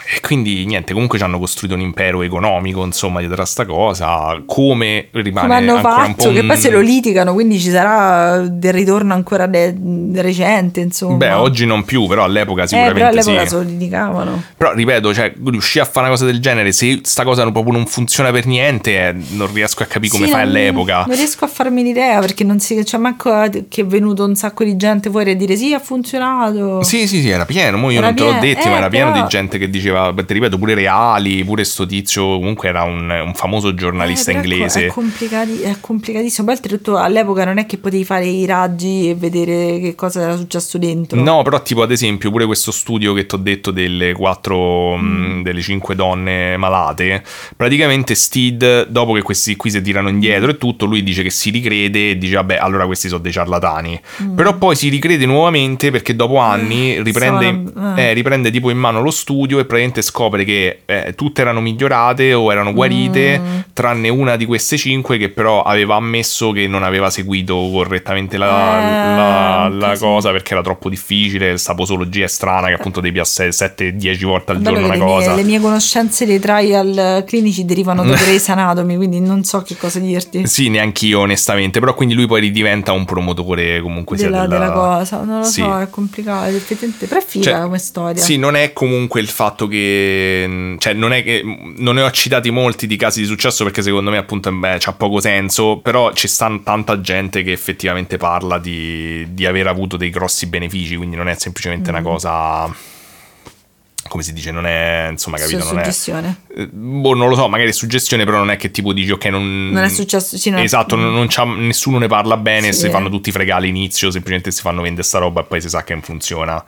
E quindi niente, comunque ci hanno costruito un impero economico, insomma, dietro a sta cosa. Come rimane Come hanno ancora un po' fatto? Che poi se lo litigano, quindi ci sarà del ritorno ancora de- recente, insomma. Beh, oggi non più, però all'epoca Eh, sicuramente però all'epoca sì. se lo litigavano. Però ripeto, cioè, riuscire a fare una cosa del genere, se sta cosa proprio non funziona per niente, eh, non riesco a capire come Sì, fai non- all'epoca. Non riesco a farmi l'idea perché non si c'è manco che è venuto un sacco di gente fuori a dire sì, ha funzionato. Sì, sì, sì, era pieno. Mo io Era non te l'ho pieno, detto, eh, ma era pieno però- di gente che diceva, beh, ti ripeto, pure Reali, pure sto tizio, comunque era un, un famoso giornalista Eh, inglese. È, complicati- è complicatissimo. Poi oltretutto all'epoca non è che potevi fare i raggi e vedere che cosa era successo dentro. No, però tipo ad esempio pure questo studio che ti ho detto delle quattro, mh, delle cinque donne malate, praticamente Steed, dopo che questi qui si tirano indietro e tutto, lui dice che si ricrede e dice vabbè allora questi sono dei ciarlatani. Però poi si ricrede nuovamente perché dopo anni riprende, Stavano- eh. eh, riprende tipo in mano lo studio e praticamente scopre che eh, tutte erano migliorate o erano guarite, Mm. tranne una di queste cinque che però aveva ammesso che non aveva seguito correttamente la, Eh, la- la cosa perché era troppo difficile, sta posologia è strana che appunto devi a 7-10 volte al Bello giorno una le cosa. mie, le mie conoscenze dei trial clinici derivano da Grey's Anatomy, quindi non so che cosa dirti. Sì, neanch'io onestamente, però quindi lui poi ridiventa un promotore comunque sia Della, della, della cosa, non lo Sì. so, è complicato. Effettivamente, però è figa Cioè, come storia. Sì, non è comunque il fatto che. Cioè, non è che. Non ne ho citati molti di casi di successo perché secondo me, appunto, beh, c'ha poco senso. Però ci sta tanta gente che effettivamente parla di, di aver avuto dei grossi benefici. Quindi non è semplicemente Mm. una cosa. Come si dice, non è. Insomma, capito? Non è. suggestione. eh, Boh, non lo so, magari è suggestione, però non è che tipo dici, ok, non. Non è successo, sì, non Esatto, non, non c'ha- nessuno ne parla bene, Sì. si fanno tutti fregare all'inizio, semplicemente si fanno vendere sta roba e poi si sa che non funziona.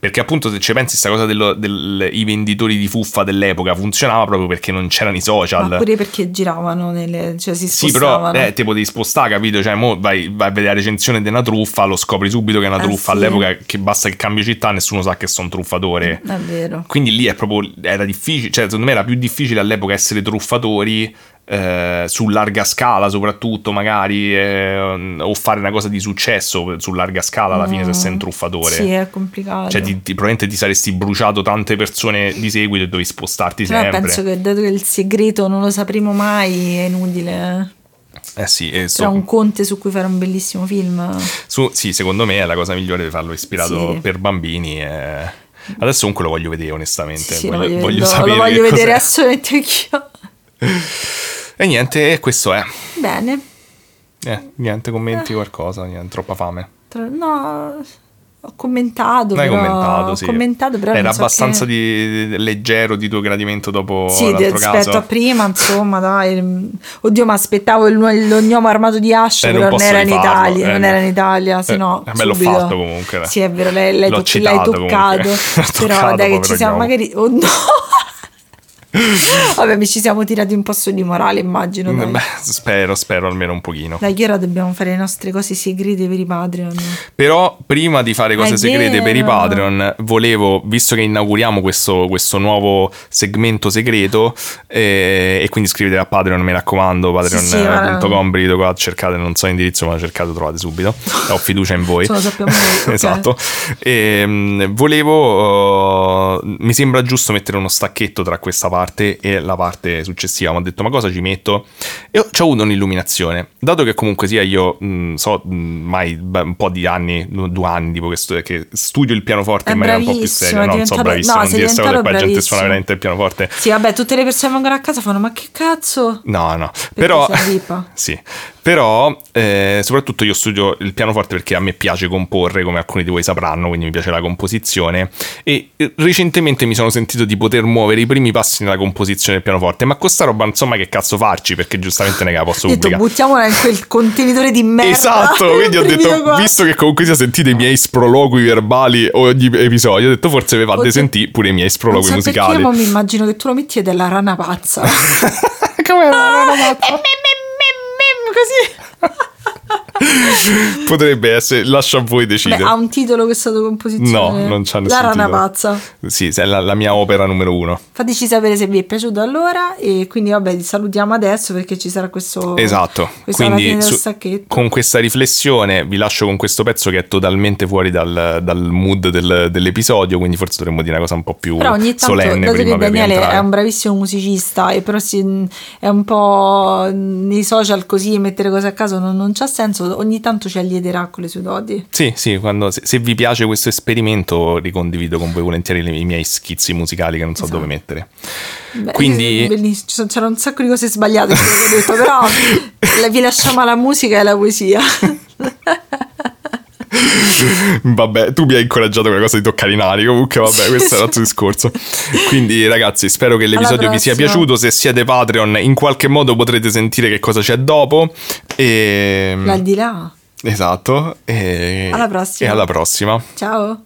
Perché appunto se ci pensi, sta cosa dei venditori di fuffa dell'epoca funzionava proprio perché non c'erano i social. Ma pure perché giravano nelle, cioè si Sì, però spostavano. eh, tipo devi spostare, capito? Cioè, mo vai, vai a vedere la recensione di una truffa, lo scopri subito che è una Eh, truffa. sì. All'epoca che basta che cambi città, nessuno sa che sono truffatore. È vero. Quindi lì è proprio era difficile, cioè secondo me era più difficile all'epoca essere truffatori eh, su larga scala soprattutto magari eh, o fare una cosa di successo su larga scala alla fine se sei un truffatore. Sì, è complicato. Cioè, ti, ti- probabilmente ti saresti bruciato tante persone di seguito e dovevi spostarti Però sempre. penso che dato che il segreto non lo sapremo mai, è inutile. Eh sì, e so- un conte su cui fare un bellissimo film. su- sì, secondo me è la cosa migliore di farlo ispirato Sì. per bambini. eh. Adesso comunque lo voglio vedere, onestamente. Sì, voglio, voglio, sapere. lo voglio vedere assolutamente anch'io. E niente, questo è. Bene. Eh, niente, commenti qualcosa, niente, troppa fame. No, ho commentato. L'hai però, commentato, sì. Commentato, però Era so abbastanza che- di- di- leggero di tuo gradimento dopo Sì, l'altro rispetto caso. a prima, insomma, dai. Oddio, mi aspettavo il, il gnomo armato di Ash, Eh, però non era in Italia. eh, non no. era in Italia, se Eh, no. vabbè, l'ho subito. fatto comunque. Sì, è vero, lei, lei L'ho citato l'hai toccato. L'ho però dai, che ci siamo magari. Oh no! Vabbè, mi ci siamo tirati un po' su di morale, immagino. Dai, Beh, spero, spero almeno un pochino. dai che ora dobbiamo fare le nostre cose segrete per i Patreon. Però prima di fare cose È segrete per i. Patreon, volevo, visto che inauguriamo questo, questo nuovo segmento segreto, eh, e quindi iscrivetevi a Patreon, mi raccomando, Sì, sì, patreon.com, venite qua, cercate, non so l'indirizzo, ma cercate, lo trovate subito. Ho fiducia in voi. Lo sappiamo noi, esatto. Ehm, volevo, uh, mi sembra giusto mettere uno stacchetto tra questa parte e la parte successiva. Mi ho detto, ma cosa ci metto? E ho, c'ho avuto un'illuminazione. Dato che comunque sia io, mh, so, mh, mai beh, un po' di anni, due anni, tipo che, stu- che studio il pianoforte È in maniera un po' più seria. No, non so, bravissimo, no, non dire cose, diventato poi la gente suona veramente il pianoforte. Sì, vabbè, tutte le persone che vengono a casa fanno: Ma che cazzo? No, no, però, sei vipa. sì, però eh, soprattutto io studio il pianoforte perché a me piace comporre, come alcuni di voi sapranno, quindi mi piace la composizione e eh, recentemente mi sono sentito di poter muovere i primi passi nella composizione del pianoforte, ma con sta roba insomma che cazzo farci perché giustamente è che la posso detto, pubblicare. buttiamola in quel contenitore di merda. Esatto, quindi ho detto, qua. visto che comunque sia sentite i miei sproloqui verbali ogni episodio, ho detto forse vi fate sentire pure i miei so musicali. perché, ma mi immagino che tu lo metti della rana pazza. Come la rana pazza? Così. Potrebbe essere, lascio a voi decidere. Beh, ha un titolo questa tua composizione? No, non c'ha La nessun rana titolo. pazza. Sì, è la, la mia opera numero uno. Fateci sapere se vi è piaciuto allora e quindi vabbè, ti salutiamo adesso perché ci sarà questo Esatto. Quindi su- con questa riflessione vi lascio con questo pezzo che è totalmente fuori dal, dal mood del- dell'episodio, quindi forse dovremmo dire una cosa un po' più Però ogni tanto, solenne dato che prima per Daniele è un bravissimo musicista e però si- è un po' nei social così mettere cose a caso non, non c'ha senso, ogni tanto ci alliederà con le sue doti. Sì, sì, quando- se, se vi piace questo esperimento ricondivido con voi volentieri le- i miei schizzi musicali che non so Esatto. dove mettere. Beh, Quindi- bellissimo, ci sono- c'erano un sacco di cose sbagliate che ho detto, però vi lasciamo alla musica e alla poesia. vabbè, tu mi hai incoraggiato quella cosa di toccare i nari. Comunque, vabbè, questo è un altro discorso. Quindi, ragazzi, spero che l'episodio vi sia piaciuto. Se siete Patreon, in qualche modo potrete sentire che cosa c'è dopo. E... Mm, là di là. Esatto. E... Alla prossima. E alla prossima. Ciao.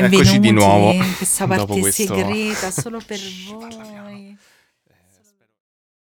Benvenuti Eccoci di nuovo in questa parte segreta solo per voi.